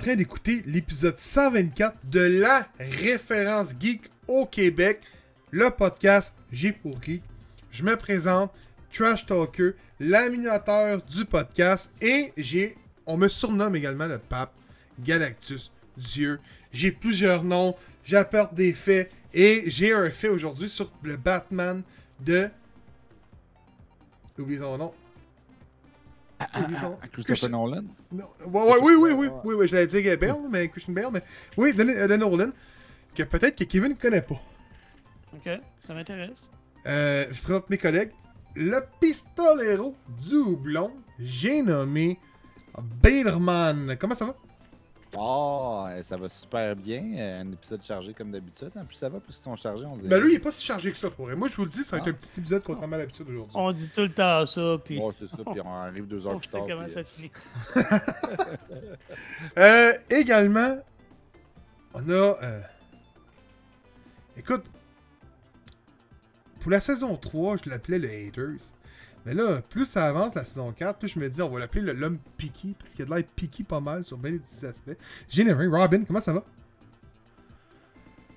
Train d'écouter l'épisode 124 de la référence geek au Québec, le podcast J'ai pour geek. Je me présente, Trash Talker, l'animateur du podcast, et j'ai, on me surnomme également le pape, Galactus, Dieu. J'ai plusieurs noms, j'apporte des faits, et j'ai un fait aujourd'hui sur le Batman de. Oublie son nom. Oublie son nom. À Christopher Christian- Nolan? Non, ouais, ouais, oui, oui, oui, oui, oui, je l'avais dit Bale, mais Christian Bale, mais oui, de, de Nolan, que peut-être que Kevin ne connaît pas. Ok, ça m'intéresse. Euh, je présente mes collègues. Le pistolero du houblon, j'ai nommé Baderman. Comment ça va? Oh, ça va super bien. Euh, Un épisode chargé comme d'habitude. En plus, ça va, plus qu'ils sont chargés, on dirait. Ben lui, il est pas si chargé que ça pour vrai. Moi, je vous le dis, ça va être Ah. un petit épisode contrairement à l'habitude aujourd'hui. On dit tout le temps ça, puis Ouais, c'est ça, puis on arrive deux heures on plus tard. comment puis, ça euh, finit? Euh, également, on a. euh, Écoute, pour la saison 3, je l'appelais le Haters. Mais là, plus ça avance la saison 4, plus je me dis, on va l'appeler le- l'homme picky, parce qu'il a de l'air picky pas mal sur bien des aspects. Nommé Robin, comment ça va?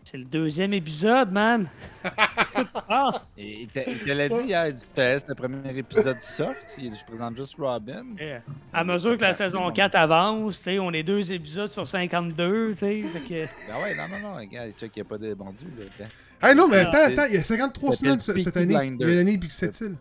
C'est le deuxième épisode, man. ah, Et il te l'a dit hier du test, le premier épisode soft. il- Je présente juste Robin. yeah. à mesure que la saison 4 avance, tu sais, on est deux épisodes sur 52, tu sais. fait que- Ben ouais, non, non, non, regarde, check, il n'y a pas de Dieu. Là. Ah non, mais Ah, attends, attends, il y a 53 ça s'appelle semaines ce- cette année. Blinder. Il y a l'année Pixetil.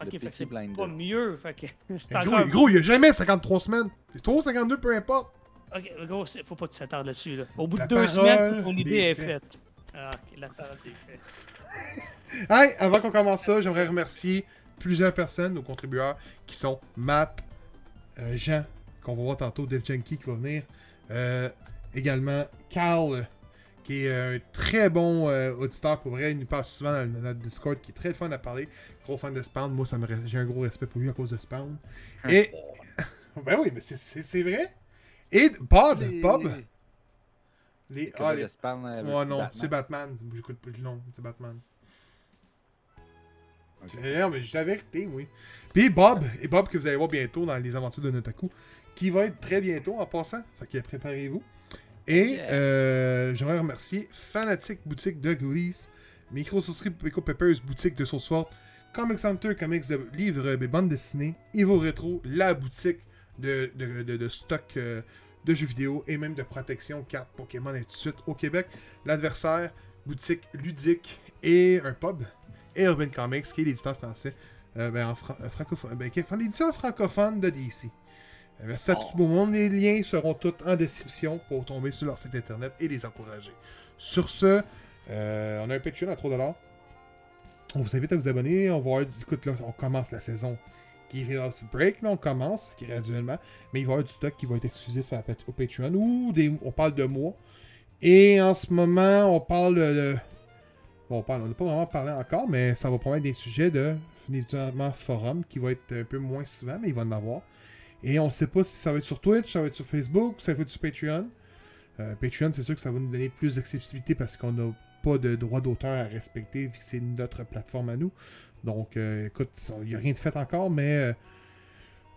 Ok, Le fait c'est pas mieux. Fait que c'est Gros, encore. gros, il y a jamais 53 semaines. C'est trop 52, peu importe. Ok, gros, faut pas que tu s'attardes là-dessus. Là. Au bout La de deux semaines, ton idée est faite. Ah, ok, la parole des faits. Hey, avant qu'on commence ça, j'aimerais remercier plusieurs personnes, nos contributeurs, qui sont Matt, euh, Jean, qu'on va voir tantôt, Dave Junkie qui va venir, euh, également Carl, qui est un très bon euh, auditeur pour vrai, il nous parle souvent dans, dans notre Discord, qui est très fun à parler, gros fan de Spawn, moi ça me reste- j'ai un gros respect pour lui à cause de Spawn. Et, ben oui, mais c'est- vrai. Et Bob, Les- Bob, les, ah, les- le Spawn, euh, Ouais, non, Batman. c'est Batman. J'écoute pas le nom, c'est Batman. Eh Non, mais je la vérité, oui. Puis Bob, et Bob que vous allez voir bientôt dans les aventures de Notaku, qui va être très bientôt en passant. Fait que préparez-vous. Et Yeah. euh, j'aimerais remercier Fanatic Boutique de Goodies, Microsoft Pico Peppers Boutique de Source Forte, Comic Center Comics de livres et bandes dessinées, Evo Retro, la boutique de, de, de- de stock euh, de jeux vidéo et même de protection, cartes Pokémon et tout de suite au Québec, l'adversaire, boutique ludique et un pub, et Urban Comics qui est l'éditeur français, euh, ben, en fran- euh, francophone, ben, qui est l'éditeur francophone de DC. Euh, merci à Oh. tout le monde. Les liens seront tous en description pour tomber sur leur site internet et les encourager. Sur ce, euh, on a un Patreon à 3$. On vous invite à vous abonner. On va voir, écoute, là, on commence la saison qui vient se break, là, on commence graduellement. Mais il va y avoir du stock qui va être exclusif au Patreon ou des, on parle de mois. Et en ce moment, on parle de. Bon, on parle, on n'a pas vraiment parlé encore, mais ça va promettre des sujets de définitivement forum qui va être un peu moins souvent, mais il va en avoir. Et on ne sait pas si ça va être sur Twitch, ça va être sur Facebook, ça va être sur Patreon. Euh, Patreon, c'est sûr que ça va nous donner plus d'accessibilité parce qu'on n'a pas de droit d'auteur à respecter vu que c'est notre plateforme à nous. Donc, euh, écoute, il n'y a rien de fait encore, mais. euh,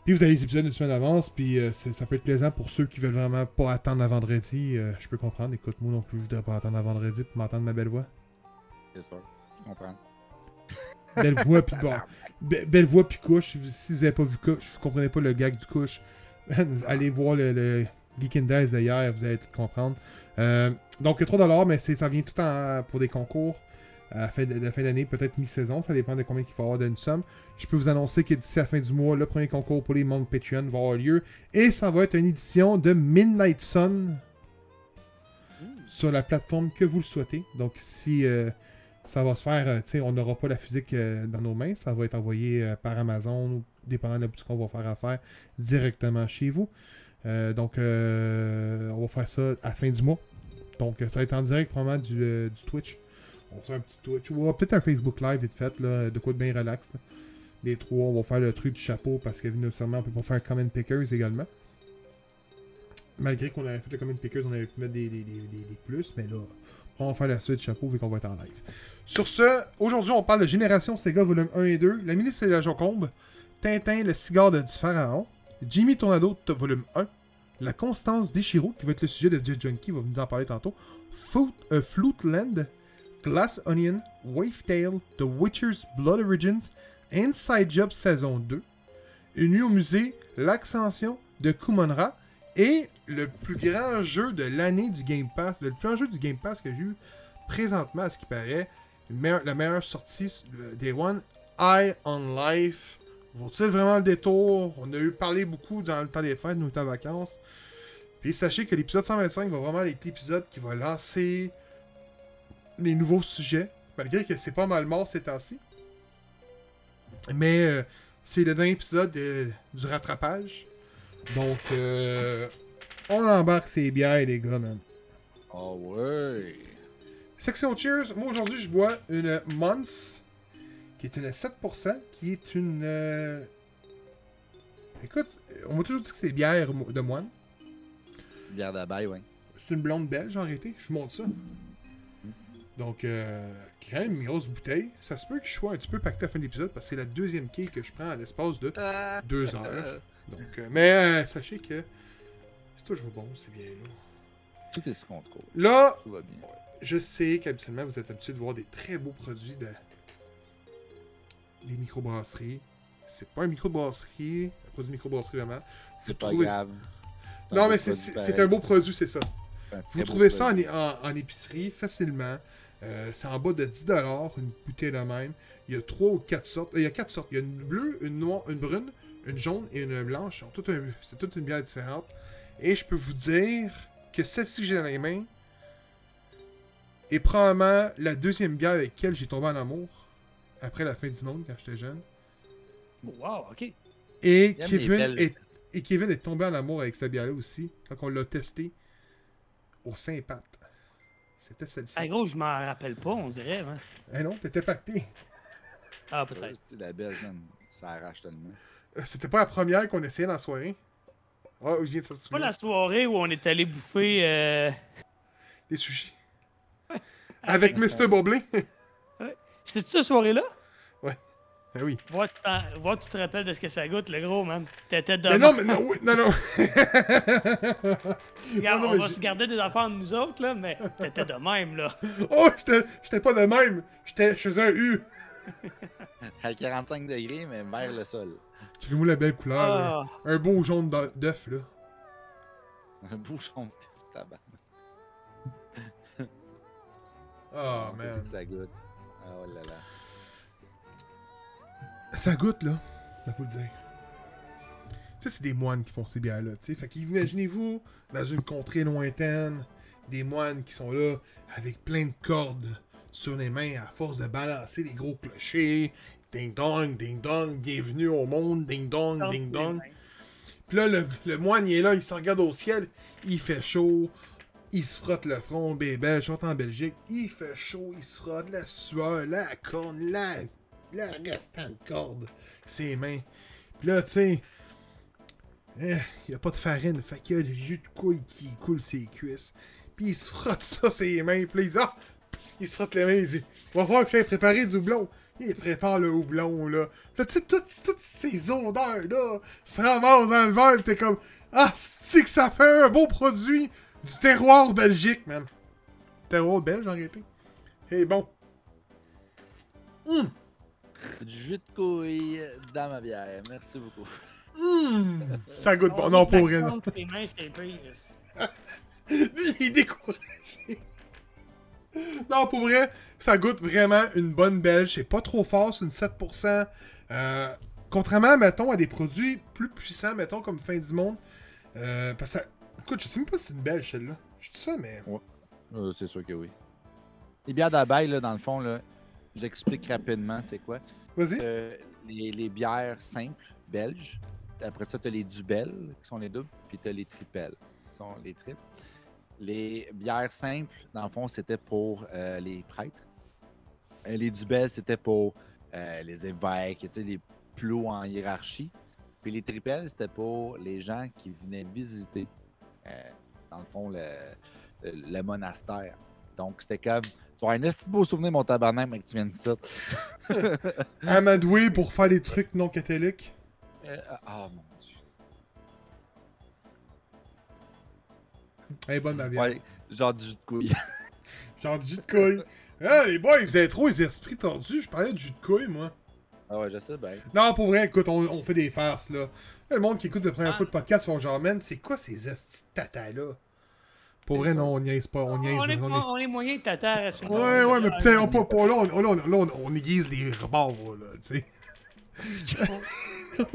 puis vous avez les épisodes une semaine d'avance, puis euh, ça peut être plaisant pour ceux qui veulent vraiment pas attendre à vendredi. euh, je peux comprendre. Écoute, moi non plus, je voudrais pas attendre à vendredi pour m'entendre ma belle voix. C'est sûr, je comprends. Belle voix, puis bon. be- belle voix, puis couche. Si vous avez pas vu couche, vous comprenez pas le gag du couche, allez voir le, le Geek Dice d'hier, vous allez tout comprendre. Euh, donc 3$, mais ça vient tout en, pour des concours à la fin d'année, peut-être mi-saison, ça dépend de combien il faut avoir d'une somme. Je peux vous annoncer que d'ici la fin du mois, le premier concours pour les membres Patreon va avoir lieu. Et ça va être une édition de Midnight Sun sur la plateforme que vous le souhaitez. Donc si euh, ça va se faire, euh, on n'aura pas la physique euh, dans nos mains, ça va être envoyé euh, par Amazon dépendant de ce qu'on va faire affaire directement chez vous. Euh, donc euh, on va faire ça à la fin du mois. Donc euh, ça va être en direct probablement du, du Twitch. On faire un petit Twitch ou peut-être un Facebook Live vite fait, là, de quoi de bien relax. Les trois, on va faire le truc du chapeau parce que on peut pas faire Comment Pickers également. Malgré qu'on avait fait le Comment Pickers, on avait pu mettre des, plus, mais là, on va faire la suite chapeau vu qu'on va être en live. Sur ce, aujourd'hui on parle de Génération Sega volume 1 et 2, La ministre de la Joconde, Tintin, le cigare de du pharaon, Jimmy Tornado volume 1, La constance d'Ishiro, qui va être le sujet de Jet Junkie, va nous en parler tantôt. Fruit, euh, Glass Onion, Wave Tale, The Witcher's Blood Origins, Inside Job saison 2, Une nuit au musée, l'ascension de Kumonra et le plus grand jeu de l'année du Game Pass, le plus grand jeu du Game Pass que j'ai eu présentement, à ce qui paraît, la meilleure sortie euh, des One, Eye on Life. Vaut-il vraiment le détour? On a eu parlé beaucoup dans le temps des fêtes, nous en vacances. Puis sachez que l'épisode 125 va vraiment être l'épisode qui va lancer les nouveaux sujets, malgré que c'est pas mal mort ces temps-ci. Mais euh, c'est le dernier épisode euh, du rattrapage. Donc, euh, on embarque ces bières, les gars, man. Oh ouais. Section Cheers, moi aujourd'hui je bois une Months, qui est une 7%, qui est une. euh, Écoute, on m'a toujours dit que c'était bière de moine. Bière d'abeille, ouais. C'est une blonde belge en réalité, je monte ça. Donc, euh, quand même une grosse bouteille. Ça se peut que je sois un petit peu pacté à la fin de l'épisode parce que c'est la deuxième quille que je prends à l'espace de deux heures. Donc, euh, mais euh, sachez que c'est toujours bon, c'est bien là. Tout est sous contrôle. Là, Tout va bien. je sais qu'habituellement vous êtes habitué de voir des très beaux produits de des microbrasseries. C'est pas un microbrasserie, un produit microbrasserie vraiment. Vous pas trouvez- grave. Non, mais c'est un beau produit, c'est ça. Vous trouvez ça en, produit. en- en épicerie facilement. Euh, c'est en bas de 10$, une bouteille de même. Il y a trois ou quatre sortes. Euh, il y a quatre sortes. Il y a une bleue, une noire, une brune, une jaune et une blanche. Un- C'est toute une bière différente. Et je peux vous dire que celle-ci que j'ai dans les mains est probablement la deuxième bière avec laquelle j'ai tombé en amour après la fin du monde quand j'étais jeune. Wow, ok. Et Kevin, est, et Kevin est tombé en amour avec cette bière-là aussi quand on l'a testé au Saint-Pat. C'était celle-ci. Ah, gros, je m'en rappelle pas, on dirait. Hein. Eh non, t'étais pacté. Ah, Ouais, peut-être. c'est la belge, man. Ça arrache tellement. Euh, C'était pas la première qu'on essayait dans la soirée. Ah, je viens de C'est pas la soirée où on est allé bouffer. euh, Des sushis. Avec Mr. Boblé. C'était-tu cette soirée-là? ah oui. Vois, tu t'en- vois, tu te rappelles de ce que ça goûte, le gros, man. T'étais de Mais non, mais non, oui, non, non. Regarde, non, on va se garder des affaires de nous autres, là, mais t'étais de même, là. oh, j'étais j'étais pas de même. J'étais, je faisais un U. À 45 degrés, mais vers le sol. Tu moi la belle couleur. là. Ah, Un beau jaune d'œ- d'œuf, là. Un bouchon de tabac. Oh, C'est man. que ça goûte? Oh là là. Ça goûte, là. Ça faut le dire. Tu sais, c'est des moines qui font ces bières-là, tu sais. Fait qu'imaginez-vous, dans une contrée lointaine, des moines qui sont là, avec plein de cordes sur les mains, à force de balancer des gros clochers. Ding dong, ding dong, bienvenue au monde, ding dong, ding dong. Puis là, le, le moine, il est là, il se regarde au ciel, il fait chaud, il se frotte le front, bébé, je suis en Belgique, il fait chaud, il se frotte la sueur, la corne, la, la restante corde, ses mains. Puis là, tu sais, eh, il y a pas de farine, fait qu'il y a du jus de couille qui coule ses cuisses. Puis il se frotte ça ses mains, puis là, il dit, ah, il se frotte les mains, il dit, va voir que j'ai préparé du houblon. Il prépare le houblon, là. Là, tu sais, toutes, toutes ces odeurs-là se ramassent dans le verre, t'es comme, ah, c'est que ça fait un beau produit du terroir belgique, man. Terroir belge, en réalité. Et bon. Hum, Du jus de couille dans ma bière. Merci beaucoup. hum. Ça goûte bon. Non, pour rien. Lui, il est découragé. Non, pour vrai, ça goûte vraiment une bonne belge. C'est pas trop fort, c'est une 7%. Euh, contrairement, mettons, à des produits plus puissants, mettons, comme Fin du Monde. Euh, parce que, ça- écoute, je sais même pas si c'est une belge, celle-là. Je dis ça, mais. Euh, c'est sûr que oui. Les bières d'abeille, là, dans le fond, là, j'explique rapidement c'est quoi. Vas-y. Euh, les, les bières simples belges. Après ça, tu as les dubelles, qui sont les doubles, puis tu as les tripelles, qui sont les triples. Les bières simples, dans le fond, c'était pour euh, les prêtres. Les dubelles, c'était pour euh, les évêques, les plus hauts en hiérarchie. Puis les tripelles, c'était pour les gens qui venaient visiter, dans le fond, le, le, le monastère. Donc, c'était comme, tu avoir un petit beau souvenir, mon tabarnak, mais que tu viennes de ça. Amadoué pour faire des trucs non catholiques. Euh, ah, mon Dieu. Est bonne, bière. Ouais, genre du jus de couille. Genre du jus de couille. Ah, les boys, vous avez trop les esprits tordus. Je parlais de jus de couille, moi. Ah ouais, je sais, ben. Non, pour vrai, écoute, on, on fait des farces, là. Le monde qui écoute la première Ah. fois le podcast font genre, man, c'est quoi ces tata-là? Pour vrai, non, on niaise pas, on niaise. On est, on est- on est moyen de tata à ce Ouais, ouais, mais putain, on pas, pas là, on, là, on, là, on, on aiguise les rebords, là, tu sais.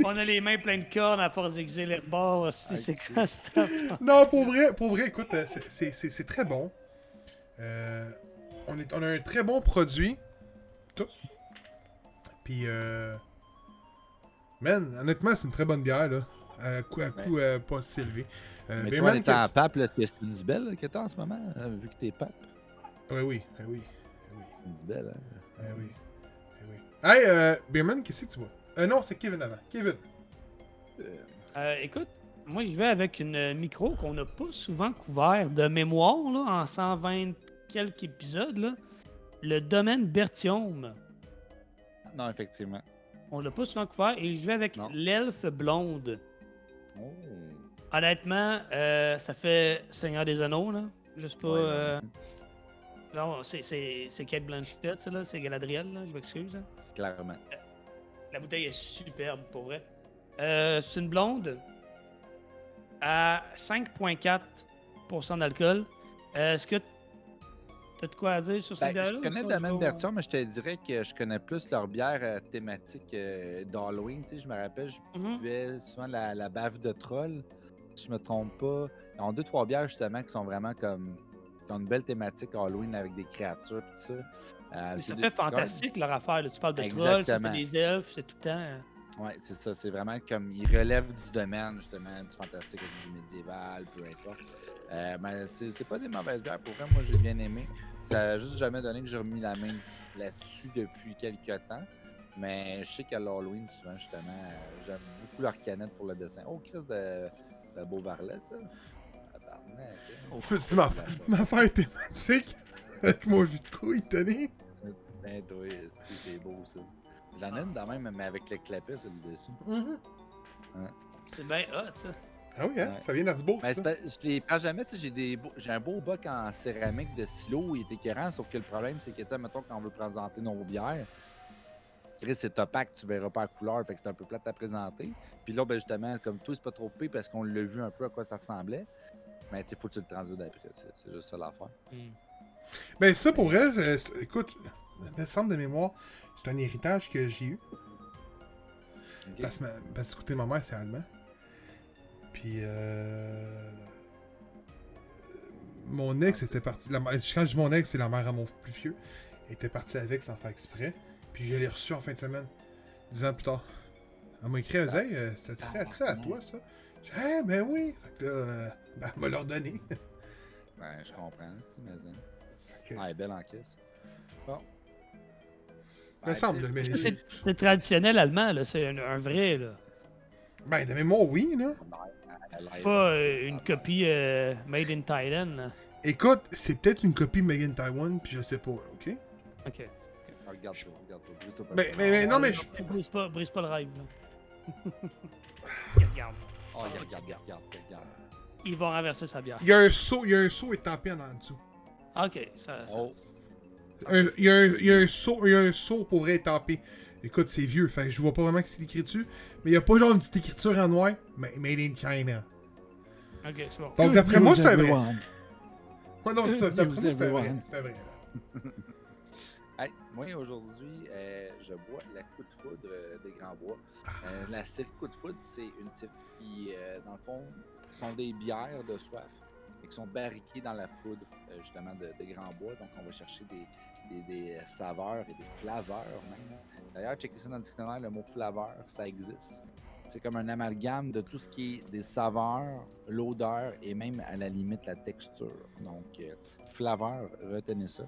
On a les mains pleines de cornes à force d'exer les rebords. aussi, C'est quoi affaire? Non, pour vrai, pour vrai, écoute, euh, c'est- c'est- c'est c'est très bon. Euh, on, est, on a un très bon produit. Tout. Puis, euh, man, honnêtement, c'est une très bonne bière, là. À coût, à coût, euh, pas si élevé. Euh, Mais ben, toi, en étant pape, est-ce que c'est une belle que t'as en ce moment, euh, vu que t'es pape? Ouais, oui, ouais, oui, ouais, oui, Une belle, hein? ouais, oui, ouais, oui. Hey, euh, Beerman, qu'est-ce que tu vois? Euh, non, c'est Kevin avant. Kevin. Euh, Euh, écoute, moi je vais avec une micro qu'on n'a pas souvent couvert de mémoire là, en 120 quelques épisodes. Là. Le domaine Bertium. Non, effectivement. On l'a pas souvent couvert et je vais avec l'elfe blonde. Oh. Honnêtement, euh, ça fait Seigneur des Anneaux, là. Je sais pas. Ouais, euh, Non, c'est- c'est c'est Kate Blanchett, ça, là. C'est Galadriel, là. Je m'excuse. hein. Clairement. La bouteille est superbe, pour vrai. Euh, c'est une blonde à 5,4% d'alcool. Euh, Est-ce que t'as de quoi à dire sur cette Ben, bière-là? je connais ça, Domaine Bertium, mais je te dirais que je connais plus leur bière euh, thématique euh, d'Halloween. Tu sais, je me rappelle, je Mhm. buvais souvent la, la bave de troll. Si je me trompe pas. Ils ont deux, trois bières justement qui sont vraiment comme. qui ont une belle thématique Halloween avec des créatures et tout ça. Euh, ça fait fantastique leur affaire. là. Tu parles de trolls, c'est des elfes, c'est tout le temps. euh, Ouais, c'est ça. C'est vraiment comme. Ils relèvent du domaine, justement, du fantastique avec du médiéval, peu importe. Euh, mais c'est c'est pas des mauvaises bières. Pour vrai, moi, j'ai bien aimé. Ça a juste jamais donné que j'ai remis la main là-dessus depuis quelques temps. Mais je sais qu'à l'Halloween, souvent, justement, euh, j'aime beaucoup leur canette pour le dessin. Oh, Chris de, de Beauvarlet, ça? Tabarnak, hein. Je me suis dit, ma, ma affaire thématique avec mon jus de couille, Tony. Ben, toi, c'est beau, ça. J'en ai une de même, mais avec le clapet sur le dessus. C'est bien hot, ça. Ah oui, hein? Ouais. Ça vient d'Artsbourg, Ben, je les prends jamais, j'ai des beaux- j'ai un beau boc en céramique de stylo, il est écœurant, sauf que le problème, c'est que, tu sais, mettons, quand on veut présenter nos bières, Chris, c'est opaque, tu verras pas la couleur, fait que c'est un peu plate à présenter. Puis là, ben, justement, comme tout, c'est pas trop pire parce qu'on l'a vu un peu à quoi ça ressemblait. Mais tu sais, faut que tu le transites après, c'est c'est juste ça l'affaire. Ben, ça, pour vrai, euh, c'est- écoute, me semble de mémoire, c'est un héritage que j'ai eu. Parce, parce que du côté de ma mère, c'est allemand. Puis, euh... Mon ex était parti. La, mère- quand je dis mon ex, c'est la mère à mon plus vieux. Elle était partie avec sans faire exprès. Puis, je l'ai reçu en fin de semaine. Dix ans plus tard. Elle m'a écrit, elle Hey, euh, c'était Ah, ça à toi, ça? J'ai dit, hey, ben oui! Fait que là, euh, ben, elle m'a leur donné. Ben, je comprends, c'est mais hein. Que- Ah, elle est belle en caisse. Bon. me semble, mais. C'est traditionnel allemand, là. C'est un, un vrai, là. Ben, de mémoire, oui, là. Pas euh, une copie euh, made in Thailand. là. Écoute, c'est peut-être une copie Made in Taiwan, puis je sais pas, ok? Ok. Ah, Regarde-toi, regarde-toi. brise-toi pas Ben, le mais, mais non, mais je. Brise pas, brise pas le rêve, là. Il regarde. Oh, regarde, regarde, regarde, regarde, regarde. Ils vont renverser sa bière. Il y a un saut, il y a un saut étampé en dessous. Ok, ça. ça- Oh, Un- Il y, a un, il y a un saut, il y a un saut pour. Écoute, c'est vieux, fait je vois pas vraiment que c'est écrit dessus. Mais il y a pas genre une petite écriture en noir, mais Made in China. Ok, c'est bon. Donc d'après moi, c'est un vrai. Ouais, non, c'est ça. D'après moi, c'est un vrai. C'est. Hey, moi, aujourd'hui, euh, je bois la coup de foudre euh, des Grands Bois. Euh, la série coup de foudre, c'est une série qui, euh, dans le fond, sont des bières de soif et qui sont barriquées dans la foudre, euh, justement, de, de Grands Bois. Donc, on va chercher des, des- euh, saveurs et des flaveurs, même. D'ailleurs, checkez ça dans le dictionnaire, le mot flaveur, ça existe. C'est comme un amalgame de tout ce qui est des saveurs, l'odeur et même, à la limite, la texture. Donc, euh, flaveur, retenez ça.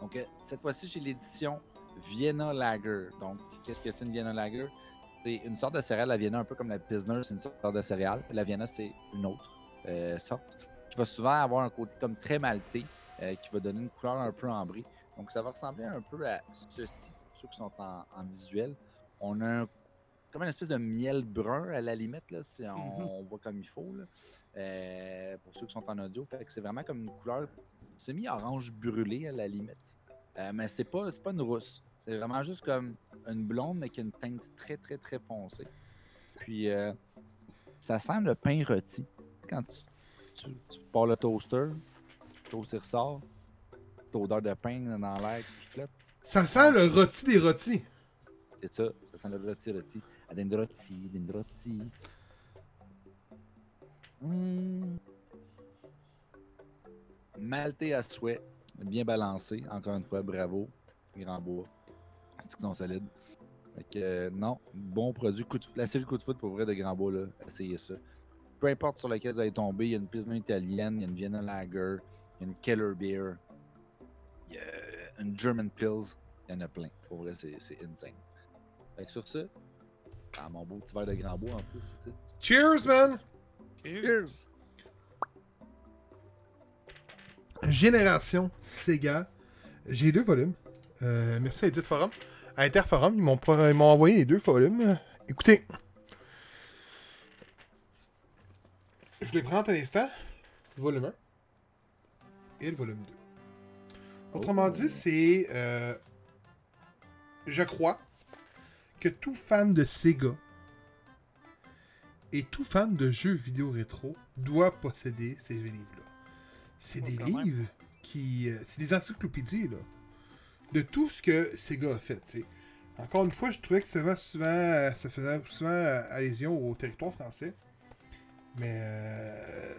Donc, euh, cette fois-ci, j'ai l'édition Vienna Lager. Donc, qu'est-ce que c'est une Vienna Lager? C'est une sorte de céréale, la Vienna, un peu comme la Pilsner, c'est une sorte de céréale. La Vienna, c'est une autre sorte qui va souvent avoir un côté comme très maltais, euh, qui va donner une couleur un peu ambrée. Donc, ça va ressembler un peu à ceci, pour ceux qui sont en, en visuel. On a un comme une espèce de miel brun à la limite, là, si on, Mhm. on voit comme il faut. Là. Euh, pour ceux qui sont en audio, fait que c'est vraiment comme une couleur semi-orange brûlée à la limite. Euh, mais c'est pas, pas une rousse. C'est vraiment juste comme une blonde, mais qui a une teinte très, très, très foncée. Puis, euh, ça sent le pain rôti. Quand tu, tu, tu pars le toaster, le toaster ressort, t'as odeur de pain dans l'air qui flotte. Ça sent le rôti des rôtis. C'est ça, ça sent le rôti, rôti. Adendroti, dendroti. Mmh. Maltais à souhait, bien balancé. Encore une fois, bravo. Grand bois. C'est qu'ils sont solides? Fait que, euh, non, bon produit. Coup de, la série coup de foot pour vrai de Grand Bois, là, essayez ça. Peu importe sur laquelle vous allez tomber, il y a une Pilsner italienne, il y a une Vienna Lager, il y a une Keller Beer, il y a une German Pils, il y en a plein. Pour vrai, c'est insane. Fait que sur ça, ah, mon beau petit verre de Grand Bois en plus, c'est ça. Cheers, man! Cheers! Génération Sega. J'ai deux volumes. Euh, merci à Edith Forum. À Interforum, ils m'ont pro- ils m'ont envoyé les deux volumes. Écoutez. Je les présente à l'instant. Volume 1 et le volume 2. Autrement Oh. dit, c'est. euh, je crois que tout fan de Sega et tout fan de jeux vidéo rétro doit posséder ces livres-là. C'est des même. livres qui. euh, c'est des encyclopédies, là. De tout ce que Sega a fait, tu sais. Encore une fois, je trouvais que ça, va souvent, euh, ça faisait souvent euh, allusion au territoire français. Mais euh,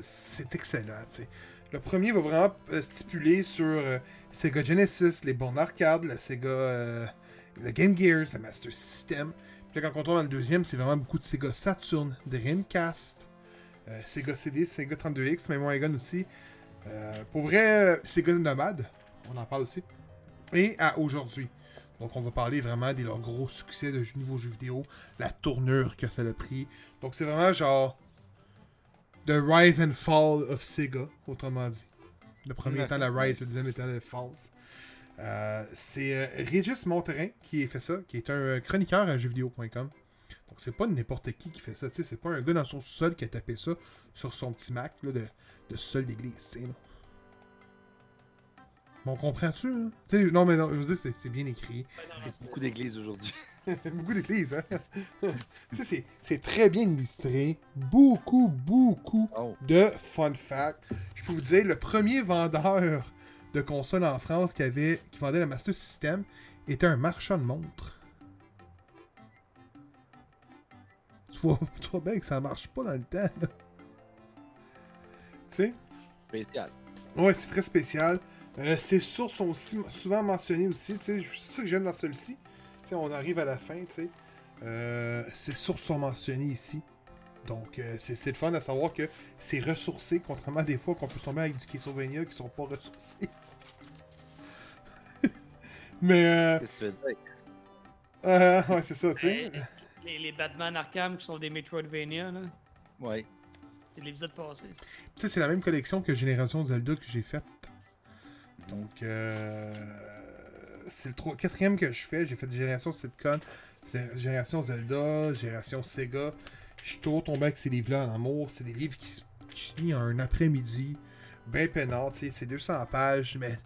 c'est excellent, tu sais. Le premier va vraiment euh, stipuler sur euh, Sega Genesis, les bornes arcade, la Sega, euh, le Game Gear, le Master System. Puis là, quand on tombe dans le deuxième, c'est vraiment beaucoup de Sega Saturn, Dreamcast, Sega CD, Sega 32X, même Wagon aussi. Pour vrai, Sega Nomad, on en parle aussi. Et à aujourd'hui. Donc on va parler vraiment des leurs gros succès de nouveaux jeux vidéo, la tournure que ça a pris. Donc c'est vraiment genre The Rise and Fall of Sega, autrement dit. Le premier étant la Rise, le deuxième étant la Falls. Euh, c'est euh, Régis Monterrain qui a fait ça, qui est un chroniqueur à jeuxvideo.com. Donc c'est pas n'importe qui qui fait ça, tu sais, c'est pas un gars dans son sol qui a tapé ça sur son petit Mac là, de, de sol d'église, tu sais. Bon, comprends-tu? hein? Non, mais non, je veux dire, c'est- c'est bien écrit. C'est beaucoup d'églises aujourd'hui. beaucoup d'églises, hein? tu sais, c'est- très bien illustré. Beaucoup, beaucoup Oh, de fun facts. Je peux vous dire, le premier vendeur de consoles en France qui, avait, qui vendait le Master System était un marchand de montres. Tu vois, tu vois bien que ça marche pas dans le temps. Tu sais? spécial. Ouais, c'est très spécial. Euh, ces sources sont aussi souvent mentionnées aussi. tu sais, C'est ça que j'aime dans celui-ci. Sais, on arrive à la fin, tu sais. Euh, ces sources sont mentionnées ici. Donc, euh, c'est c'est le fun de savoir que c'est ressourcé, contrairement à des fois qu'on peut tomber avec du Castlevania qui sont pas ressourcés. Mais, euh, Qu'est-ce que tu veux dire? euh, ouais, c'est ça, tu sais. Les, les- les Batman Arkham qui sont des Metroidvania, là. Ouais. C'est l'épisode passé. Tu sais, c'est la même collection que Génération Zelda que j'ai faite. Donc, euh, c'est le quatrième que je fais. J'ai fait Génération Sitcom, Génération Zelda, Génération Sega. Je suis toujours tombé avec ces livres-là en amour. C'est des livres qui se, lisent en un après-midi. Ben peinard. C'est 200 pages, mais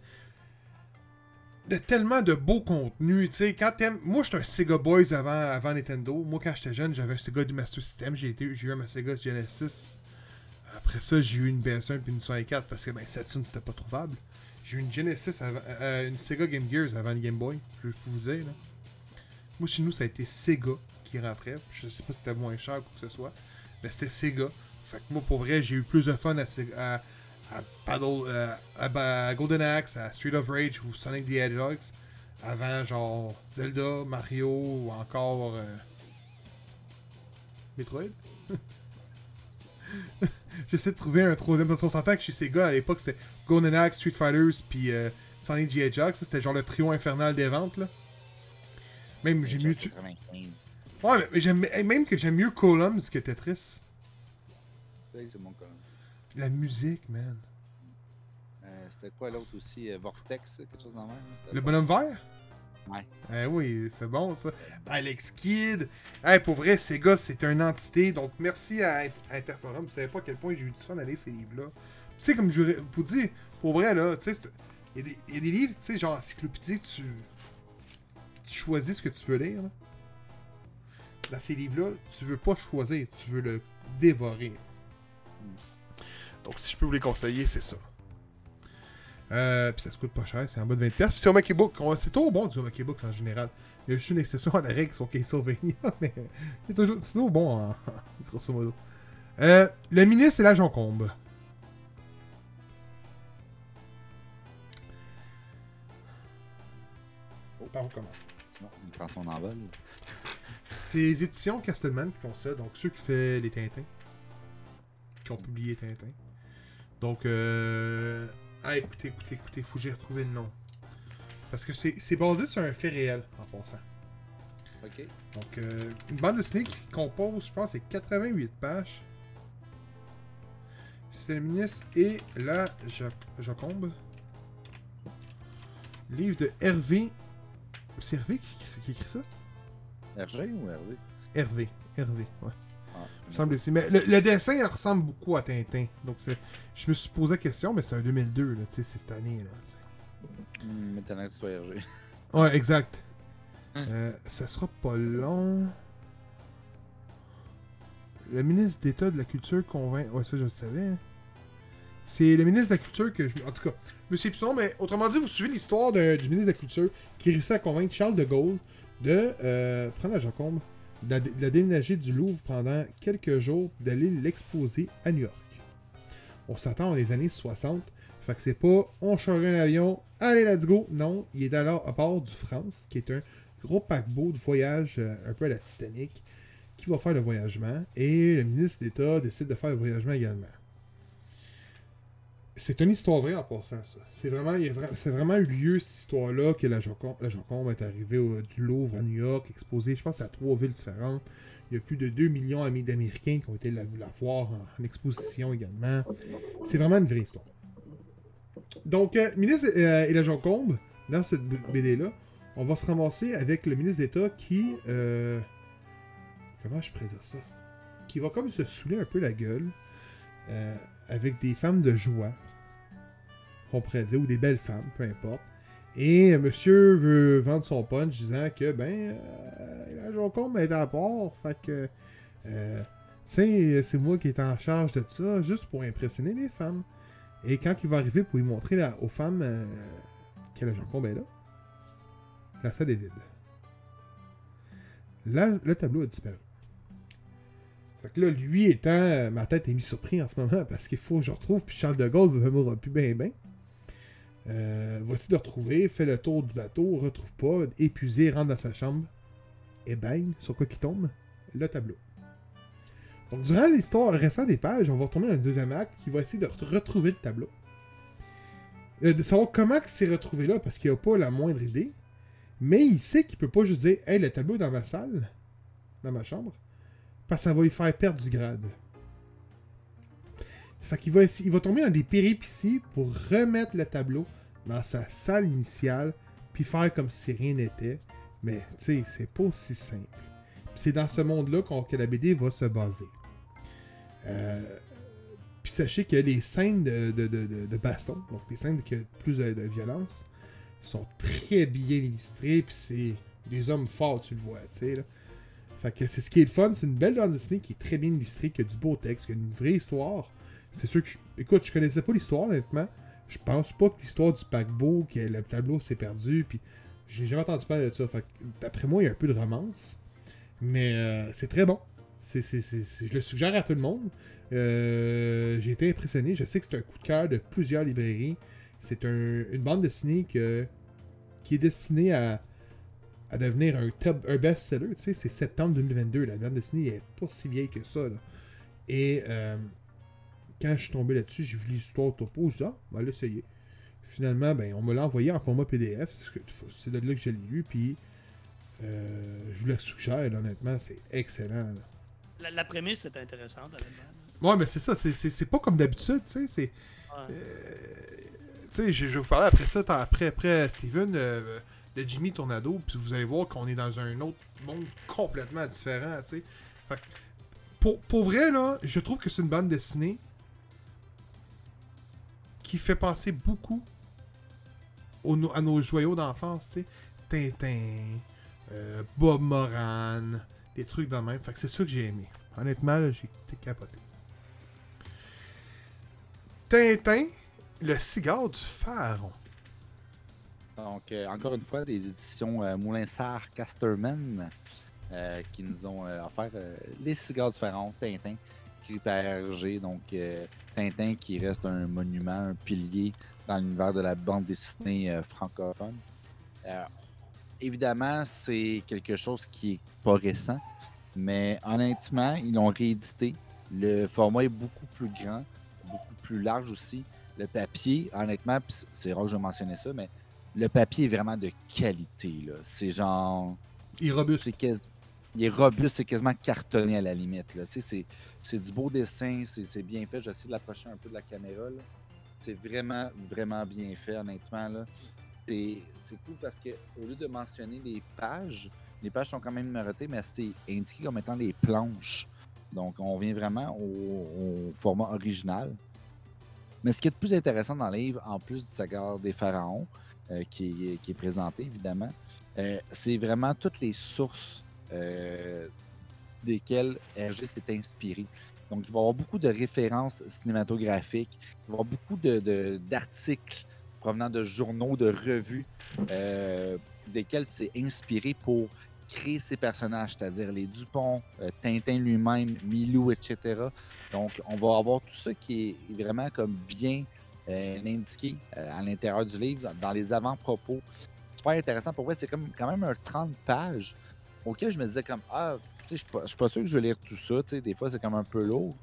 de tellement de beaux contenus, tu sais, quand t'aimes... Moi, j'étais un Sega Boys avant, avant Nintendo. Moi, quand j'étais jeune, j'avais un Sega du Master System. J'ai eu un Sega Genesis. Après ça, j'ai eu une PS1 puis une 64 parce que ben, Saturn c'était pas trouvable. J'ai eu une Genesis, avant- euh, une Sega Game Gears avant le Game Boy, je peux vous dire. Là. Moi, chez nous, ça a été Sega qui rentrait. Je sais pas si c'était moins cher ou quoi que ce soit, mais c'était Sega. Fait que moi, pour vrai, j'ai eu plus de fun à, euh, à Golden Axe, à Street of Rage ou Sonic the Hedgehog avant genre Zelda, Mario ou encore euh, Metroid. J'essaie de trouver un troisième parce qu'on s'entend que chez Sega à l'époque c'était Golden Axe, Street Fighters puis euh, Sonic the Hedgehog, ça c'était genre le trio infernal des ventes là. Même j'ai mieux tu- 95. Ouais, mais- mais j'aime hey, même que j'aime mieux Columns que Tetris. C'est cas. La musique, man. Euh, C'était quoi l'autre aussi? Euh, Vortex, quelque chose dans le même Le pas- bonhomme vert? Ouais. Eh oui, c'est bon ça. Alex Kidd. Hey, pour vrai, ces gars, c'est une entité. Donc, merci à Int- Interforum. Vous savez pas à quel point j'ai eu du fun à lire ces livres-là. Tu sais, comme je vous dis, pour vrai, là, tu sais, c'est- il y, a des- il y a des livres, tu sais, genre encyclopédie, tu, tu choisis ce que tu veux lire. là. Dans ces livres-là, tu veux pas choisir, tu veux le dévorer. Donc, si je peux vous les conseiller, c'est ça. Euh, puis ça se coûte pas cher, c'est en bas de 20$. Puis c'est au Monkey Book. On- C'est toujours bon du Monkey Book en général. Il y a juste une exception à la règle sur Castlevania, mais c'est toujours, c'est toujours bon, grosso modo. Euh, le ministre et la Joncombe. Par où commencer? Sinon, il prend son envol. C'est les éditions Castelman qui font ça, donc ceux qui font les Tintins. Qui ont publié Tintin. Donc, euh... Ah, écoutez, écoutez, écoutez, faut que j'ai retrouvé le nom. Parce que c'est basé sur un fait réel, en passant. Ok. Donc, euh, une bande dessinée qui compose, je pense, c'est 88 pages. C'est le ministre et la Jo- Joconde. Livre de Hervé. C'est Hervé qui, qui écrit ça? RG ou Hervé? Hervé. Hervé, ouais. Ah, Il me semble aussi. Mais le, le dessin ressemble beaucoup à Tintin. Donc, c'est, je me suis posé la question, mais c'est un 2002, là, tu sais, c'est cette année, là. Hmm, Maintenant que tu sois RG. Ouais, exact. Euh, ça sera pas long. Le ministre d'État de la Culture convainc. Ouais, ça, je le savais. hein. C'est le ministre de la Culture que je. En tout cas, Monsieur Piton, mais autrement dit, vous suivez l'histoire du ministre de la Culture qui réussit à convaincre Charles de Gaulle de euh, prendre la la, de la déménager du Louvre pendant quelques jours, d'aller l'exposer à New York. On s'attend dans les années 60. Fait que c'est pas on charge un avion, allez, let's go. Non, il est alors à bord du France, qui est un gros paquebot de voyage euh, un peu à la Titanic, qui va faire le voyagement. Et le ministre d'État décide de faire le voyagement également. C'est une histoire vraie en passant, ça. C'est vraiment, vra- vraiment eu lieu, cette histoire-là, que la Joconde, la est arrivée du Louvre à New York, exposée, je pense, à trois villes différentes. Il y a plus de 2 millions d'amis d'Américains qui ont été la, la voir en, exposition également. C'est vraiment une vraie histoire. Donc, euh, ministre euh, et la Joconde, dans cette BD-là, on va se ramasser avec le ministre d'État qui. euh, comment je dire ça? Qui va comme se saouler un peu la gueule euh, avec des femmes de joie, on pourrait dire, ou des belles femmes, peu importe. Et euh, monsieur veut vendre son punch disant que, ben, euh, la Joconde est à bord, fait que. euh, tu c'est moi qui est en charge de ça, juste pour impressionner les femmes. Et quand il va arriver pour lui montrer aux femmes euh, que la Joconde est là, la salle est vide. Là, le tableau a disparu. Fait là, lui étant, euh, ma tête est mise surpris en ce moment parce qu'il faut que je retrouve, puis Charles de Gaulle ne me plus bien bien. Euh, voici de retrouver, fait le tour du bateau, retrouve pas, épuisé, rentre dans sa chambre, et bang, sur quoi qui tombe Le tableau. Donc, durant l'histoire récente des pages, on va retourner dans le deuxième acte qui va essayer de re- retrouver le tableau. Euh, de savoir comment il s'est retrouvé là, parce qu'il n'a pas la moindre idée. Mais il sait qu'il peut pas juste dire Hey, le tableau est dans ma salle, dans ma chambre, parce que ça va lui faire perdre du grade. Fait qu'il va, il va tomber dans des péripéties pour remettre le tableau dans sa salle initiale, puis faire comme si rien n'était. Mais, tu sais, c'est pas aussi simple. C'est dans ce monde-là qu'on- que la BD va se baser. Euh, puis sachez que les scènes de, de, de- baston, donc les scènes qui plus de, violence, sont très bien illustrées, puis c'est des hommes forts, tu le vois, tu sais. Fait que c'est ce qui est le fun, c'est une belle bande dessinée qui est très bien illustrée, qui a du beau texte, qui a une vraie histoire. C'est sûr que, je- écoute, je connaissais pas l'histoire, honnêtement. Je pense pas que l'histoire du paquebot, que le tableau s'est perdu, puis j'ai jamais entendu parler de ça. Fait d'après moi, il y a un peu de romance. Mais euh, c'est très bon. Je le suggère à tout le monde. Euh, j'ai été impressionné. Je sais que c'est un coup de cœur de plusieurs librairies. C'est un- une bande dessinée qui est destinée à, à devenir un, top, un best-seller. Tu sais, c'est septembre 2022. La bande dessinée est pas si vieille que ça. là. Et euh, quand je suis tombé là-dessus, j'ai vu l'histoire au topo. Je dis, ah, on va l'essayer. Finalement, ben, on me l'a envoyé en format PDF. C'est de là que je l'ai lu. Puis, euh, je vous la suggère, là, honnêtement, c'est excellent. là. La, la prémisse est intéressante, honnêtement. Ouais, mais c'est ça, c'est- pas comme d'habitude, tu sais, c'est... Ouais. euh, tu sais, je, je vais vous parler après ça, après, après Steven, euh, de Jimmy Tornado, puis vous allez voir qu'on est dans un autre monde complètement différent, tu sais. Pour, pour vrai, là, je trouve que c'est une bande dessinée qui fait penser beaucoup au- à nos joyaux d'enfance. Tintin, euh, Bob Moran, des trucs de même. Fait que c'est ça que j'ai aimé. Honnêtement, j'ai été capoté. Tintin, le cigare du pharaon. Donc, euh, encore une fois, des éditions euh, Moulinsart Casterman euh, qui nous ont euh, offert les cigares pharaon, Tintin, écrit par Hergé. Donc, Tintin qui reste un monument, un pilier dans l'univers de la bande dessinée francophone. Évidemment, c'est quelque chose qui est pas récent, mais honnêtement, ils l'ont réédité. Le format est beaucoup plus grand, beaucoup plus large aussi. Le papier, honnêtement, c'est rare que je mentionnais ça, mais le papier est vraiment de qualité. là. C'est genre. Il est robuste. Quasi- Il est robuste, c'est quasiment cartonné à la limite. C'est du beau dessin, c'est bien fait. J'essaie de l'approcher un peu de la caméra. C'est vraiment, vraiment bien fait, honnêtement. C'est cool parce que au lieu de mentionner les pages, les pages sont quand même numérotées, mais c'est indiqué comme étant des planches. Donc, on vient vraiment au, au format original. Mais ce qui est le plus intéressant dans le livre, en plus du sagar des pharaons, euh, qui, est, présenté, évidemment, euh, c'est vraiment toutes les sources euh, desquelles Hergé s'est inspiré. Donc, il va y avoir beaucoup de références cinématographiques, il va y avoir beaucoup de- de- d'articles provenant de journaux, de revues, desquels c'est inspiré pour créer ses personnages, c'est-à-dire les Dupont, Tintin lui-même, Milou, etc. Donc, on va avoir tout ça qui est vraiment comme bien indiqué euh, à l'intérieur du livre, dans- les avant-propos. Super intéressant. Pour moi, c'est comme quand même un 30 pages auquel je me disais comme Ah, tu sais, je suis pas- sûr que je vais lire tout ça. Tu sais, des fois, c'est comme un peu lourd.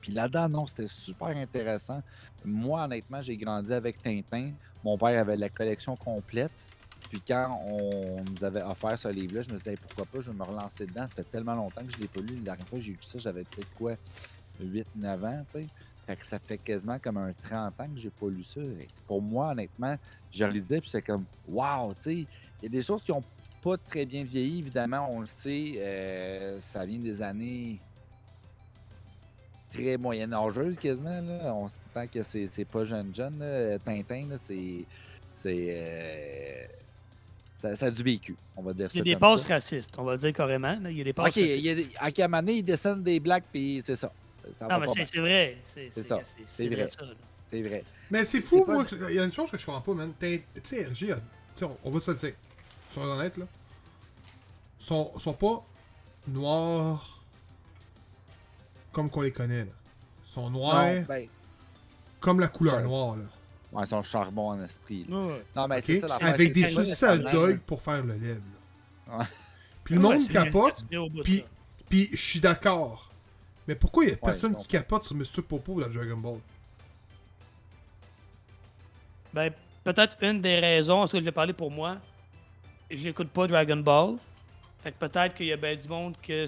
Puis là-dedans, non, c'était super intéressant. Moi, honnêtement, j'ai grandi avec Tintin. Mon père avait la collection complète. Puis quand on nous avait offert ce livre-là, je me disais, pourquoi pas, je vais me relancer dedans. Ça fait tellement longtemps que je ne l'ai pas lu. La dernière fois que j'ai lu ça, j'avais peut-être quoi, 8-9 ans, tu sais. Fait que ça fait quasiment comme un 30 ans que j'ai pas lu ça. Et pour moi, honnêtement, je relisais puis c'est comme, wow, tu sais, il y a des choses qui ont pas très bien vieilli, évidemment, on le sait. euh, ça vient des années très moyenâgeuses quasiment. Là. On s'entend que c'est pas jeune jeune. là. Tintin, c'est. C'est. euh, ça, ça a du vécu, on va dire Il y a ça. des passes ça. racistes, on va dire carrément. là. Il y a des passes Ok, il racistes. y a des, à un moment donné, ils descendent des blacks, puis c'est ça. Ça Non, mais c'est vrai. C'est ça, c'est- vrai. ça, là. C'est vrai. Mais c'est fou, pas- moi. Il y a une chose que je comprends pas, man. Tu sais, RG, on, on va se le dire. Soyons honnêtes, là. Sont, sont pas noirs comme qu'on les connaît, là. Sont noirs Non, ben, comme la couleur noire, là. ouais, ils sont charbon en esprit. là. Ouais, ouais. Non, mais c'est ça. Avec des saucisses à dog pour faire le lèvre, là. Ouais. Puis le monde capote, puis je suis d'accord. Mais pourquoi il y a personne qui capote sur Mr. Popo dans Dragon Ball? Ben, peut-être une des raisons, parce que je l'ai parlé pour moi, je n'écoute pas Dragon Ball. Fait que peut-être qu'il y a bien du monde que.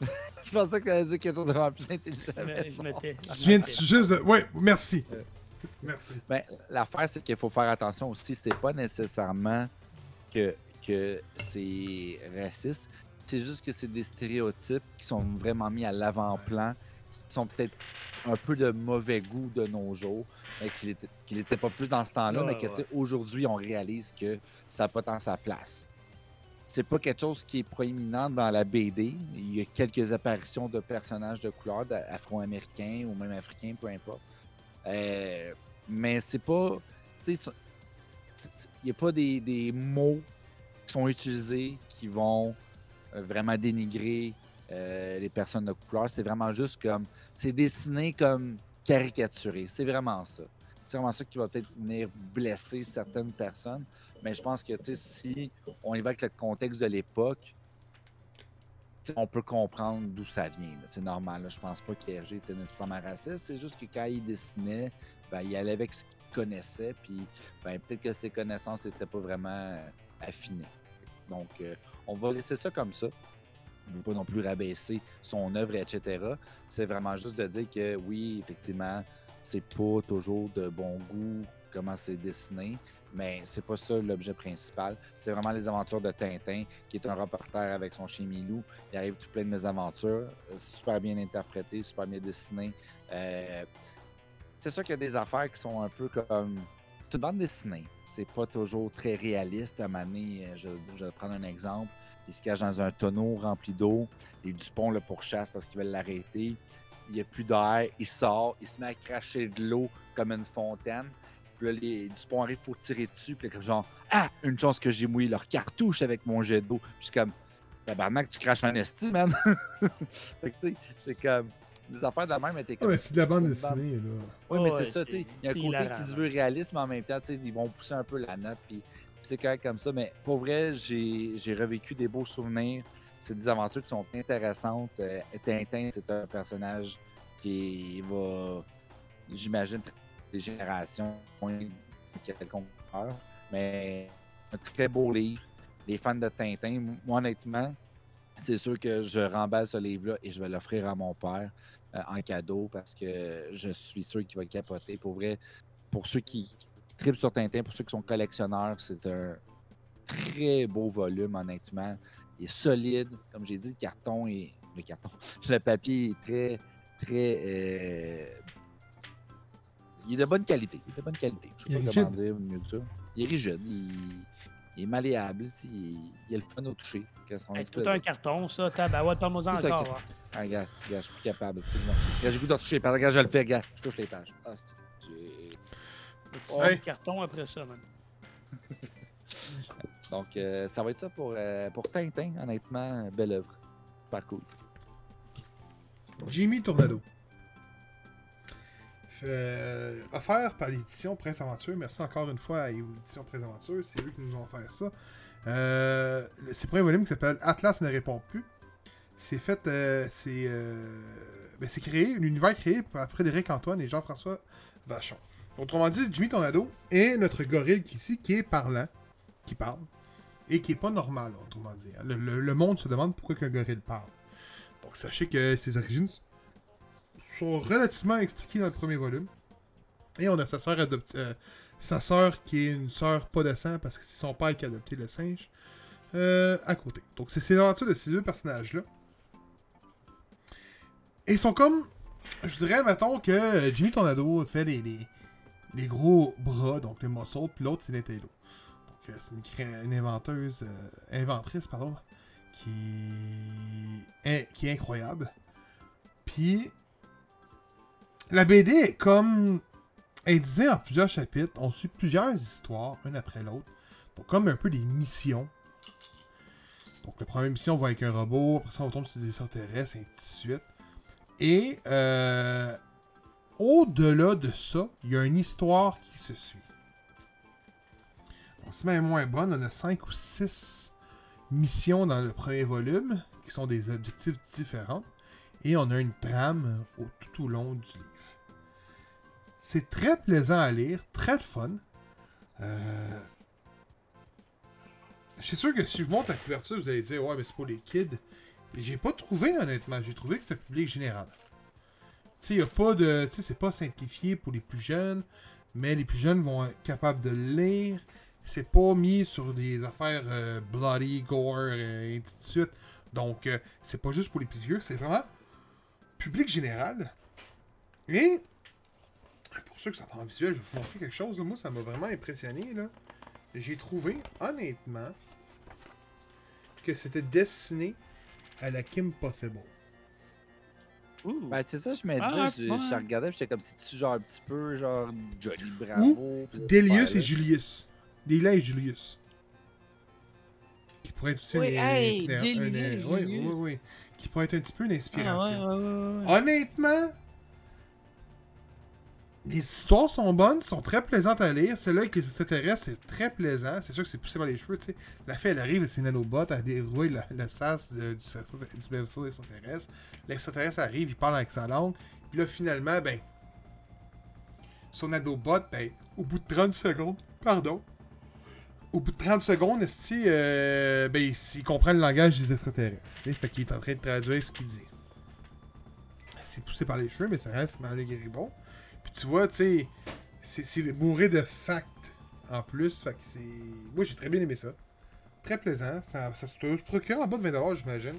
Je pensais qu'elle allait dire quelque chose de vraiment plus intelligent. Je m'étais. Viens de- juste de... Ouais, merci. Euh. Merci. Ben, l'affaire, c'est qu'il faut faire attention aussi. C'est pas nécessairement que, que c'est raciste. C'est juste que c'est des stéréotypes qui sont vraiment mis à l'avant-plan, qui sont peut-être un peu de mauvais goût de nos jours, mais qu'il était, qu'il était pas plus dans ce temps-là, Ouais, mais que ouais. tu sais, aujourd'hui, on réalise que ça n'a pas tant sa place. C'est pas quelque chose qui est proéminent dans la BD. Il y a quelques apparitions de personnages de couleur, afro-américains ou même africains, peu importe. Euh, mais c'est pas. Il n'y a pas des, des mots qui sont utilisés qui vont vraiment dénigrer euh, les personnes de couleur. C'est vraiment juste comme. C'est dessiné comme caricaturé. C'est vraiment ça. C'est vraiment ça qui va peut-être venir blesser certaines personnes. Mais je pense que si on évoque le contexte de l'époque, on peut comprendre d'où ça vient. C'est normal. là. Je pense pas qu'Hergé était nécessairement raciste. C'est juste que quand il dessinait, ben, il allait avec ce qu'il connaissait. Puis ben, peut-être que ses connaissances n'étaient pas vraiment euh, affinées. Donc, euh, on va laisser ça comme ça. On ne veut pas non plus rabaisser son œuvre, etc. C'est vraiment juste de dire que oui, effectivement, c'est pas toujours de bon goût comment c'est dessiné, mais c'est pas ça l'objet principal. C'est vraiment les aventures de Tintin, qui est un reporter avec son chien Milou. Il arrive tout plein de mes aventures. euh, Super bien interprété, super bien dessiné. Euh, c'est sûr qu'il y a des affaires qui sont un peu comme. C'est une bande dessinée. C'est pas toujours très réaliste. À donné, euh, je, je vais prendre un exemple. Il se cache dans un tonneau rempli d'eau. Et Dupont le pourchasse parce qu'ils veulent l'arrêter. Il n'y a plus d'air. Il sort. Il se met à cracher de l'eau comme une fontaine. Puis là, les Dupont arrive pour tirer dessus. Puis comme genre, ah, une chance que j'ai mouillé leur cartouche avec mon jet d'eau. Puis je suis comme, tabarnak, tu craches un esti, man. C'est comme, les affaires de la même étaient Ah, comme. mais c'est de la bande dessinée, là. Oui, mais c'est ça, tu sais. Il y a un côté qui se veut réaliste, mais en même temps, tu sais, ils vont pousser un peu la note. Puis, c'est correct comme ça. Mais pour vrai, j'ai j'ai revécu des beaux souvenirs. C'est des aventures qui sont intéressantes. Euh, Tintin, c'est un personnage qui va, j'imagine, des générations quelconque heure. Mais un très beau livre. Les fans de Tintin, moi, honnêtement, c'est sûr que je remballe ce livre-là et je vais l'offrir à mon père euh, en cadeau parce que je suis sûr qu'il va capoter. Pour vrai, pour ceux qui tripent sur Tintin, pour ceux qui sont collectionneurs, c'est un très beau volume, honnêtement. Il est solide. Comme j'ai dit, le carton est. Le carton. Le papier est très, très. euh, Il est de bonne qualité. Il est de bonne qualité. Je est sais pas comment rigide. dire mieux que ça. Il est rigide. Il, il est malléable. Il... il a le fun au toucher. Hey, fait tout plaisir. un carton, ça. Tabarouette, un encore. hein. Ah, regarde, regarde, je suis plus capable. Regarde, j'ai le goût de retoucher. Regarde, regarde, je le fais, regarde. Je touche les pages. Ah, c'est- j'ai- Tu Ouais. fais le carton après ça, man? Donc, euh, ça va être ça pour, euh, pour Tintin, honnêtement. Belle œuvre. Super cool. Jimmy Tornado. Fait- offert par l'édition Prince Aventure. Merci encore une fois à l'édition Prince Aventure. C'est eux qui nous ont offert ça. Euh, c'est le premier volume qui s'appelle Atlas ne répond plus. C'est fait. euh, c'est. euh, ben, c'est créé, l'univers créé par Frédéric Antoine et Jean-François Vachon. Autrement dit, Jimmy Tornado est notre gorille qui, ici qui est parlant, qui parle, et qui est pas normal, autrement dit. Le, le- le monde se demande pourquoi qu'un gorille parle. Donc sachez que ses origines sont relativement expliquées dans le premier volume. Et on a sa sœur adoptée. euh, sa sœur qui est une sœur pas de sang parce que c'est son père qui a adopté le singe. euh, à côté. Donc c'est ces aventures de ces deux personnages-là. Et ils sont comme. Je dirais, mettons que euh, Jimmy Tornado fait les, les, gros bras, donc les muscles, puis l'autre c'est l'intello. Donc euh, c'est une, une inventeuse, euh, inventrice, pardon, qui est, qui est incroyable. Puis la BD comme elle disait en plusieurs chapitres, on suit plusieurs histoires, une après l'autre. Donc comme un peu des missions. Donc la première mission on va avec un robot, après ça on tombe sur des extraterrestres, et ainsi de suite. Et euh, au-delà de ça, il y a une histoire qui se suit. Donc, c'est même moins bonne, on a 5 ou 6 missions dans le premier volume, qui sont des objectifs différents, et on a une trame tout au long du livre. C'est très plaisant à lire, très fun. Euh... Je suis sûr que si je montre la couverture, vous allez dire Ouais, mais c'est pour les kids. J'ai pas trouvé, honnêtement. J'ai trouvé que c'était public général. Tu sais, il a pas de. Tu sais, c'est pas simplifié pour les plus jeunes, mais les plus jeunes vont être capables de lire. C'est pas mis sur des affaires euh, bloody, gore, et ainsi de suite. Donc, euh, c'est pas juste pour les plus vieux, c'est vraiment public général. Et pour ceux qui sont en visuel, je vais vous montrer quelque chose. là. Moi, ça m'a vraiment impressionné. là. J'ai trouvé, honnêtement, que c'était destiné à la Kim Possible. Ben, c'est ça, je me Ah, disais. je, je regardais, j'étais comme si tu genre un petit peu, genre Johnny Bravo. Delius et Julius. Delia et Julius. Qui pourrait être aussi Oui, une, hey, une- et oui, oui, oui. Qui pourrait être un petit peu une Ah, ouais, inspiration. ouais, ouais, ouais. Honnêtement, les histoires sont bonnes, sont très plaisantes à lire. Celle-là avec les extraterrestres, c'est très plaisant. C'est sûr que c'est poussé par les cheveux, tu sais. La fille, elle arrive et ses nanobots, elle déroule la- le sas de- du, vaisseau extraterrestre. L'extraterrestre arrive, il parle avec sa langue. Puis là, finalement, ben, son nanobot, ben, au bout de 30 secondes, pardon, au bout de 30 secondes, esti, euh, ben, il, comprend le langage des extraterrestres. tu sais. Fait qu'il est en train de traduire ce qu'il dit. C'est poussé par les cheveux, mais ça reste malgré bon. Tu vois, tu sais, c'est- bourré de facts en plus. Fait que c'est. Moi, j'ai très bien aimé ça. Très plaisant. Ça, ça se procure en bas de 20$, j'imagine.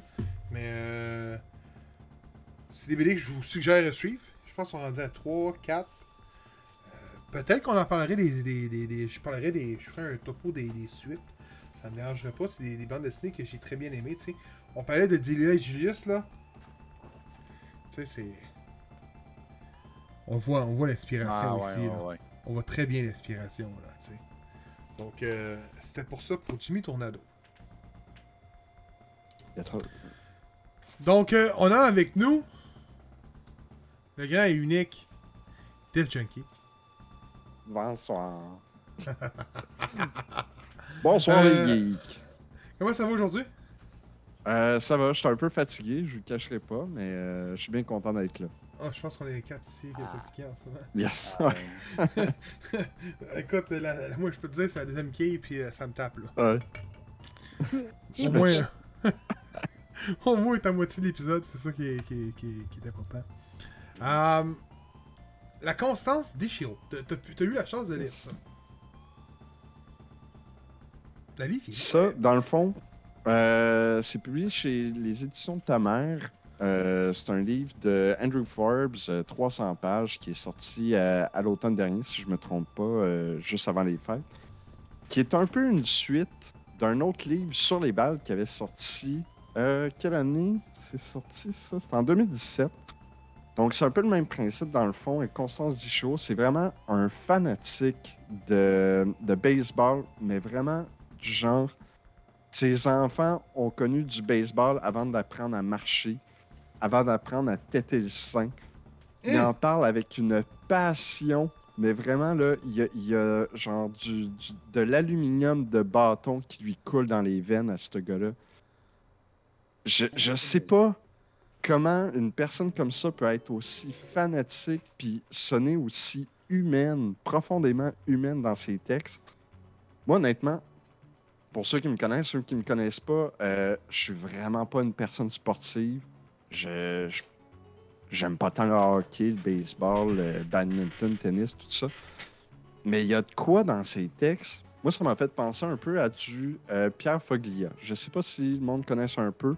Mais. Euh... C'est des BD que je vous suggère de suivre. Je pense qu'on est rendu à 3, 4. Euh, Peut-être qu'on en parlerait des, des, des, Je parlerai des. Je ferai un topo des, suites. Ça me dérangerait pas. C'est des, des bandes dessinées que j'ai très bien aimées, tu sais. On parlait de Delia et Julius, là. Tu sais, c'est. On voit, on voit l'inspiration Ah, ouais, ouais, ouais. On voit très bien l'inspiration, là. Donc, euh, c'était pour ça pour Jimmy Tornado. Donc, euh, on a avec nous le grand et unique Def Junkie. Bonsoir. Bonsoir Euh, les geeks. Comment ça va aujourd'hui? Euh, ça va, je suis un peu fatigué, je vous le cacherai pas, mais euh, je suis bien content d'être là. Ah, je pense qu'on est les quatre ici qui Ah. est fatigués en ce moment. Yes. Euh, Écoute, la- la- moi je peux te dire, c'est la deuxième quille puis euh, ça me tape là. Ouais. Au moins, euh, au moins est à moitié de l'épisode, c'est ça qui est, qui est- qui est- qui est important. Euh, la constance d'Ishiro. T'as- eu la chance de lire ça. La vie qui est Ça, dans le fond, euh, c'est publié chez les éditions de ta mère. Euh, c'est un livre de Andrew Forbes, euh, 300 pages, qui est sorti euh, à l'automne dernier, si je me trompe pas, euh, juste avant les fêtes. Qui est un peu une suite d'un autre livre sur les balles qui avait sorti. euh, quelle année c'est sorti ça? C'est en 2017. Donc, c'est un peu le même principe dans le fond. Et Constance Dichaud, c'est vraiment un fanatique de, de baseball, mais vraiment du genre. Ses enfants ont connu du baseball avant d'apprendre à marcher, avant d'apprendre à têter le sein. Il Hein? en parle avec une passion, mais vraiment, là, il y a, il y a genre du, du- de l'aluminium de bâton qui lui coule dans les veines à ce gars-là. Je, je sais pas comment une personne comme ça peut être aussi fanatique puis sonner aussi humaine, profondément humaine dans ses textes. Moi, honnêtement, pour ceux qui me connaissent, ceux qui me connaissent pas, euh, je suis vraiment pas une personne sportive. J'aime pas tant le hockey, le baseball, le badminton, tennis, tout ça. Mais il y a de quoi dans ces textes? Moi, ça m'a fait penser un peu à du euh, Pierre Foglia. Je sais pas si le monde connaît ça un peu.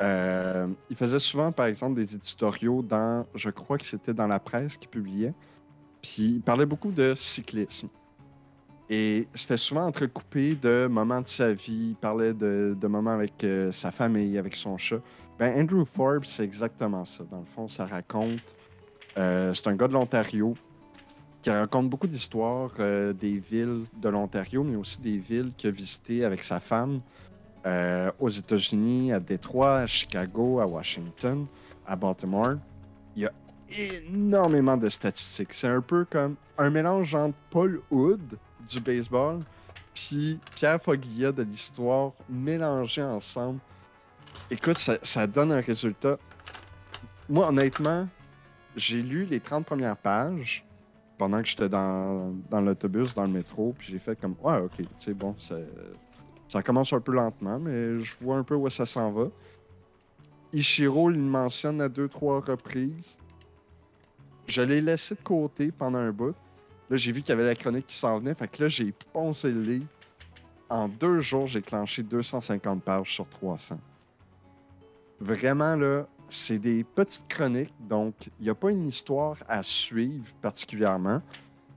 Euh, il faisait souvent, par exemple, des éditoriaux dans, je crois que c'était dans la presse qu'il publiait. Puis il parlait beaucoup de cyclisme. Et c'était souvent entrecoupé de moments de sa vie. Il parlait de, de moments avec euh, sa famille, avec son chat. Ben, Andrew Forbes, c'est exactement ça. Dans le fond, ça raconte. euh, c'est un gars de l'Ontario qui raconte beaucoup d'histoires euh, des villes de l'Ontario, mais aussi des villes qu'il a visitées avec sa femme euh, aux États-Unis, à Détroit, à Chicago, à Washington, à Baltimore. Il y a énormément de statistiques. C'est un peu comme un mélange entre Paul Hood du baseball puis Pierre Foglia de l'histoire mélangés ensemble. Écoute, ça, donne un résultat. Moi, honnêtement, j'ai lu les 30 premières pages pendant que j'étais dans, dans l'autobus, dans le métro, puis j'ai fait comme, ouais, ok, c'est bon, ça, commence un peu lentement, mais je vois un peu où ça s'en va. Ishiro, il mentionne à deux, trois reprises. Je l'ai laissé de côté pendant un bout. Là, j'ai vu qu'il y avait la chronique qui s'en venait, fait que là, j'ai poncé le livre. En deux jours, j'ai clenché 250 pages sur 300. Vraiment, là, c'est des petites chroniques, donc il n'y a pas une histoire à suivre particulièrement.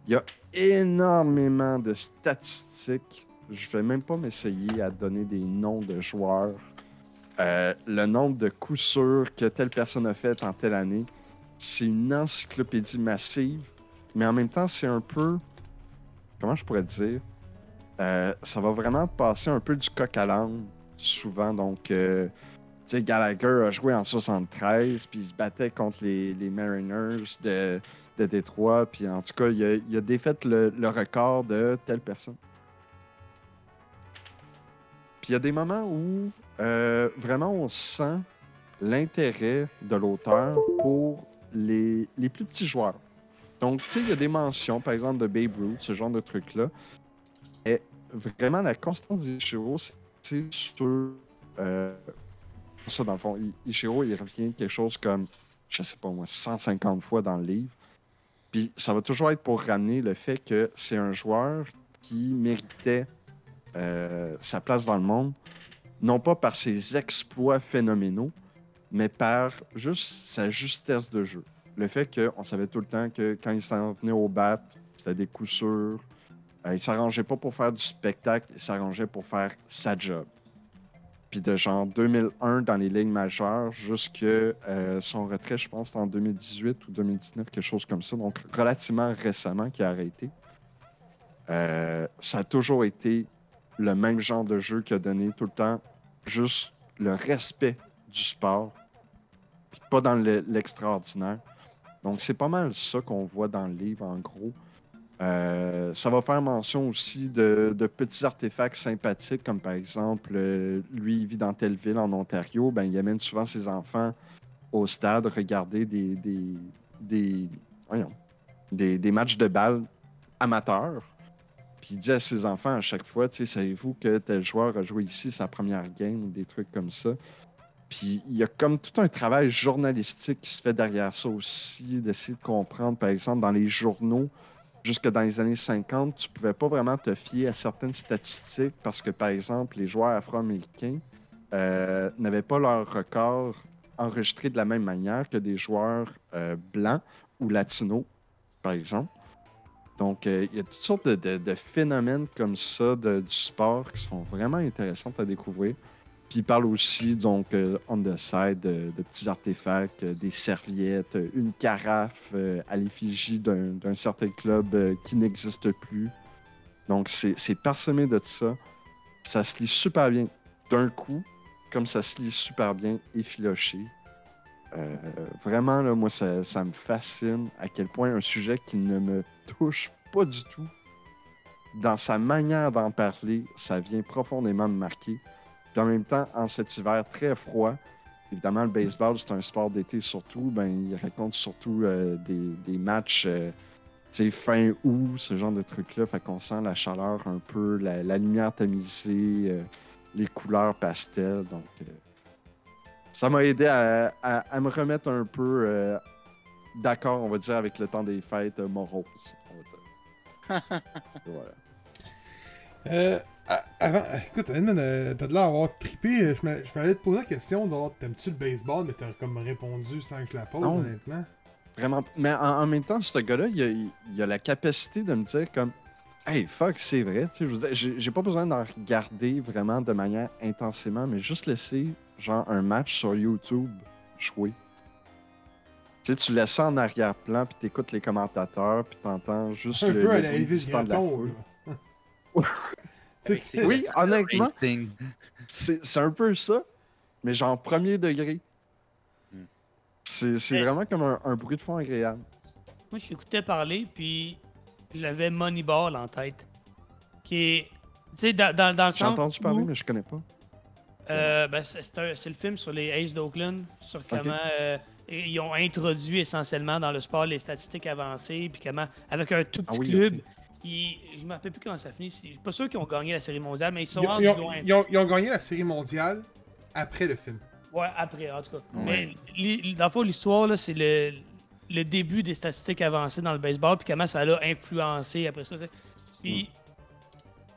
Il y a énormément de statistiques. Je vais même pas m'essayer à donner des noms de joueurs. Euh, le nombre de coups sûrs que telle personne a fait en telle année. C'est une encyclopédie massive, mais en même temps, c'est un peu. Comment je pourrais dire Euh, Ça va vraiment passer un peu du coq à l'âne, souvent. Donc, euh, Gallagher a joué en 73, puis il se battait contre les, les Mariners de, de Détroit, puis en tout cas, il a, défait le, le record de telle personne. Puis il y a des moments où euh, vraiment on sent l'intérêt de l'auteur pour les, les plus petits joueurs. Donc, tu sais, il y a des mentions, par exemple, de Babe Ruth, ce genre de truc-là. Et vraiment, la constance d'Ichiro, c'est- c'est sur. euh, ça, dans le fond, Ichiro, il revient quelque chose comme, je sais pas moi, 150 fois dans le livre. Puis ça va toujours être pour ramener le fait que c'est un joueur qui méritait euh, sa place dans le monde, non pas par ses exploits phénoménaux, mais par juste sa justesse de jeu. Le fait qu'on savait tout le temps que quand il s'en venait au bat, c'était des coups sûrs. Euh, il s'arrangeait pas pour faire du spectacle, il s'arrangeait pour faire sa job. Puis de genre 2001 dans les lignes majeures jusque euh, son retrait, je pense, en 2018 ou 2019, quelque chose comme ça. Donc relativement récemment qu'il a arrêté. Euh, ça a toujours été le même genre de jeu qui a donné tout le temps juste le respect du sport, puis pas dans le- l'extraordinaire. Donc c'est pas mal ça qu'on voit dans le livre en gros. Euh, ça va faire mention aussi de, petits artefacts sympathiques, comme par exemple, euh, lui, il vit dans telle ville en Ontario, ben, il amène souvent ses enfants au stade regarder des, des, des, des, matchs de balle amateurs. Puis il dit à ses enfants à chaque fois, savez-vous que tel joueur a joué ici sa première game ou des trucs comme ça? Puis il y a comme tout un travail journalistique qui se fait derrière ça aussi, d'essayer de comprendre, par exemple, dans les journaux, jusque dans les années 50, tu pouvais pas vraiment te fier à certaines statistiques parce que, par exemple, les joueurs afro-américains euh, n'avaient pas leur record enregistré de la même manière que des joueurs euh, blancs ou latinos, par exemple. Donc, euh, il y a toutes sortes de, phénomènes comme ça du sport qui sont vraiment intéressants à découvrir. Puis il parle aussi, donc, euh, on the side, de, de petits artefacts, euh, des serviettes, euh, une carafe euh, à l'effigie d'un certain club euh, qui n'existe plus. Donc, c'est parsemé de tout ça. Ça se lit super bien d'un coup, comme ça se lit super bien effiloché. Euh, vraiment, là, moi, ça me fascine à quel point un sujet qui ne me touche pas du tout, dans sa manière d'en parler, ça vient profondément me marquer. Puis en même temps, en cet hiver très froid, évidemment, le baseball, c'est un sport d'été surtout, ben, il raconte surtout euh, des, des matchs euh, fin août, ce genre de trucs-là. Fait qu'on sent la chaleur un peu, la, la lumière tamisée, euh, les couleurs pastel. Donc, euh, ça m'a aidé à, à- à me remettre un peu euh, d'accord, on va dire, avec le temps des fêtes moroses, on va dire. voilà. Euh, a- avant, écoute, Edmund, euh, t'as de l'air d'avoir trippé. euh, Je m'allais te poser la question, t'aimes-tu le baseball, mais t'as comme répondu sans que je la pose, Non. honnêtement. Vraiment. Mais en, en même temps, ce gars-là, il a, il a la capacité de me dire comme Hey, fuck, c'est vrai. Tu sais, je j'ai pas besoin d'en regarder vraiment de manière intensément, mais juste laisser genre un match sur YouTube jouer. Tu sais, tu laisses ça en arrière-plan, puis t'écoutes les commentateurs, puis t'entends juste Un le, peu à le la distant de la foule. Oui, honnêtement. C'est un peu ça, mais genre premier degré. Hmm. C'est vraiment comme un, un bruit de fond agréable. Moi, je t'écoutais parler, puis j'avais Moneyball en tête. Qui est. Tu sais, dans, dans, dans le J'ai sens. entendu parler, où, mais je connais pas. euh, ben, c'est le film sur les Aces d'Oakland, sur comment euh, ils ont introduit essentiellement dans le sport les statistiques avancées, puis comment, avec un tout Ah petit oui, club. Ils- je me rappelle plus comment ça finit. Je suis pas sûr qu'ils ont gagné la série mondiale, mais ils sont Ils, ont- rendus ils ont, loin. ils ont- ils ont gagné la série mondiale après le film. Ouais, après, en tout cas. Ouais. Mais dans le fond, l'histoire, là, c'est le, le début des statistiques avancées dans le baseball, puis comment ça l'a influencé après ça. Puis,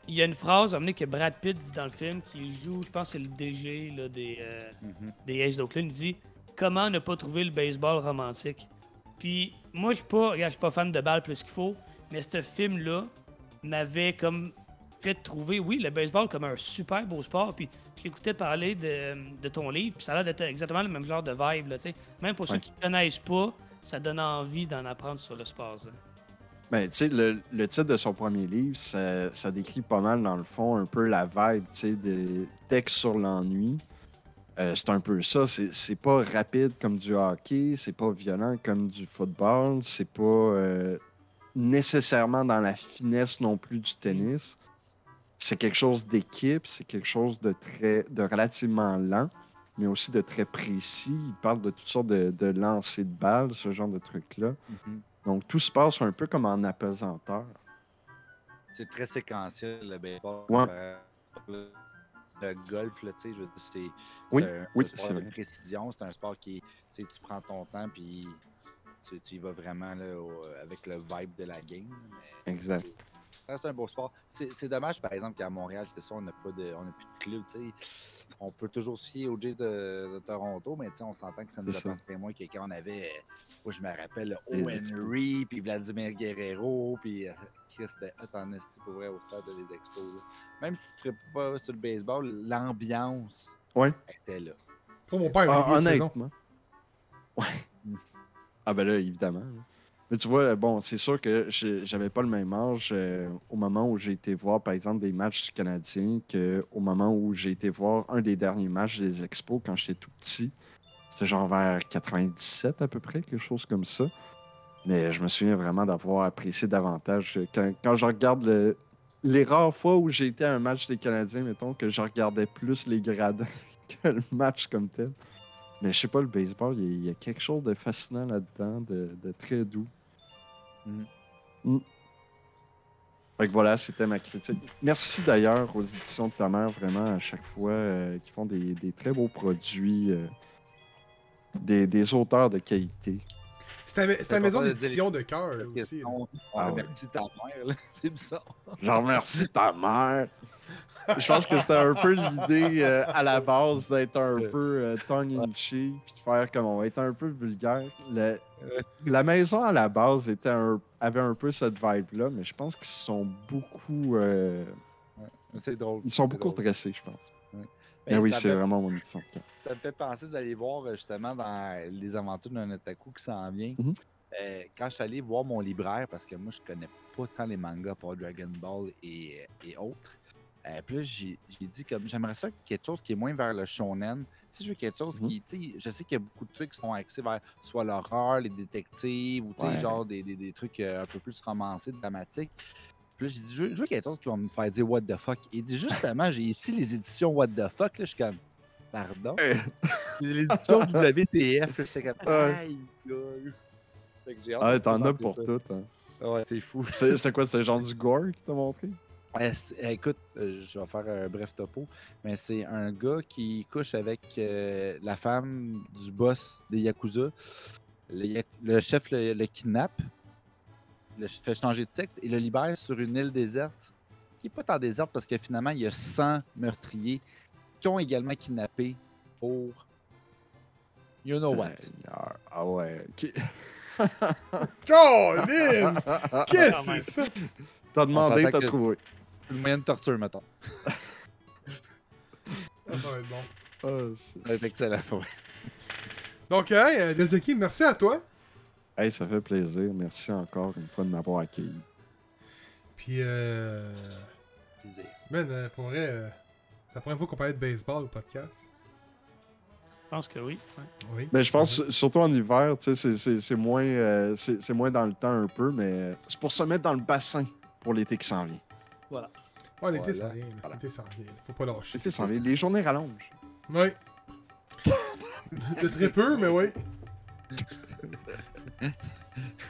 il y a une phrase, donné, que Brad Pitt dit dans le film, qui joue, je pense que c'est le DG là, des, euh, Mhm. des Aces d'Oakland, il dit Comment ne pas trouver le baseball romantique Puis, moi, je suis pas, regarde, je suis pas fan de balle plus qu'il faut, mais ce film-là m'avait comme fait trouver, oui, le baseball comme un super beau sport. Puis, je l'écoutais parler de, de ton livre, puis ça a l'air d'être exactement le même genre de vibe. Là. Même pour ceux qui connaissent pas, ça donne envie d'en apprendre sur le sport. ça. Ben, tu sais, le, le titre de son premier livre, ça, ça décrit pas mal, dans le fond, un peu la vibe, tu sais, des textes sur l'ennui. Euh, c'est un peu ça. C'est c'est pas rapide comme du hockey, c'est pas violent comme du football, c'est pas euh, nécessairement dans la finesse non plus du tennis. C'est quelque chose d'équipe, c'est quelque chose de très, de relativement lent, mais aussi de très précis. Il parle de toutes sortes de, de lancers de balles, ce genre de trucs-là. Mhm. Donc, tout se passe un peu comme en apesanteur. C'est très séquentiel, le baseball. Ouais. Euh, le, golf, là, tu sais, c'est Oui, un, oui, un sport de vrai. précision. C'est un sport qui, tu prends ton temps, puis tu, tu y vas vraiment là, au- avec le vibe de la game. mais Exact. Reste un beau sport. C'est c'est dommage, par exemple, qu'à Montréal, c'est ça, on n'a pas de, on n'a plus de club. tu sais. On peut toujours se fier aux Jays de, de Toronto, mais on s'entend que ça nous C'est appartient moins que quand on avait, moi je me rappelle, Les O. Expos. Henry, puis Vladimir Guerrero, puis euh, Chris, c'était hot en esti pour vrai au stade des Expos. là. Même si tu ne ferais pas sur le baseball, l'ambiance Ouais. était là. Comme mon père, Ah, honnêtement. Ouais. Ah ben là, évidemment. Mais tu vois, bon, c'est sûr que j'avais pas le même âge euh, au moment où j'ai été voir, par exemple, des matchs du Canadien qu'au moment où j'ai été voir un des derniers matchs des Expos quand j'étais tout petit. C'était genre vers 97 à peu près, quelque chose comme ça. Mais je me souviens vraiment d'avoir apprécié davantage. Quand, quand je regarde le- les rares fois où j'ai été à un match des Canadiens, mettons, que je regardais plus les gradins que le match comme tel. Mais je sais pas, le baseball, il y a- il y, a quelque chose de fascinant là-dedans, de, de très doux. Mhm. Mm. Fait que voilà, c'était ma critique. Merci d'ailleurs aux éditions de ta mère, vraiment, à chaque fois, euh, qui font des, des très beaux produits, euh, des, des auteurs de qualité. C'est ta, maison d'édition de cœur aussi. Ah ouais. remercie ta mère, là. c'est bizarre. Je remercie ta mère. Je pense que c'était un peu l'idée euh, à la base d'être un peu euh, tongue-in-cheek, puis de faire comme on va être un peu vulgaire. Le- la maison à la base était un- avait un peu cette vibe-là, mais je pense qu'ils sont beaucoup. euh, C'est drôle. ils sont beaucoup drôle. stressés, je pense. Mais Mais oui, c'est me- vraiment mon édition. Ça me fait penser, vous allez voir justement dans les aventures d'un otaku qui s'en vient. Mhm. Euh, quand je suis allé voir mon libraire, parce que moi je connais pas tant les mangas pour Dragon Ball et, et autres, euh, puis là j'ai j'ai dit comme j'aimerais ça quelque chose qui est moins vers le shonen. Tu sais, je veux quelque chose Mhm. qui, tu sais, je sais qu'il y a beaucoup de trucs qui sont axés vers soit l'horreur, les détectives, ou tu sais, Ouais. genre des, des- des trucs euh, un peu plus romancés, dramatiques. Puis là, j'ai dit, je veux, je veux quelque chose qui va me faire dire what the fuck. Il dit justement, j'ai ici les éditions what the fuck. Là, je suis comme, pardon? L'édition WTF. là, J'étais comme, Ouais. aïe, gueule. Fait que j'ai hâte Ah, de t'en as pour tout. Hein. Ouais, c'est fou. C'est c'est quoi, c'est genre du gore qui t'a montré? C'est- écoute, euh, je vais faire un bref topo, mais c'est un gars qui couche avec euh, la femme du boss des Yakuza. Le, chef le, le kidnappe, le fait changer de texte et le libère sur une île déserte, qui n'est pas tant déserte parce que finalement, il y a 100 meurtriers qui ont également kidnappé pour You know what? Seigneur. Ah ouais. Colin! Qu'est-ce que c'est ça? T'as demandé, t'as que- trouvé. Une moyenne de torture, mettons. Ça va être bon. Shit. Ça va être excellent pour vrai. Donc, hey, euh, Def Junkie, merci à toi. Hey, ça fait plaisir. Merci encore une fois de m'avoir accueilli. Puis, euh. Plaisir. Euh, pour vrai, euh, c'est la première fois qu'on parlait de baseball au podcast. Je pense que oui. ouais. Oui. Mais je pense, surtout en hiver, tu sais, c'est- moins, euh, c'est moins dans le temps un peu, mais c'est pour se mettre dans le bassin pour l'été qui s'en vient. Voilà. Ouais, l'été Voilà. L'été vient. Faut pas lâcher. L'été s'en vient. Les journées rallongent. Oui. de très peu, mais oui.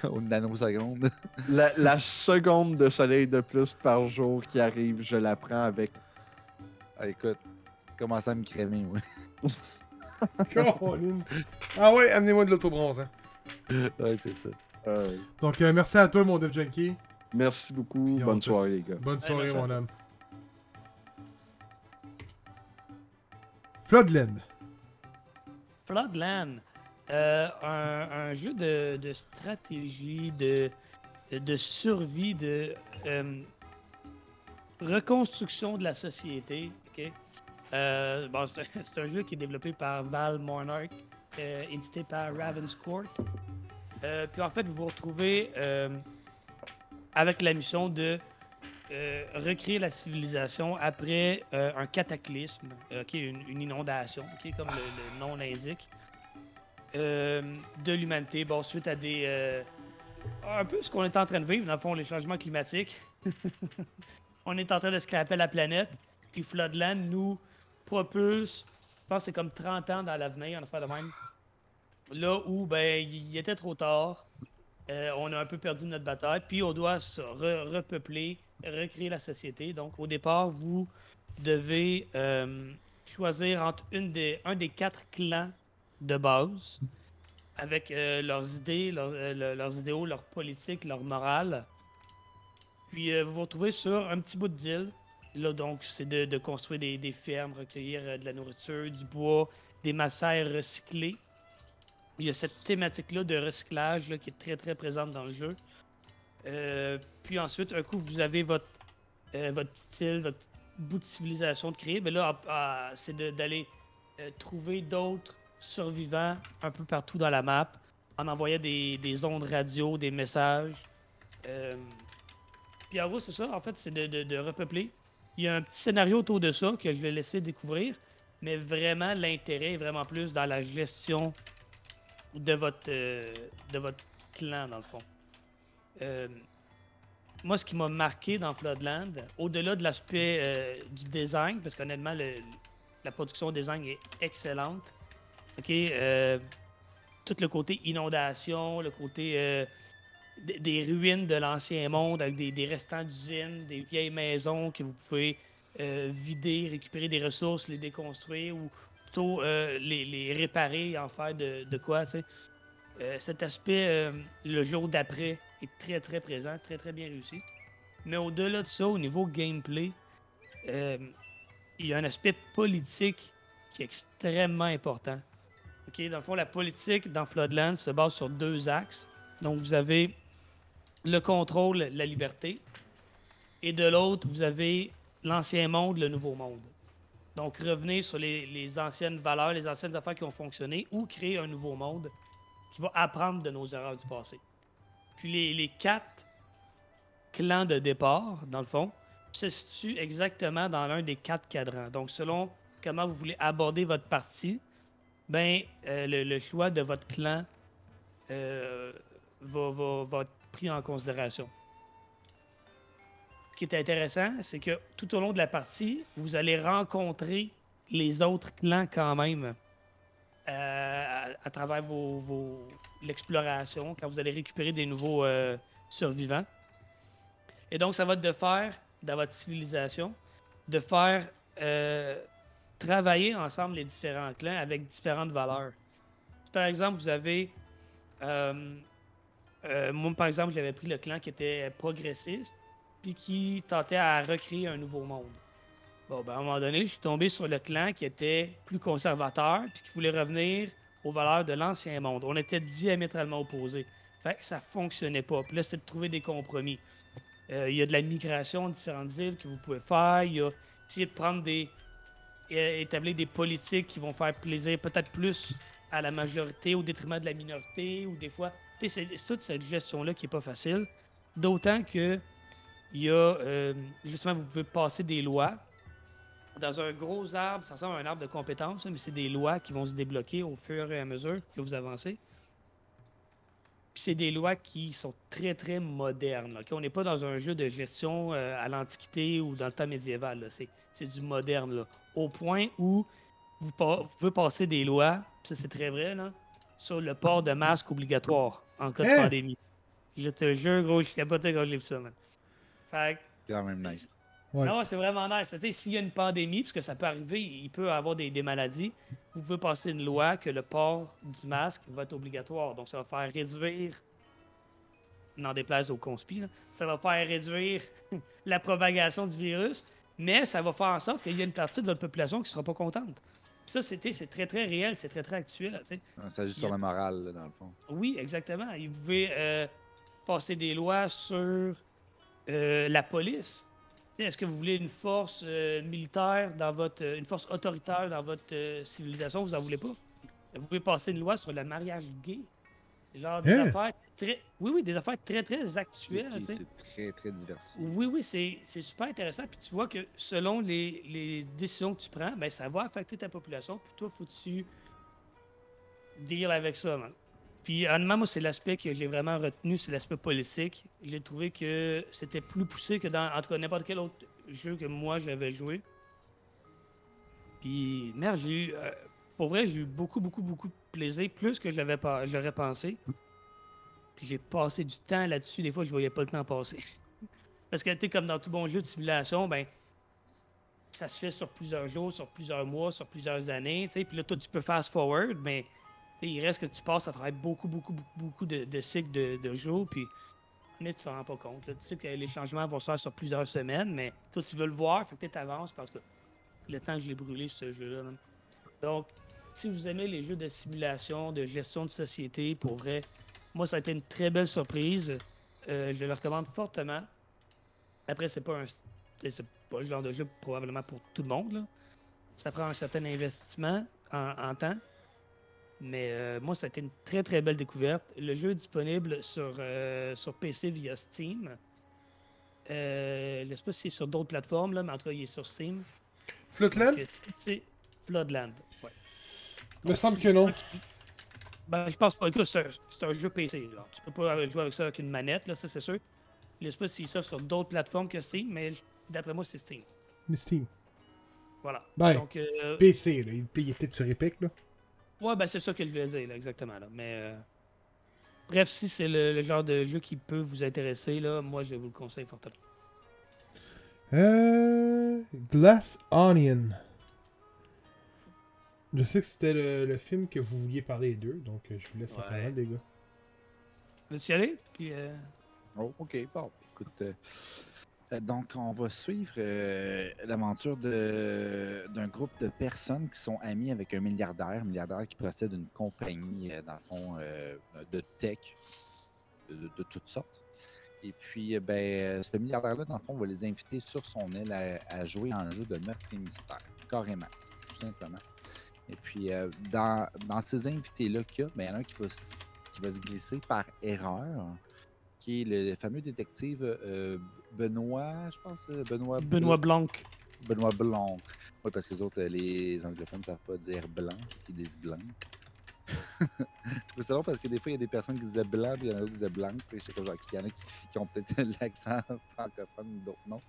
Au nanoseconde. La, la seconde de soleil de plus par jour qui arrive, je la prends avec. Ah, écoute, commence à me crémer, ouais. Colin. Ah ouais, amenez-moi de l'autobronzant. ouais, c'est ça. euh, Donc, euh, merci à toi, mon Def Junkie. Merci beaucoup. Bonne soirée, les gars. Bonne soirée, mon homme. Floodland. Floodland. Euh, un, un jeu de, de stratégie, de, de survie, de euh, reconstruction de la société. ok? Euh, bon, c'est un- c'est un jeu qui est développé par Val Monarch, euh, édité par Ravenscourt. Euh, puis en fait, vous vous retrouvez euh, avec la mission de euh, recréer la civilisation après euh, un cataclysme, euh, ok, une, une inondation, ok, comme le, le nom l'indique, euh, de l'humanité, bon, suite à des... euh, un peu ce qu'on est en train de vivre, dans le fond, les changements climatiques. On est en train de scraper la planète, puis Floodland nous propulse, je pense que c'est comme 30 ans dans l'avenir, en fait de même. Là où, ben, il était trop tard, euh, on a un peu perdu notre bataille, puis on doit se re- repeupler, recréer la société. Donc, au départ, vous devez euh, choisir entre un des quatre clans de base, avec euh, leurs idées, leurs, le- leurs idéaux, leurs politiques, leur morale. Puis vous vous retrouvez sur un petit bout d'île. Là, donc, c'est de, de construire des, fermes, recueillir de la nourriture, du bois, des massaires recyclés. Il y a cette thématique-là de recyclage qui est très, très présente dans le jeu. Euh, puis ensuite, un coup, vous avez votre, euh, votre votre bout de civilisation de créer. Mais là, c'est d'aller euh, trouver d'autres survivants un peu partout dans la map en envoyant des, des ondes radio, des messages. Euh, puis en gros, c'est ça, en fait, c'est de, de- de repeupler. Il y a un petit scénario autour de ça que je vais laisser découvrir, mais vraiment, l'intérêt est vraiment plus dans la gestion de votre, euh, de votre clan, dans le fond. Euh, moi, ce qui m'a marqué dans Floodland, au-delà de l'aspect euh, du design, parce qu'honnêtement, la production design est excellente. OK? tout le côté inondation, le côté des- ruines de l'ancien monde avec des, restants d'usines, des vieilles maisons que vous pouvez vider, récupérer des ressources, les déconstruire ou plutôt euh, les, réparer, en faire de, quoi, tu. Euh, cet aspect, euh, le jour d'après, est très très présent, très très bien réussi. Mais au-delà de ça, au niveau gameplay, il y a un aspect politique qui est extrêmement important. Ok, dans le fond, la politique dans Floodland se base sur deux axes. Donc, vous avez le contrôle, la liberté, et de l'autre, vous avez l'ancien monde, le nouveau monde. Donc, revenir sur les, anciennes valeurs, les anciennes affaires qui ont fonctionné, ou créer un nouveau monde qui va apprendre de nos erreurs du passé. Puis les, quatre clans de départ, dans le fond, se situent exactement dans l'un des quatre cadrans. Donc, selon comment vous voulez aborder votre partie, ben, euh, le, choix de votre clan euh, va être pris en considération. Ce qui est intéressant, c'est que tout au long de la partie, vous allez rencontrer les autres clans quand même euh, à, travers vos, l'exploration, quand vous allez récupérer des nouveaux euh, survivants. Et donc, ça va être de faire, dans votre civilisation, de faire euh, travailler ensemble les différents clans avec différentes valeurs. Par exemple, vous avez. moi, par exemple, j'avais pris le clan qui était progressiste, puis qui tentait à recréer un nouveau monde. Bon, ben, à un moment donné, je suis tombé sur le clan qui était plus conservateur, puis qui voulait revenir aux valeurs de l'ancien monde. On était diamétralement opposés. Fait que ça fonctionnait pas. Puis là, c'était de trouver des compromis. Euh, Il y a de la migration de différentes îles que vous pouvez faire. Il y a essayer de prendre des. é- établir des politiques qui vont faire plaisir peut-être plus à la majorité au détriment de la minorité, ou des fois. c'est toute cette gestion-là qui est pas facile. D'autant que il y a. euh, justement, vous pouvez passer des lois. Dans un gros arbre, ça ressemble à un arbre de compétences, hein, mais c'est des lois qui vont se débloquer au fur et à mesure que vous avancez. Puis c'est des lois qui sont très, très modernes. On n'est pas dans un jeu de gestion euh, à l'Antiquité ou dans le temps médiéval. C'est, du moderne. là. Au point où vous, pouvez passer des lois, ça c'est très vrai, là, sur le port de masque obligatoire en cas de Hein? pandémie. Je te jure, gros, je capotais quand j'ai vu ça, man. Fait C'est quand même nice. Ouais. non, c'est vraiment nice. S'il y a une pandémie, parce que ça peut arriver, il peut y avoir des, des maladies, vous pouvez passer une loi que le port du masque va être obligatoire. Donc, ça va faire réduire, n'en déplaise aux conspires, là, ça va faire réduire la propagation du virus, mais ça va faire en sorte qu'il y a une partie de votre population qui ne sera pas contente. Puis ça, c'était- c'est très, très réel, c'est très, très actuel. tu sais. Ça agit sur la morale, là, dans le fond. Oui, exactement. Vous pouvez euh, passer des lois sur euh, la police. Est-ce que vous voulez une force euh, militaire dans votre. euh, une force autoritaire dans votre euh, civilisation? Vous n'en voulez pas? Vous pouvez passer une loi sur le mariage gay. Genre des Hein? affaires très. Oui, oui, des affaires très, très actuelles. C'est très, très diversifié. Oui, oui, c'est c'est super intéressant. Puis tu vois que selon les, les décisions que tu prends, ben, ça va affecter ta population. Puis toi, faut que tu deal avec ça, man. Puis honnêtement, moi, c'est l'aspect que j'ai vraiment retenu, c'est l'aspect politique. J'ai trouvé que c'était plus poussé que dans, n'importe quel autre jeu que moi j'avais joué. Puis, merde, j'ai eu. euh, pour vrai, j'ai eu beaucoup, beaucoup, beaucoup de plaisir, plus que j'avais pas, j'aurais pensé. Puis j'ai passé du temps là-dessus. Des fois, je voyais pas le temps passer. Parce que, tu sais, comme dans tout bon jeu de simulation, ben, ça se fait sur plusieurs jours, sur plusieurs mois, sur plusieurs années, tu sais. Puis là, toi, tu peux fast forward, mais il reste que tu passes à travers beaucoup, beaucoup, beaucoup, beaucoup de, cycles de, de jours. Puis mais tu t'en rends pas compte. Tu sais que les changements vont se faire sur plusieurs semaines, mais toi, tu veux le voir, fait que tu avances parce que le temps que je l'ai brûlé, ce jeu-là. Donc, si vous aimez les jeux de simulation, de gestion de société, pour vrai, moi, ça a été une très belle surprise. Euh, je le recommande fortement. Après, c'est pas un c'est pas le genre de jeu probablement pour tout le monde. Ça prend un certain investissement en, en temps. Mais euh, moi, ça a été une très très belle découverte. Le jeu est disponible sur, euh, sur PC via Steam. Euh, je sais pas si c'est sur d'autres plateformes, là, mais en tout cas, il est sur Steam. Floodland? Donc, c'est- Floodland. Ouais. Me semble que non. qui- Ben, je pense pas. Écoute, c'est un, jeu PC. Là. Tu peux pas jouer avec ça avec une manette, là, ça c'est sûr. Je sais pas s'il s'offre sur d'autres plateformes que Steam, mais d'après moi, c'est Steam. Mais Steam. Voilà. Ben, Donc, euh, PC, là. Il il peut-être sur Epic, là. Ouais, ben c'est ça que je voulais dire, là, exactement. Là. Mais euh, bref, si c'est le, le genre de jeu qui peut vous intéresser, là, moi, je vous le conseille fortement. Euh. Glass Onion. Je sais que c'était le, le film que vous vouliez parler les deux, donc euh, je vous laisse la parole, les gars. Veux-tu y aller? Puis, euh, Oh, ok, bon, écoute. Euh, donc, on va suivre euh, l'aventure d'un groupe de personnes qui sont amis avec un milliardaire, un milliardaire qui possède une compagnie, euh, dans le fond, de tech de, toutes sortes. Et puis, ben, ce milliardaire-là, dans le fond, va les inviter sur son île à, jouer à un jeu de meurtre et mystère, carrément, tout simplement. Et puis, dans, ces invités-là qu'il y a, ben, il y en a un qui va se glisser par erreur qui est le fameux détective euh, Benoît, je pense, euh, Benoît Benoît Blanc. Benoît Blanc. Oui, parce que les autres, euh, les anglophones ne savent pas dire blanc, ils disent blanc. je long parce que des fois, il y a des personnes qui disaient blanc, puis il y en a d'autres qui disaient blanc. Puis je sais pas, genre, qu'il y en a qui, qui ont peut-être l'accent francophone, d'autres non.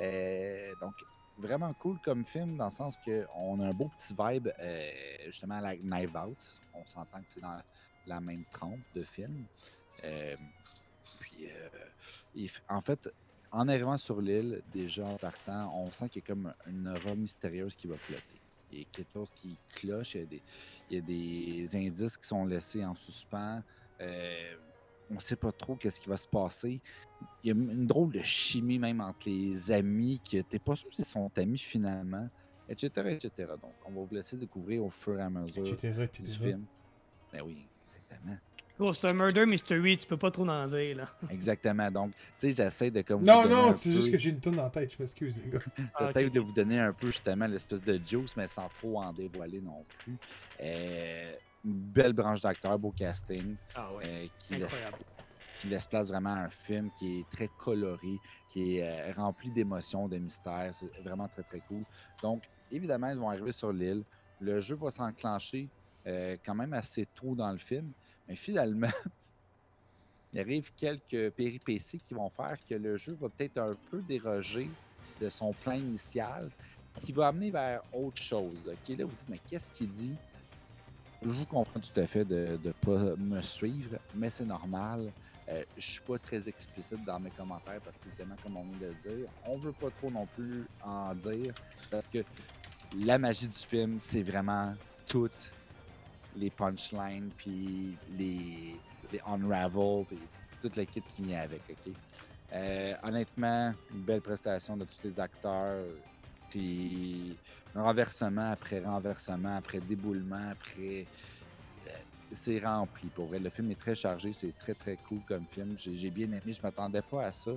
Euh, donc, vraiment cool comme film dans le sens qu'on a un beau petit vibe, euh, justement, à la Knife Out. On s'entend que c'est dans la même trempe de film. Euh, puis, euh, il en fait, en arrivant sur l'île, déjà en partant, on sent qu'il y a comme une aura mystérieuse qui va flotter. Il y a quelque chose qui cloche, il y a des, il y a des indices qui sont laissés en suspens. Euh, on ne sait pas trop qu'est-ce qui va se passer. Il y a une drôle de chimie même entre les amis, que t'es pas sûr s'ils sont amis finalement, etc., etc. Donc, on va vous laisser découvrir au fur et à mesure Etc., etc. du film. Ben oui, exactement. Oh, c'est un murder mystery, tu peux pas trop en dire, là. Exactement. Donc, tu sais, j'essaie de comme. Non, non, c'est peu- juste que j'ai une tonne dans la tête, je m'excuse, les gars. Ah, J'essaie de vous donner un peu justement l'espèce de juice, mais sans trop en dévoiler non plus. Euh, une belle branche d'acteurs, beau casting, Ah ouais. euh, qui, laisse, Incroyable. qui laisse place vraiment à un film qui est très coloré, qui est euh, rempli d'émotions, de mystères. C'est vraiment très très cool. Donc, évidemment, ils vont arriver sur l'île. Le jeu va s'enclencher euh, quand même assez tôt dans le film, mais finalement, il arrive quelques péripéties qui vont faire que le jeu va peut-être un peu déroger de son plan initial, qui va amener vers autre chose. Ok, là, vous dites, mais qu'est-ce qu'il dit? Je vous comprends tout à fait de ne pas me suivre, mais c'est normal. Euh, je suis pas très explicite dans mes commentaires parce qu'évidemment, comme on vient de le dire, on veut pas trop non plus en dire parce que la magie du film, c'est vraiment toutes les punchlines, puis les, les unravel, puis toute kit qui vient avec? Euh, honnêtement, une belle prestation de tous les acteurs. Puis renversement après renversement, après déboulement, après. C'est rempli pour vrai. Le film est très chargé, c'est très très cool comme film. J'ai bien aimé, je m'attendais pas à ça.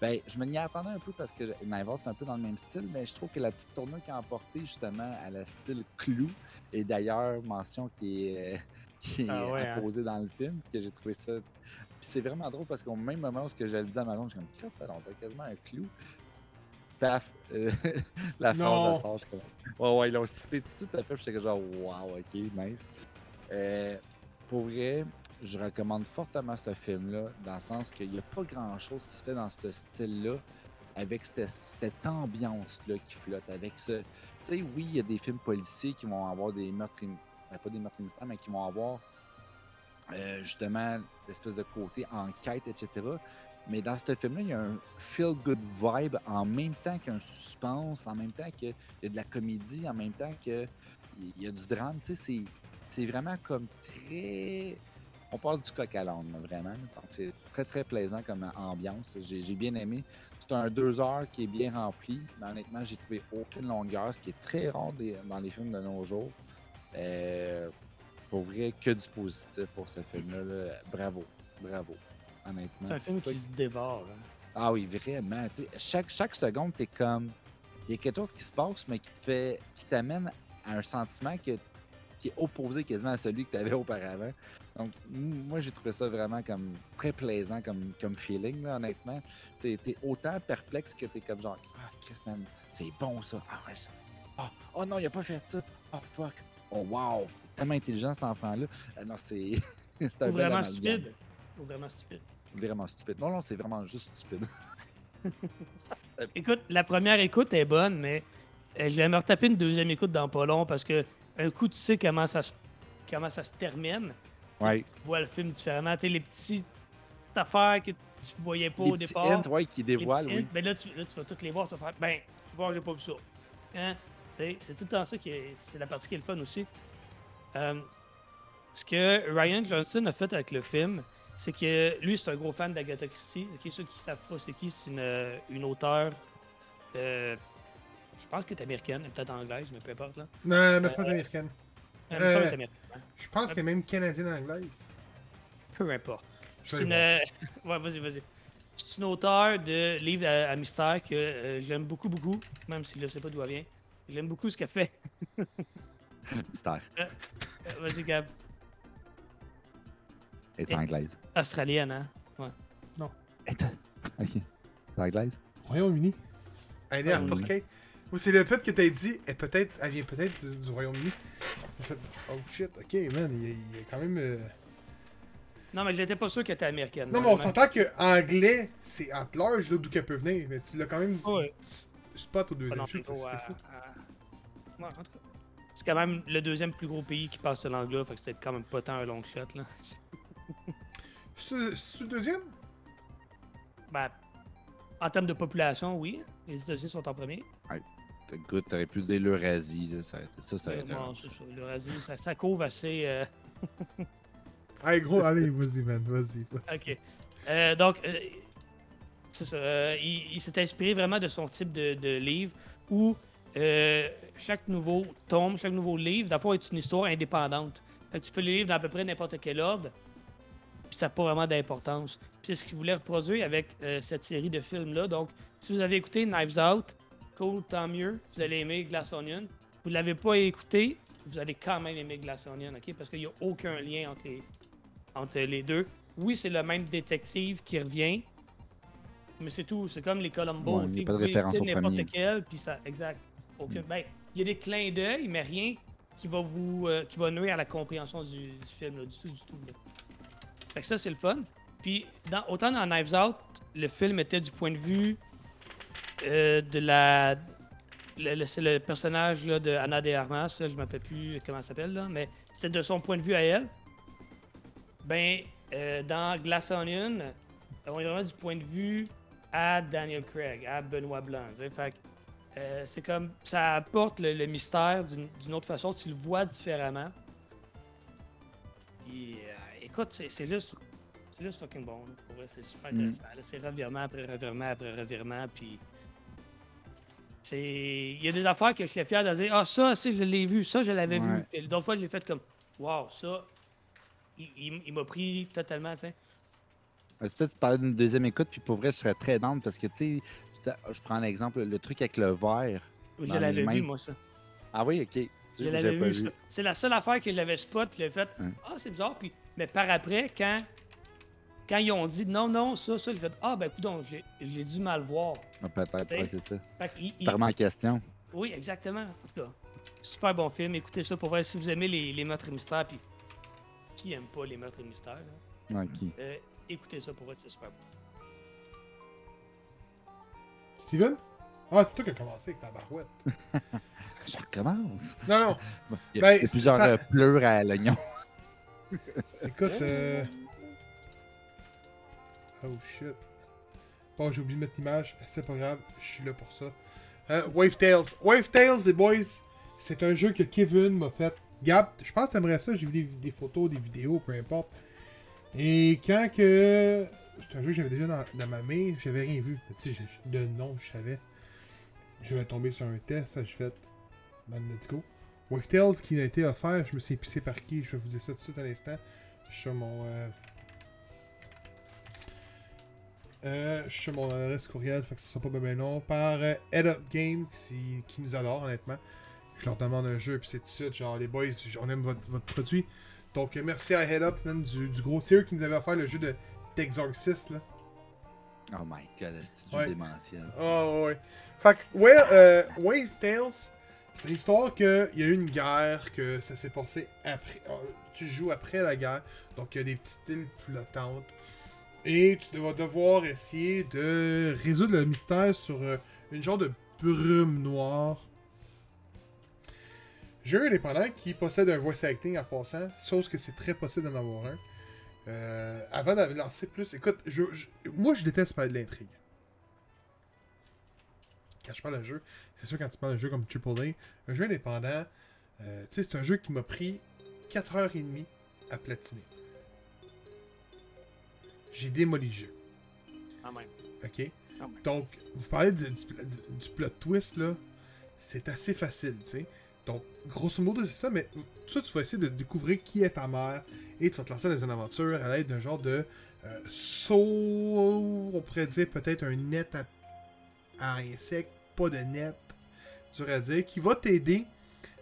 Ben, je me y attendais un peu parce que Naval c'est un peu dans le même style, mais je trouve que la petite tournure qui a emporté justement à la style clou, et d'ailleurs, mention qui est, euh, qui est Ah ouais, hein. dans le film, que j'ai trouvé ça. C'est vraiment drôle parce qu'au même moment où ce que je le dis à ma blonde, je suis comme, qu'est-ce que on dirait quasiment un clou. Paf, euh, la phrase elle sort, je comme, ouais, ouais, ils l'ont cité tout de suite, à fait, puis j'étais genre, wow, ok, nice. Euh, pour vrai, je recommande fortement ce film-là, dans le sens qu'il n'y a pas grand-chose qui se fait dans ce style-là, avec cette, ambiance-là qui flotte, avec. Tu sais, oui, il y a des films policiers qui vont avoir des meurtres, ben, pas des meurtres mystères, mais qui vont avoir euh, justement l'espèce de côté enquête, etc. Mais dans ce film-là, il y a un feel-good vibe en même temps qu'un suspense, en même temps qu'il y a de la comédie, en même temps qu'il y a du drame. Tu sais, c'est- vraiment comme très on passe du coq à l'âne, vraiment. C'est très, très plaisant comme ambiance. J'ai bien aimé. C'est un deux heures qui est bien rempli, mais honnêtement, j'ai trouvé aucune longueur, ce qui est très rare des- dans les films de nos jours. Euh, pour vrai, que du positif pour ce film-là. là. Bravo, bravo, honnêtement. C'est un film qui se dévore. hein. Ah oui, vraiment. tu sais, Chaque, chaque seconde, t'es comme. Il y a quelque chose qui se passe, mais qui te fait. qui t'amène à un sentiment que- qui est opposé quasiment à celui que tu avais auparavant. Donc, moi, j'ai trouvé ça vraiment comme très plaisant comme, comme feeling, là, honnêtement. T'es autant perplexe que t'es comme genre, ah, Chris, man, c'est bon ça. Ah, ouais, ça, c'est- ah, oh non, il a pas fait ça. Oh, fuck. Oh, wow. Est tellement intelligent, cet enfant-là. Ah, non, c'est. c'est un vraiment stupide. Ou vraiment stupide. Vraiment stupide. Non, non, c'est vraiment juste stupide. Écoute, la première écoute est bonne, mais euh, je vais me retaper une deuxième écoute dans pas long parce que un coup, tu sais comment ça se, comment ça se termine. Ouais. Tu vois le film différemment. Tu sais, les petites affaires que tu voyais pas Les au départ. hints, ouais, qui dévoilent, oui. ben là, tu, là, tu vas toutes les voir. Tu vas faire, ben, voir, j'ai pas vu ça. Hein? C'est tout le temps ça qui est. C'est la partie qui est le fun aussi. Euh, ce que Ryan Johnson a fait avec le film, c'est que lui, c'est un gros fan d'Agatha Christie. Ceux qui savent pas c'est qui, c'est une, une auteure. euh, je pense qu'elle est américaine, elle est peut-être anglaise, mais peu importe. Là. Non, mais c'est américaine. Elle me semble qu'elle est Euh, américaine. Je pense qu'elle est même canadienne-anglaise. Peu importe. Je C'est une. euh, Ouais, vas-y, vas-y. C'est une auteure de livres à, à mystère que euh, j'aime beaucoup, beaucoup, même si je ne sais pas d'où elle vient. J'aime beaucoup ce qu'elle fait. Mystère. Euh, vas-y, Gab. Elle est Et- anglaise. Australienne, hein? Elle est- Ok. C'est anglaise? Royaume-uni. Elle est en Royaume-Uni. Turquie. Ou c'est le fait que t'as dit, elle, peut-être, elle vient peut-être du, du Royaume-Uni. Fait, oh shit, ok, man, il y a, il y a quand même. euh, Non, mais j'étais pas sûr qu'elle était américaine. Non, mais on s'entend que anglais, c'est at large, là, d'où qu'elle peut venir. Mais tu l'as quand même Ouais. s- spot au Pas deuxième niveau, c'est à- fou. à- Ouais, en tout cas. C'est quand même le deuxième plus gros pays qui passe ce langue-là, fait que c'était quand même pas tant un long shot, là. C'est le deuxième? Ben, en termes de population, oui. Les États-Unis sont en premier. T'as- Écoute, t'aurais pu dire l'Eurasie. là, Ça, ça, ça aurait été Non, c'est ça. L'Eurasie, ça, ça couvre assez. euh, Allez, gros, allez, vas-y, man, vas-y. Ok. Euh, donc, euh, c'est ça. euh, il il s'est inspiré vraiment de son type de, de livre où euh, chaque nouveau tome, chaque nouveau livre, d'abord, est une histoire indépendante. Fait que tu peux les lire dans à peu près n'importe quel ordre, puis ça n'a pas vraiment d'importance. Puis c'est ce qu'il voulait reproduire avec euh, cette série de films-là. Donc, si vous avez écouté Knives Out, Cold tant mieux, vous allez aimer Glass Onion. Vous ne l'avez pas écouté, vous allez quand même aimer Glass Onion, OK? Parce qu'il n'y a aucun lien entre les, entre les deux. Oui, c'est le même détective qui revient, mais c'est tout. C'est comme les Columbo. Ouais, il y a pas de référence au n'importe quel, puis ça, exact. Aucun. Mm. Ben, il y a des clins d'œil, mais rien qui va vous, euh, qui va nuire à la compréhension du, du film, là, du tout, du tout. là. Fait que ça, c'est le fun. Puis, dans, autant dans Knives Out, le film était du point de vue euh, de la. c'est le personnage là, de Anna de Armas, là, je ne me rappelle plus comment elle s'appelle, mais c'est de son point de vue à elle. Ben, euh, dans Glass Onion, on est vraiment du point de vue à Daniel Craig, à Benoît Blanc. Fait euh, c'est comme ça apporte le, le mystère d'une autre façon, tu le vois différemment. Puis, euh, écoute, c'est juste, c'est juste fucking bon. c'est super Mm. intéressant. C'est revirement après revirement après revirement. Puis, il y a des affaires que je suis fier de dire, ah ça, ça, je l'ai vu, ça, je l'avais vu. Et d'autres fois, je l'ai fait comme, waouh, ça, il, il- il m'a pris totalement, tu sais. Ouais, C'est peut-être parler d'une deuxième écoute, puis pour vrai, je serais très down parce que, tu sais, je- prends l'exemple, le truc avec le verre. Je l'avais vu, moi, ça. Ah oui, ok. Je l'avais j'avais vu, ça. C'est la seule affaire que j'avais spot, puis j'ai fait. Ah, c'est bizarre. Puis, mais par après, quand, quand ils ont dit non, non, ça, ça, j'ai fait Ah, ben, écoute, j'ai, j'ai dû mal voir. Ah, Peut-être, ouais, c'est ça. C'est vraiment en question. Oui, exactement. En tout cas, super bon film. Écoutez ça pour voir si vous aimez les, les meurtres et mystères. Puis, qui aime pas les meurtres et mystères là? Ok. Euh, Écoutez ça pour voir, c'est super bon. Steven? Ah, c'est toi qui as commencé avec ta barouette. Je recommence. Non, non, Il y a, Ben, il y a plusieurs ça- pleurs à l'oignon. écoute, euh. Oh shit. Bon, j'ai oublié de mettre l'image, c'est pas grave, je suis là pour ça. Euh, Wave Tales. Wave Tales, les boys, c'est un jeu que Kevin m'a fait. Gab, je pense que t'aimerais ça, j'ai vu des, photos, des vidéos, peu importe. Et quand que. C'est un jeu que j'avais déjà dans, ma main, j'avais rien vu. Tu sais, j'ai- de nom, je savais. Je vais tomber sur un test, fait je fais. Man, let's go. With Tales qui a été offert, je me suis épicé par qui? Je vais vous dire ça tout de suite à l'instant. Je suis sur mon. Euh... Euh, je suis sur mon adresse courriel, fait que ce sera pas bien long. Par euh, Head Up Game, qui, qui nous adore, honnêtement. Je leur demande un jeu, puis c'est tout de suite, genre, les boys, on aime votre, votre produit. Donc, euh, merci à Head Up, man, du, du gros sérieux qui nous avait offert le jeu de d'Exorcist, là. Oh my god, c'est Ouais. jeu démentiel. Oh, ouais. Fait que, ouais, euh, Wave Tales, c'est une histoire qu'il y a eu une guerre, que ça s'est passé après. euh, tu joues après la guerre, donc il y a des petites îles flottantes. Et tu vas devoir essayer de résoudre le mystère sur euh, une genre de brume noire. Jeu indépendant qui possède un voice acting en passant, chose que c'est très possible d'en avoir un. Euh, avant de lancer plus, écoute, je, moi je déteste parler de l'intrigue. Quand je parle d'un jeu, c'est sûr quand tu parles d'un jeu comme AAA, un jeu indépendant, euh, c'est un jeu qui m'a pris 4h30 à platiner. J'ai démoli le jeu. Quand même. OK? Même. Donc, vous parlez du, du plot twist, là. C'est assez facile, tu sais. Donc, grosso modo, c'est ça, mais ça, tu vas essayer de découvrir qui est ta mère et tu vas te lancer dans une aventure à l'aide d'un genre de euh, saut, on pourrait dire peut-être un net à, à insectes, pas de net, dur à dire, qui va t'aider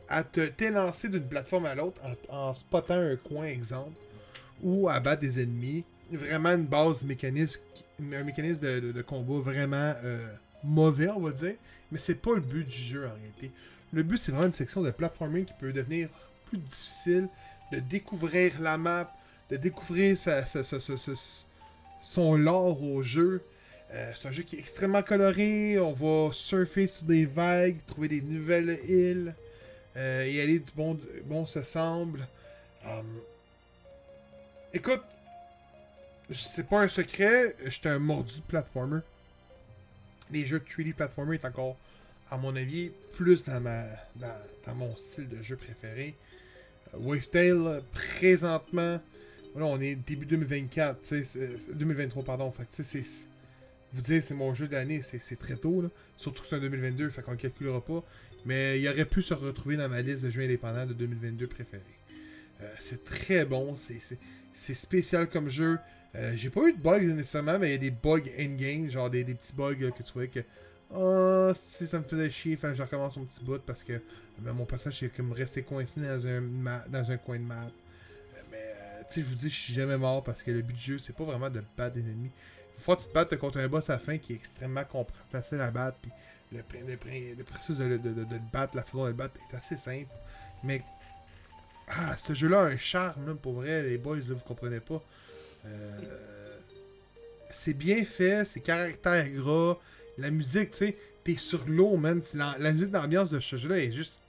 à te t'élancer d'une plateforme à l'autre en, en spottant un coin, exemple, ou à battre des ennemis. Vraiment une base mécanisme, un mécanisme de, de- combat vraiment euh, mauvais, on va dire. Mais c'est pas le but du jeu en réalité. Le but, c'est vraiment une section de platforming qui peut devenir plus difficile, de découvrir la map, de découvrir sa- son lore au jeu. Euh, c'est un jeu qui est extrêmement coloré. On va surfer sur des vagues, trouver des nouvelles îles, euh, y aller du bon, bon se semble. Hum, Écoute, c'est pas un secret, j'étais un mordu de platformer. Les jeux de 3D platformer est encore, à mon avis, plus dans, ma, dans, dans mon style de jeu préféré. Euh, Wavetail, présentement, voilà, on est début 2024, tu sais, c'est- 2023, pardon. Fait que, c'est. Vous dire, c'est mon jeu de l'année, c'est très tôt, là. Surtout que c'est un 2022, fait qu'on le calculera pas. Mais il aurait pu se retrouver dans ma liste de jeux indépendants de 2022 préférés. Euh, c'est très bon, c'est spécial comme jeu. Euh, J'ai pas eu de bugs nécessairement, mais il y a des bugs in-game, genre des, des petits bugs que tu voyais que. Oh, si ça me faisait chier, je recommence mon petit bout parce que ben, mon personnage est comme resté coincé dans un, dans un coin de map. Euh, Mais, euh, tu sais, je vous dis, je suis jamais mort parce que le but du jeu, c'est pas vraiment de battre des ennemis. Faut que tu te battes contre un boss à la fin qui est extrêmement facile à battre. Puis le, le, le processus de, de- de- de le battre, la façon de le battre est assez simple. Mais. Ah, ce jeu-là a un charme, là, pour vrai, les boys, là, vous comprenez pas. Euh, c'est bien fait, c'est caractère gras. La musique, tu sais, t'es sur l'eau, man. La, musique d'ambiance de ce jeu-là est juste.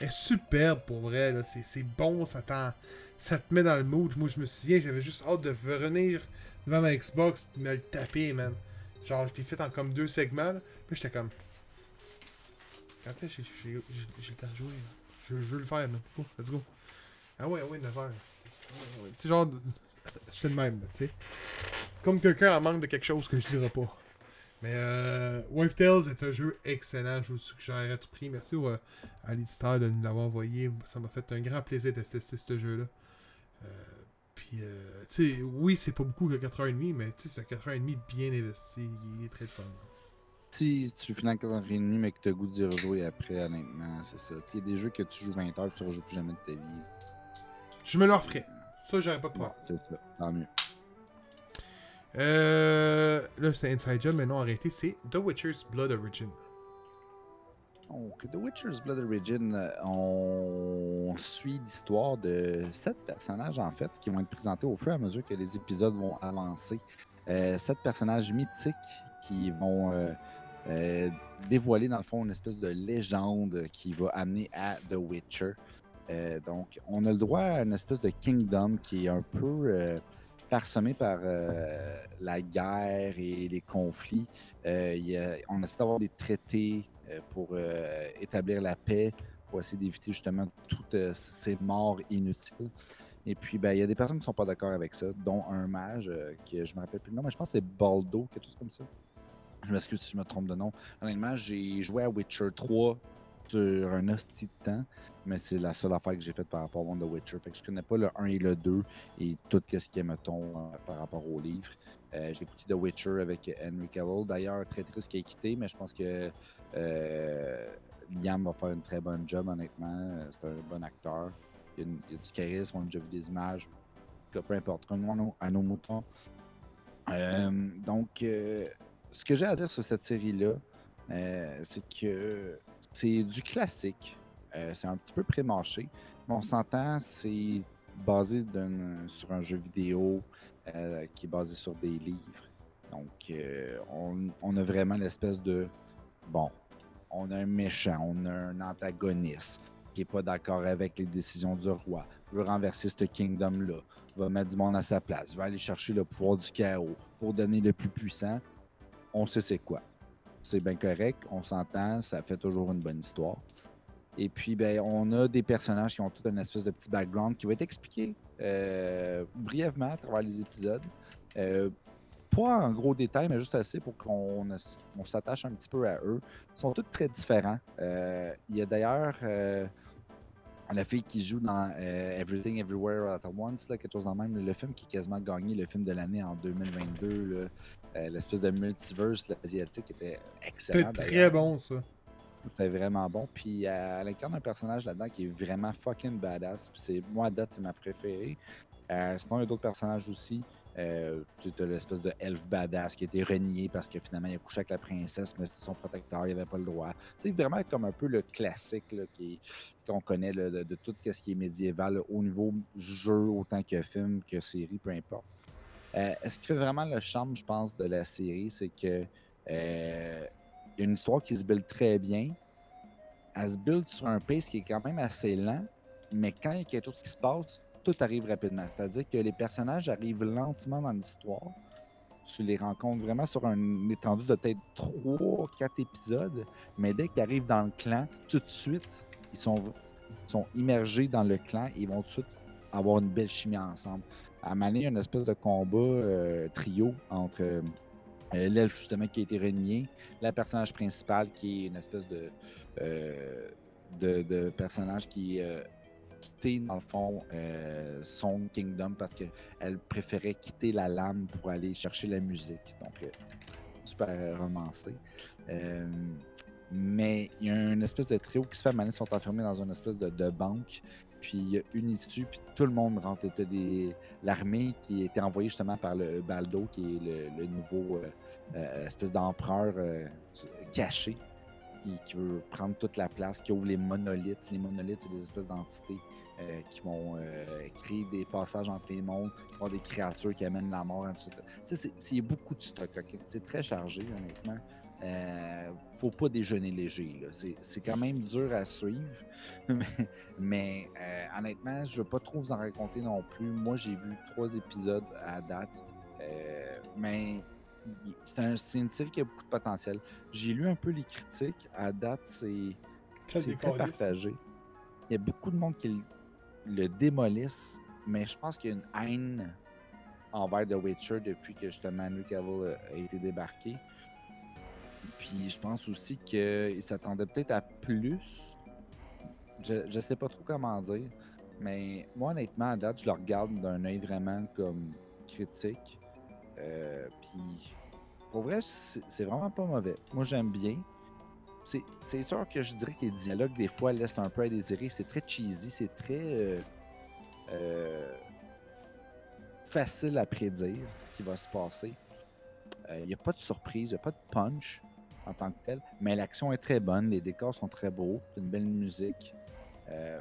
est superbe pour vrai, là. C'est- bon, ça, ça te met dans le mood. Moi, je me souviens, j'avais juste hâte de revenir devant ma Xbox et me le taper, man. Genre, je fait en comme deux segments. Puis j'étais comme. Quand est-ce j'ai- le temps de jouer? Je, veux le faire, là. Go, let's go. Ah ouais, ouais, 9h. C'est genre. de- Je fais de même, tu sais. Comme quelqu'un en manque de quelque chose que je dirais pas. Mais euh, Wave Tales est un jeu excellent, je vous suggère à tout prix. Merci au, euh, à l'éditeur de nous l'avoir envoyé. Ça m'a fait un grand plaisir de tester ce jeu-là. Euh, puis, euh, tu sais, oui, c'est pas beaucoup que 4h30, mais tu sais, c'est un 4h30 bien investi. Il est très fun. Si tu finis à 4h30 mais que tu as goût d'y rejouer après, honnêtement, c'est ça. Il y a des jeux que tu joues 20 heures tu rejoues plus jamais de ta vie. Je me le referai. Ça, j'aurais pas de problème. c'est ça. Tant mieux. Euh, là, c'est Inside Job, mais non, arrêtez. C'est The Witcher's Blood Origin. Donc, The Witcher's Blood Origin, euh, on suit l'histoire de sept personnages, en fait, qui vont être présentés au fur et à mesure que les épisodes vont avancer. Euh, sept personnages mythiques qui vont euh, euh, dévoiler, dans le fond, une espèce de légende qui va amener à The Witcher. Euh, donc, on a le droit à une espèce de kingdom qui est un peu euh, parsemé par euh, la guerre et les conflits. On essaie d'avoir des traités pour établir la paix, pour essayer d'éviter justement toutes ces morts inutiles. Et puis, ben, il y a des personnes qui sont pas d'accord avec ça, dont un mage, qui je me rappelle plus le nom, mais je pense que c'est Baldo, quelque chose comme ça. Je m'excuse si je me trompe de nom. Honnêtement, j'ai joué à Witcher 3 sur un hostie de temps, mais c'est la seule affaire que j'ai faite par rapport monde de Witcher. Fait que je connais pas le 1 et le 2 et tout ce qui est, mettons, euh, par rapport au livre. Euh, j'ai écouté The Witcher avec Henry Cavill. D'ailleurs, très triste qu'il ait quitté, mais je pense que euh, Liam va faire une très bonne job, honnêtement. C'est un bon acteur. Il y, a, il y a du charisme, on a déjà vu des images. Peu importe, revenons à nos moutons. Donc, ce que j'ai à dire sur cette série-là, c'est que c'est du classique. Euh, c'est un petit peu pré-mâché. On s'entend, c'est basé sur un jeu vidéo euh, qui est basé sur des livres. Donc, euh, on, on a vraiment l'espèce de. Bon, on a un méchant, on a un antagoniste qui n'est pas d'accord avec les décisions du roi, veut renverser ce kingdom-là, va mettre du monde à sa place, va aller chercher le pouvoir du chaos pour donner le plus puissant. On sait c'est quoi. C'est bien correct, on s'entend, ça fait toujours une bonne histoire. Et puis, ben, on a des personnages qui ont tout une espèce de petit background qui va être expliqué euh, brièvement à travers les épisodes. Euh, pas en gros détail, mais juste assez pour qu'on s'attache un petit peu à eux. Ils sont tous très différents. Euh, il y a d'ailleurs la fille qui joue dans Everything Everywhere at Once, là, quelque chose dans le le film qui a quasiment gagné le film de l'année en 2022. là. Euh, L'espèce de multiverse asiatique était excellent. C'était très bon, ça. C'était vraiment bon. Puis euh, elle incarne un personnage là-dedans qui est vraiment fucking badass. Puis c'est, moi, à date, c'est ma préférée. Euh, sinon, il y a d'autres personnages aussi. Euh, tu as l'espèce de elfe badass qui a été renié parce que finalement, il a couché avec la princesse, mais c'était son protecteur, il avait pas le droit. C'est vraiment comme un peu le classique là, qui, qu'on connaît là, de, de tout ce qui est médiéval là, au niveau jeu, autant que film, que série, peu importe. Ce qui fait vraiment le charme, je pense, de la série, c'est que euh, y a une histoire qui se build très bien. Elle se build sur un pace qui est quand même assez lent, mais quand il y a quelque chose qui se passe, tout arrive rapidement. C'est-à-dire que les personnages arrivent lentement dans l'histoire. Tu les rencontres vraiment sur une étendue de peut-être 3-4 épisodes, mais dès qu'ils arrivent dans le clan, tout de suite, ils sont, sont immergés dans le clan et ils vont tout de suite avoir une belle chimie ensemble. À a une espèce de combat euh, trio entre euh, l'elfe justement qui a été renié, la personnage principale qui est une espèce de, euh, de, personnage qui a quitté dans le fond euh, son kingdom parce qu'elle préférait quitter la lame pour aller chercher la musique. Donc, euh, super euh, romancé. Euh, mais il y a une espèce de trio qui se fait, ils sont enfermés dans une espèce de, de banque. Puis il y a une issue, puis tout le monde rentre. T'as des- L'armée qui été envoyée justement par le Baldo, qui est le, nouveau euh, euh, espèce d'empereur euh, caché, qui, veut prendre toute la place, qui ouvre les monolithes. Les monolithes, c'est des espèces d'entités qui vont créer des passages entre les mondes, avoir des créatures qui amènent la mort, etc. C'est- beaucoup de stock. C'est très chargé, honnêtement. Euh, faut pas déjeuner léger. C'est quand même dur à suivre. mais mais, euh, honnêtement, je ne veux pas trop vous en raconter non plus. Moi, j'ai vu trois épisodes à date. Euh, mais c'est un- c'est une série qui a beaucoup de potentiel. J'ai lu un peu les critiques. À date, c'est très partagé. Il y a beaucoup de monde qui le, le démolissent, mais je pense qu'il y a une haine envers The Witcher depuis que justement Henry Cavill a été débarqué. Puis je pense aussi qu'il s'attendait peut-être à plus. Je, je sais pas trop comment dire, mais moi honnêtement à date je le regarde d'un œil vraiment comme critique. Euh, puis pour vrai c'est vraiment pas mauvais. Moi j'aime bien. C'est- C'est sûr que je dirais que les dialogues, des fois, laissent un peu à désirer. C'est très cheesy, c'est très euh, euh, facile à prédire ce qui va se passer. Il n'y a pas de surprise, il n'y a pas de punch en tant que tel, mais l'action est très bonne, les décors sont très beaux, une belle musique. Euh,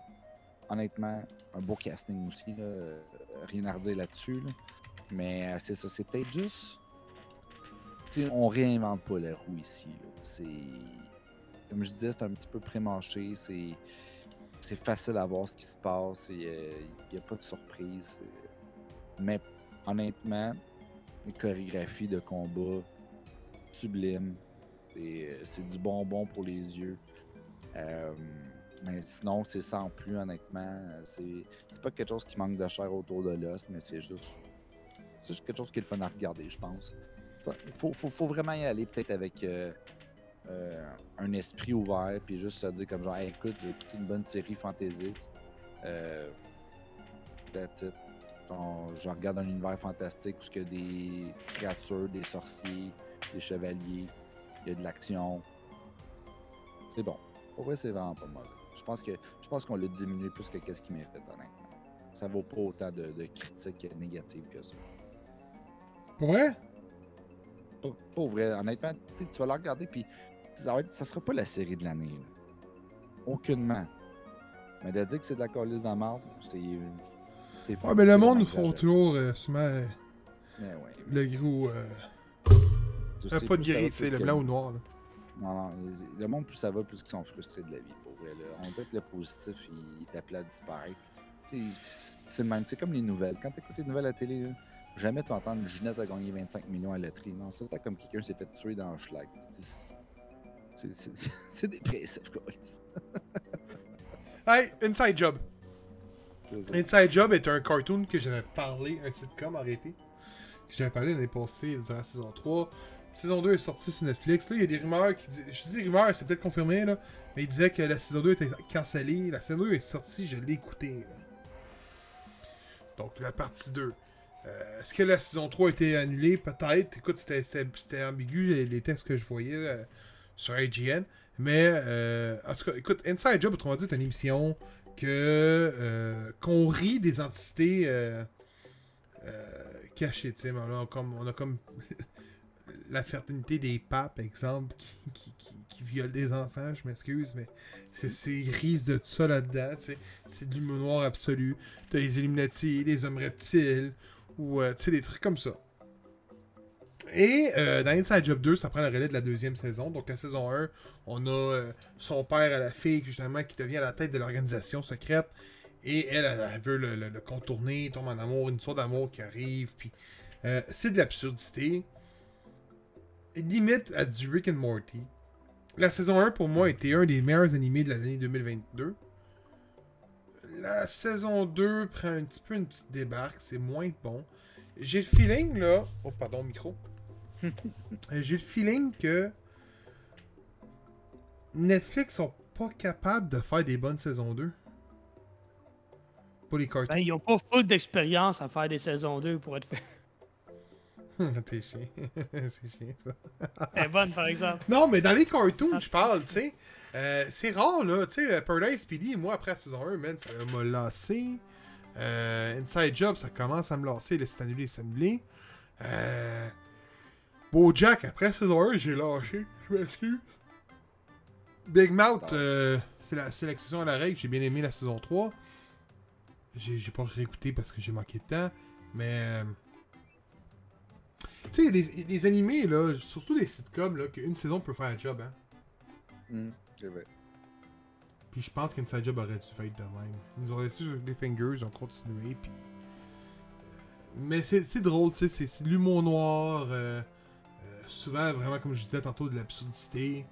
honnêtement, un beau casting aussi, euh, rien à redire là-dessus. là. Mais euh, c'est ça, c'est peut-être juste. tu sais, on réinvente pas la roue ici. C'est. Comme je disais, c'est un petit peu pré-mâché. C'est. C'est facile à voir ce qui se passe. Il n'y a pas de surprise. Mais honnêtement, les chorégraphies de combat sublimes. Euh, C'est du bonbon pour les yeux. Euh, Mais sinon, c'est sans plus, honnêtement. C'est c'est pas quelque chose qui manque de chair autour de l'os, mais c'est juste. Quelque chose qui est le fun à regarder, je pense. Il faut, vraiment y aller, peut-être avec euh, euh, un esprit ouvert, puis juste se dire comme genre, écoute, j'ai écouté une bonne série fantasy. Euh, that's it. Je regarde un univers fantastique où il y a des créatures, des sorciers, des chevaliers, il y a de l'action. C'est bon. Pour vrai, c'est vraiment pas mauvais. Je pense que je pense qu'on l'a diminué plus que qu'est-ce qu'il mérite, honnêtement. Ça vaut pas autant de, de critiques négatives que ça. Pour vrai? Pas, pas vrai, honnêtement, tu vas la regarder, puis ça, va être- ça sera pas la série de l'année. Aucunement. Mais de dire que c'est de la calice dans marde, c'est. Ouais, mais le monde font toujours euh, souvent euh, Mais ouais, le gros. Euh, tu euh, sais, pas de sais, le blanc ou noir. Là. Non, non, le monde, plus ça va, plus ils sont frustrés de la vie, pour vrai. là. On dirait que le positif, il est appelé à disparaître. C'est le même, c'est comme les nouvelles. Quand tu écoutes les nouvelles à la télé, là, jamais tu vas entendre Ginette a gagné 25 millions à la loterie. Non, c'est tout le temps comme quelqu'un s'est fait tuer dans le schlag. C'est- dépressif, quoi. Hey, Inside Job. Inside Job est un cartoon que j'avais parlé, un sitcom arrêté. Que j'avais parlé l'année passée durant la saison 3. Saison 2 est sortie sur Netflix. Là, il y a des rumeurs qui disent. Je dis rumeurs, c'est peut-être confirmé, là. Mais il disait que la saison 2 était cancellée. La saison 2 est sortie, je l'ai écoutée. Donc, la partie 2. Euh, Est-ce que la saison 3 a été annulée? Peut-être. Écoute, c'était- ambigu les, les textes que je voyais euh, sur IGN. Mais, euh, en tout cas, écoute, Inside Job, autrement dit, est une émission que euh, qu'on rit des entités cachées. On a on a comme la fraternité des papes, exemple, qui, qui, des enfants, je m'excuse, mais c'est risque de tout ça là-dedans. C'est de l'humour noir absolu. T'as les Illuminati, les hommes reptiles, ou euh, des trucs comme ça. Et euh, dans Inside Job 2, ça prend le relais de la deuxième saison. Donc la saison 1, on a euh, son père à la fille, justement, qui devient à la tête de l'organisation secrète. Et elle, elle, veut le contourner, tombe en amour, une histoire d'amour qui arrive. Puis euh, c'est de l'absurdité. Limite à du Rick and Morty. La saison 1, pour moi, était un des meilleurs animés de l'année 2022. La saison 2 prend un petit peu une petite débarque, c'est moins bon. J'ai le feeling, là... Oh, pardon, micro. J'ai le feeling que Netflix sont pas capables de faire des bonnes saisons 2. Pour les cartoons. Ben, ils ont pas full d'expérience à faire des saisons 2 pour être fait. T'es chien. c'est chien, ça. Elle est bonne, par exemple. Non, mais dans les cartoons, je parle, tu sais. euh, c'est rare, là. Tu sais, euh, Paradise PD, moi, après la saison 1, man, ça m'a lassé. Euh, Inside Job, ça commence à me lasser. Le c'est annulé, c'est annulé. Euh, Bojack, après la saison 1, j'ai lâché. Je m'excuse. Big Mouth, euh, c'est la sélection à la règle. J'ai bien aimé la saison 3. J'ai j'ai pas réécouté parce que j'ai manqué de temps. Mais. Tu sais, des, des animés, là, surtout des sitcoms, là, qu'une saison peut faire un job, hein. Hum, c'est vrai. Puis je pense qu'Inside Job aurait dû faire de même. Ils nous ont laissé sur les fingers, ils ont continué, puis... euh, Mais c'est drôle, tu sais, c'est- l'humour noir, euh, euh, souvent, vraiment, comme je disais tantôt, de l'absurdité.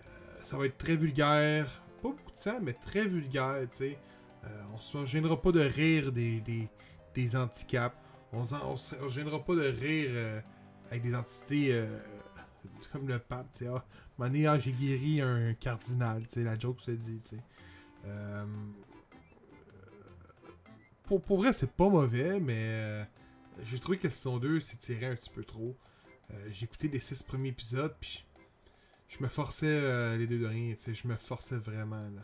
Euh, ça va être très vulgaire, pas beaucoup de sang, mais très vulgaire, tu sais. On se gênera pas de rire des, des, des handicaps. On, se gênera pas de rire euh, avec des entités euh, comme le pape, tu sais. Ah, donné, ah, j'ai guéri un cardinal, tu sais, la joke se dit, tu sais. Euh, pour, pour vrai, c'est pas mauvais, mais euh, j'ai trouvé que la saison 2 s'est tiré un petit peu trop. J'ai écouté les six premiers épisodes, puis je, me forçais les deux de rien, tu sais, je me forçais vraiment, là.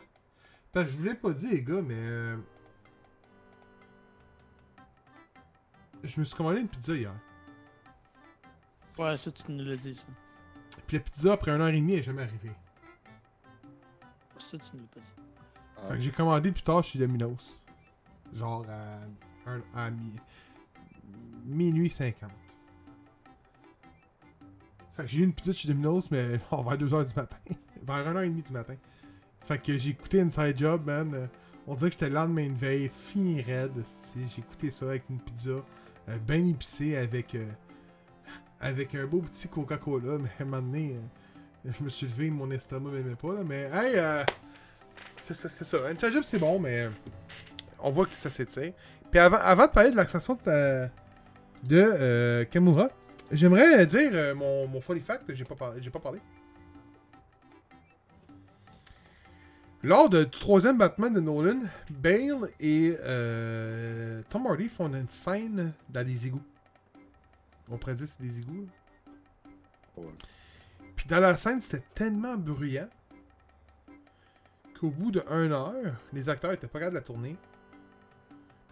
Que je vous l'ai pas dit, les gars, mais... je me suis commandé une pizza hier. Ouais, ça, tu nous l'as dit, ça. Puis la pizza, après un heure et demie, elle est jamais arrivée. Ça, tu nous l'as pas dit. Ah, Fait que j'ai commandé plus tard chez Domino's. Genre à, un- à mi- minuit 50. Fait que j'ai eu une pizza chez Domino's, mais oh, vers 2h du matin. vers 1h30 du matin. Fait que j'ai écouté Inside Job, man. On dirait que j'étais le lendemain de veille, fini raide. J'ai écouté ça avec une pizza bien épicée avec, euh, avec un beau petit Coca-Cola. Mais à un moment donné, euh, je me suis levé, mon estomac m'aimait pas. Là, mais hey, euh, C'est ça, c'est ça. Job, c'est bon, mais on voit que ça s'étire. Puis avant, avant de parler de l'accession de, de euh, Kamura, j'aimerais dire euh, mon, mon funny fact que j'ai pas, j'ai pas parlé. Lors du troisième Batman de Nolan, Bale et euh, Tom Hardy font une scène dans des égouts. On pourrait dire que c'est des égouts. Ouais. Puis dans la scène, c'était tellement bruyant qu'au bout de 1 heure, les acteurs étaient pas capables de la tourner.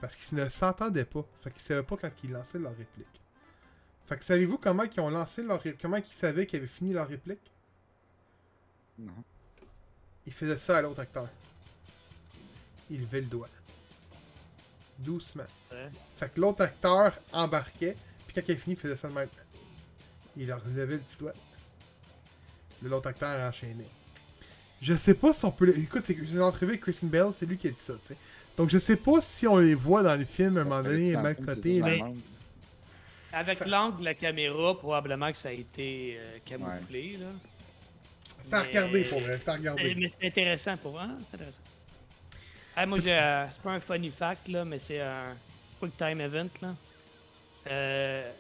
Parce qu'ils ne s'entendaient pas. Fait qu'ils savaient pas quand ils lançaient leur réplique. Fait que savez-vous comment ils ont lancé leur comment ils savaient qu'ils avaient fini leur réplique? Non. Ils faisaient ça à l'autre acteur. Ils levaient le doigt. Doucement. Ouais. Fait que l'autre acteur embarquait, puis quand il a fini, il faisait ça de même. Il leur levait le petit doigt. Le l'autre acteur enchaînait. Je sais pas si on peut. Écoute, c'est une entrevue avec Kristen Bell, c'est lui qui a dit ça, tu sais. Donc je sais pas si on les voit dans le film à un moment donné, mal mais- demande. Avec l'angle de la caméra, probablement que ça a été euh, camouflé. là. C'était à regarder pour vrai, c'était à C'est- regarder. Mais c'est intéressant pour moi. C'est intéressant. Ah, moi, j'ai, euh, c'est pas un funny fact, là, mais c'est un quick time event. Là. Euh,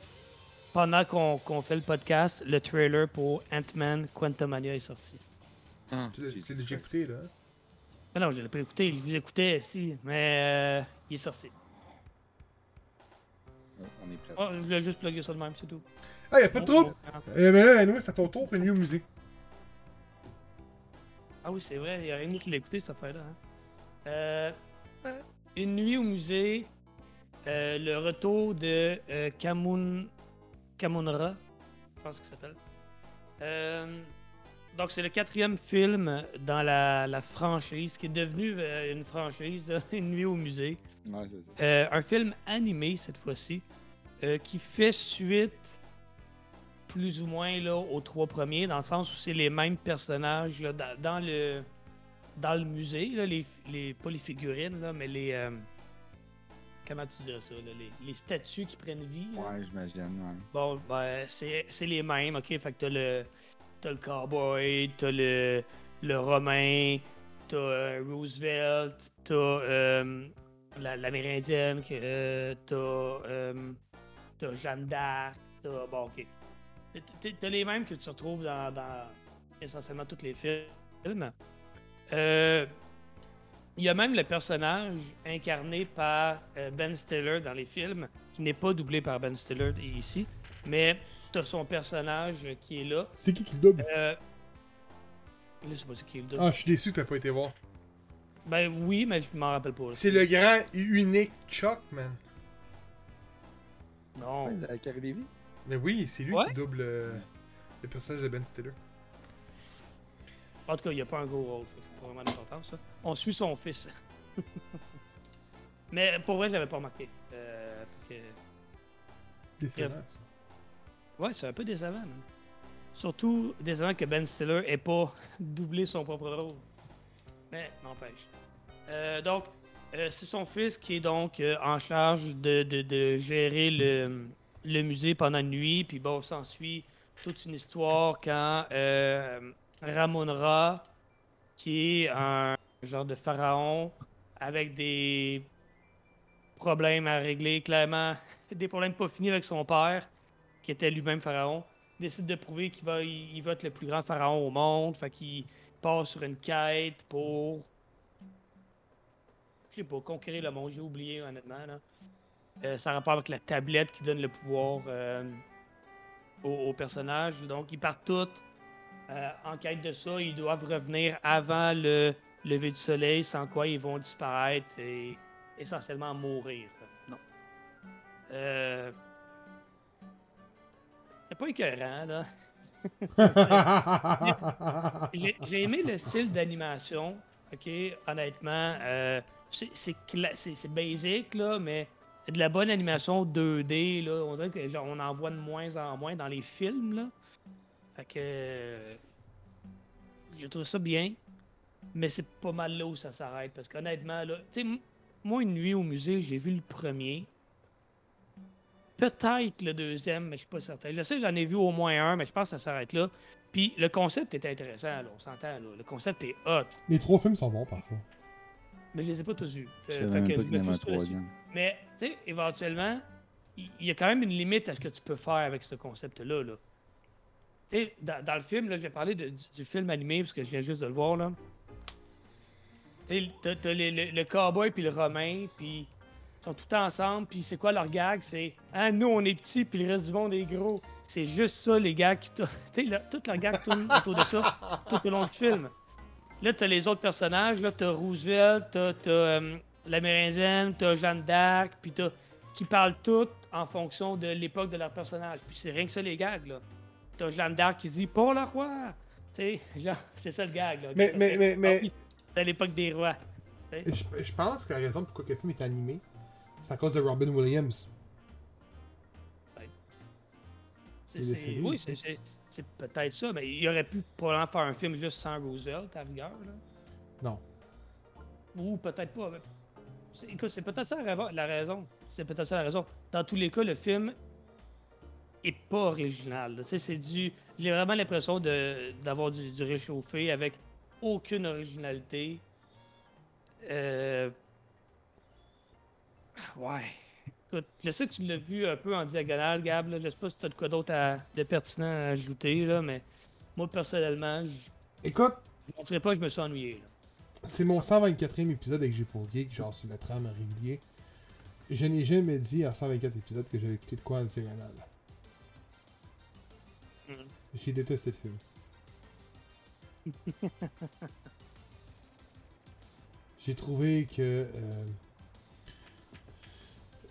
pendant qu'on, qu'on fait le podcast, le trailer pour Ant-Man Quantumania est sorti. Tu l'as tu déjà écouté, là? Mais non, je l'ai pas écouté. Je vous écoutais, si. Mais euh, il est sorti. On est prêt. Oh, je voulais juste plugger ça de même, c'est tout. Ah, y'a pas de trouble! Ah, Euh, mais là, nous, c'est à ton tour, une au musée. Ah oui, c'est vrai, il y a rien qui l'a écouté cette affaire-là. hein. Euh, une nuit au musée, euh, le retour de euh, Kamun... Kamunra, je pense qu'il s'appelle. Euh, donc, c'est le quatrième film dans la, la franchise, qui est devenu une franchise, Une nuit au musée. Ouais, c'est ça. Un film animé cette fois-ci, qui fait suite plus ou moins là, aux trois premiers, dans le sens où c'est les mêmes personnages là, dans, dans le dans le musée, là, les, les, pas les figurines, là, mais les. euh, comment tu dirais ça, là, les, les statues qui prennent vie. Ouais, j'imagine, ouais. Bon, ben, c'est c'est les mêmes, ok? Fait que t'as le, t'as le cowboy, t'as le, le romain, t'as euh, Roosevelt, t'as euh, la- l'amérindienne, euh, t'as t'as Jeanne d'Arc, t'as. Bon, ok. T'as- les mêmes que tu retrouves dans, dans essentiellement tous les films. Euh, Il y a même le personnage incarné par euh, Ben Stiller dans les films, qui n'est pas doublé par Ben Stiller ici, mais t'as son personnage qui est là. C'est qui qui le double? Euh, là, je sais pas c'est qui le double. Ah, je suis déçu que t'as pas été voir. Ben oui, mais je m'en rappelle pas. C'est le grand et unique Chuck, man. Non. Ouais? Mais oui, c'est lui Ouais? qui double euh, le personnage de Ben Stiller. En tout cas, il n'y a pas un gros rôle. C'est pas vraiment important, ça. On suit son fils. mais pour vrai, je l'avais pas remarqué. Euh, que- Décevant, ça. Ouais, c'est un peu décevant. man. Surtout décevant que Ben Stiller ait pas doublé son propre rôle. Mais n'empêche. Euh, donc, euh, c'est son fils qui est donc euh, en charge de, de- de gérer le, le musée pendant une nuit. Puis bon, s'ensuit toute une histoire quand euh, Ramon Ra, qui est un genre de pharaon avec des problèmes à régler, clairement, des problèmes pas finis avec son père, qui était lui-même pharaon, décide de prouver qu'il va, il va être le plus grand pharaon au monde. Fait qu'il part sur une quête pour. Je sais pas, conquérir le monde. J'ai oublié, honnêtement. Là. Euh, ça a rapport avec la tablette qui donne le pouvoir euh, au, au personnage. Donc, ils partent tous euh, en quête de ça. Ils doivent revenir avant le lever du soleil, sans quoi ils vont disparaître et essentiellement mourir. Non. Euh, c'est pas écœurant, là. J'ai j'ai aimé le style d'animation, ok, honnêtement. c'est- c'est cla- c'est c'est basic, là, mais de la bonne animation 2D, là. On dirait que genre, on en voit de moins en moins dans les films, là. Fait que. euh, Je trouve ça bien, mais c'est pas mal là où ça s'arrête. Parce qu'honnêtement, là, tu sais, m- moi, une nuit au musée, j'ai vu le premier. Peut-être le deuxième, mais je suis pas certain. Je sais que j'en ai vu au moins un, mais je pense que ça s'arrête là. Puis le concept est intéressant, là, on s'entend. là. Le concept est hot. Les trois films sont bons, parfois. Mais je les ai pas tous vus. Euh, fait que pas je me Mais, tu sais, éventuellement, il y a quand même une limite à ce que tu peux faire avec ce concept-là. Là. Tu sais, dans, dans le film, là, je vais parler du, film animé parce que je viens juste de le voir. là. Tu sais, t'as, le, cowboy puis le romain, puis ils sont tout ensemble, puis c'est quoi leur gag? C'est « Ah, nous, on est petits, puis le reste du monde est gros. » C'est juste ça, les gags qui. Tu sais, là, toute leur gag tourne autour de ça tout au long du film. Là, t'as les autres personnages. Là, t'as Roosevelt, t'as, t'as euh, l'Amérindienne, t'as Jeanne d'Arc, puis t'as... qui parlent toutes en fonction de l'époque de leur personnage. Puis c'est rien que ça, les gags, là. T'as Jeanne d'Arc qui dit « Pour le roi! » Tu sais, genre, c'est ça le gag, là. Mais- mais- mais- mais- Ah C'est l'époque des rois. Je, je pense que la raison pourquoi le film est animé, c'est à cause de Robin Williams. Est décédé, oui, c'est, peut-être ça, mais il aurait pu probablement faire un film juste sans Roosevelt, à rigueur, là. Non. Ou peut-être pas. mais- Écoute, c'est peut-être ça la, ra- la raison. C'est peut-être ça la raison. Dans tous les cas, le film est pas original. C'est du. J'ai vraiment l'impression de, d'avoir du, du réchauffé avec aucune originalité. Euh... Ouais. Écoute, je sais que tu l'as vu un peu en diagonale, Gab. Là. Je sais pas si tu as de quoi d'autre de pertinent à ajouter, là, mais moi, personnellement, je Écoute, ne dirais pas que je me suis ennuyé. là. C'est mon 124e épisode avec G pour Geek, genre sur le tram régulier. Je n'ai jamais dit en 124 épisodes que j'avais écouté de quoi en diagonale. Mhm. J'ai détesté le film. J'ai trouvé que. euh,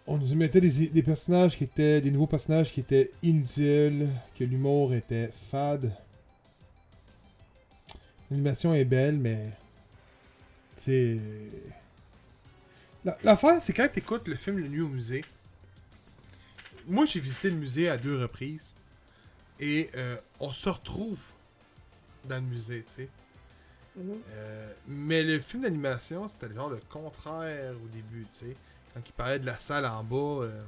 on nous mettait des, des personnages qui étaient. des nouveaux personnages qui étaient inutiles, que l'humour était fade. L'animation est belle, mais. C'est. La- L'affaire, c'est quand tu écoutes le film Le Nuit au musée. Moi, j'ai visité le musée à deux reprises. Et euh, on se retrouve dans le musée, tu sais. Euh, mais le film d'animation, c'était le genre le contraire au début, tu sais. Quand il parlait de la salle en bas, euh,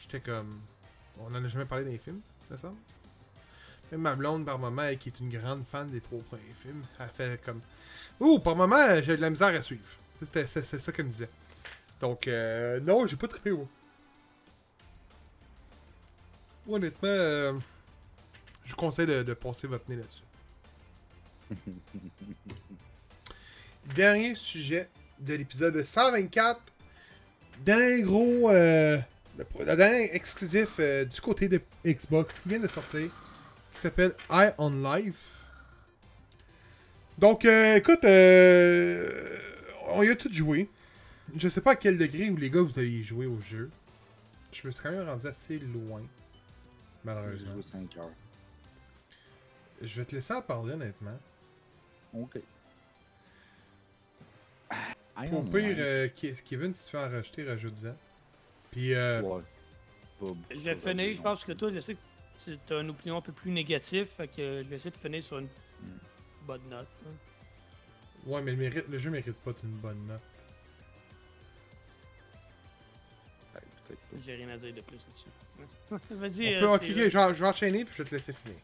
j'étais comme. On en a jamais parlé dans les films, ça semble? Même ma blonde, par moment, elle, qui est une grande fan des trois premiers films, elle fait comme. Ouh, par moment, j'ai de la misère à suivre. C'est ça qu'elle me disait. Donc, euh, non, j'ai pas trippé, moi. Honnêtement, euh, je vous conseille de, de passer votre nez là-dessus. Dernier sujet de l'épisode 124. D'un gros. Euh, le, pro- le dernier exclusif euh, du côté de Xbox qui vient de sortir. Qui s'appelle Eye on Life. Donc, euh, écoute, euh, on y a tout joué. Je sais pas à quel degré où les gars vous avez joué au jeu. Je me suis quand même rendu assez loin. J'ai Malheureusement. joué 5 heures. Je vais te laisser en parler honnêtement. Ok. Au pire, euh, Ke- Kevin, si tu veux en rajouter, rajoute-en. Puis, euh, Ouais. Pas Je je pense que toi, je sais que tu as une opinion un peu plus négative, fait que je vais essayer de finir sur une Hmm. bonne note. hein. ouais, mais le, mérite, le jeu mérite pas une bonne note. J'ai rien à dire de plus là-dessus. Vas-y. euh, ok, c'est- ok, je vais, je vais enchaîner puis je vais te laisser finir.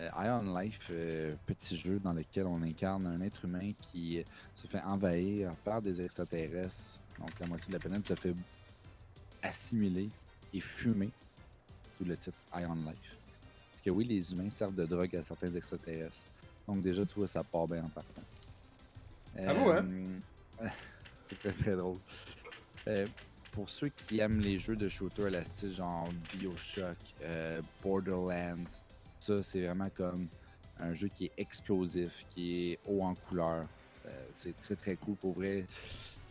Euh, Iron Life, euh, petit jeu dans lequel on incarne un être humain qui euh, se fait envahir par des extraterrestres. Donc la moitié de la planète se fait assimiler et fumer. Le titre Iron Life. Parce que oui, les humains servent de drogue à certains extraterrestres. Donc déjà, tu vois, ça part bien en partant. Ah bon, hein? Euh, C'est très très drôle. Euh, pour ceux qui aiment les jeux de shooter à la style genre Bioshock, euh, Borderlands, ça c'est vraiment comme un jeu qui est explosif, qui est haut en couleur. C'est très très cool pour vrai.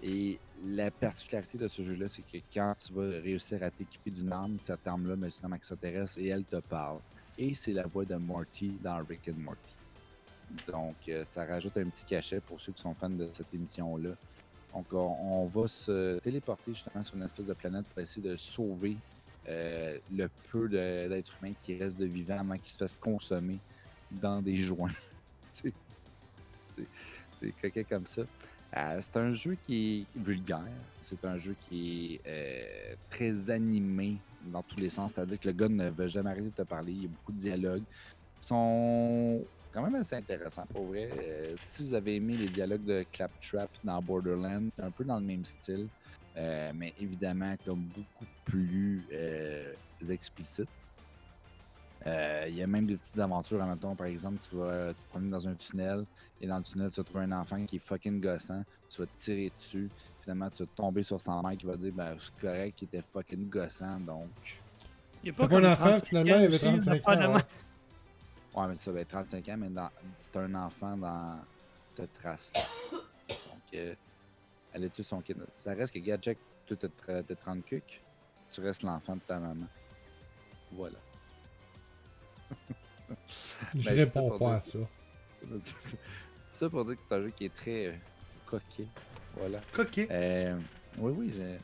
Et la particularité de ce jeu-là, c'est que quand tu vas réussir à t'équiper d'une arme, cette arme-là, mais c'est une arme extraterrestre et elle te parle. Et c'est la voix de Morty dans Rick and Morty. Donc, euh, ça rajoute un petit cachet pour ceux qui sont fans de cette émission-là. Donc, on, va se téléporter justement sur une espèce de planète pour essayer de sauver euh, le peu d'êtres humains qui restent de vivants avant qu'ils se fassent consommer dans des joints. C'est coquet comme ça. Euh, c'est un jeu qui est vulgaire. C'est un jeu qui est euh, très animé dans tous les sens. C'est-à-dire que le gars ne veut jamais arrêter de te parler. Il y a beaucoup de dialogues. Ils sont quand même assez intéressants pour vrai. Euh, si vous avez aimé les dialogues de Claptrap dans Borderlands, c'est un peu dans le même style. Mais évidemment comme beaucoup plus explicite. Euh, Il y a même des petites aventures en même temps. Par exemple, tu vas te promener dans un tunnel et dans le tunnel, tu vas trouver un enfant qui est fucking gossant. Tu vas te tirer dessus. Finalement, tu vas tomber sur sa mère qui va dire ben, c'est correct, qui était fucking gossant. Donc, Il y a pas comme un enfant, 35 finalement, il avait aussi, une 35 affaire de ans. ouais. ouais, mais ça va être 35 ans, mais dans- c'est un enfant dans cette trace-là. Donc, euh, elle a tué son kid? Ça reste que Gadget, toi, t'as t'as 30 cucs, tu restes l'enfant de ta maman. Voilà. Je Ben, c'est réponds pas à ça. Ça pour dire que c'est un jeu qui est très euh, coquet. Voilà. Coquet. Euh, oui, oui. je-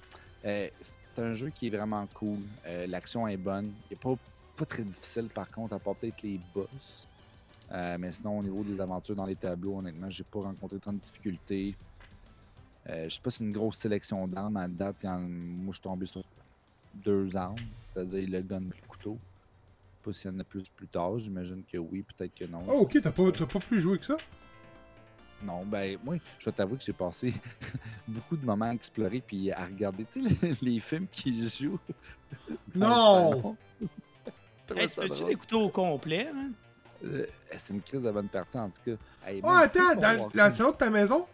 euh, c'est un jeu qui est vraiment cool. L'action est bonne. Il n'est pas, pas très difficile, par contre, à part peut-être les boss. Mais sinon, au niveau des aventures dans les tableaux, honnêtement, j'ai pas rencontré tant de difficultés. Je sais pas si c'est une grosse sélection d'armes. À date, il y en- moi, je suis tombé sur deux armes, c'est-à-dire le gun et le couteau. Pas s'il y en a plus plus tard. J'imagine que oui, peut-être que non. Oh, ok, t'as pas, t'as pas plus joué que ça? Non, ben, moi, je vais t'avouer que j'ai passé beaucoup de moments à explorer puis à regarder, tu sais, les, les films qui jouent. Non! Hey, tu peux-tu couteaux au complet? Hein? Euh, C'est une crise de bonne partie, en tout cas. Hey, Oh, attends, dans la salon de ta maison?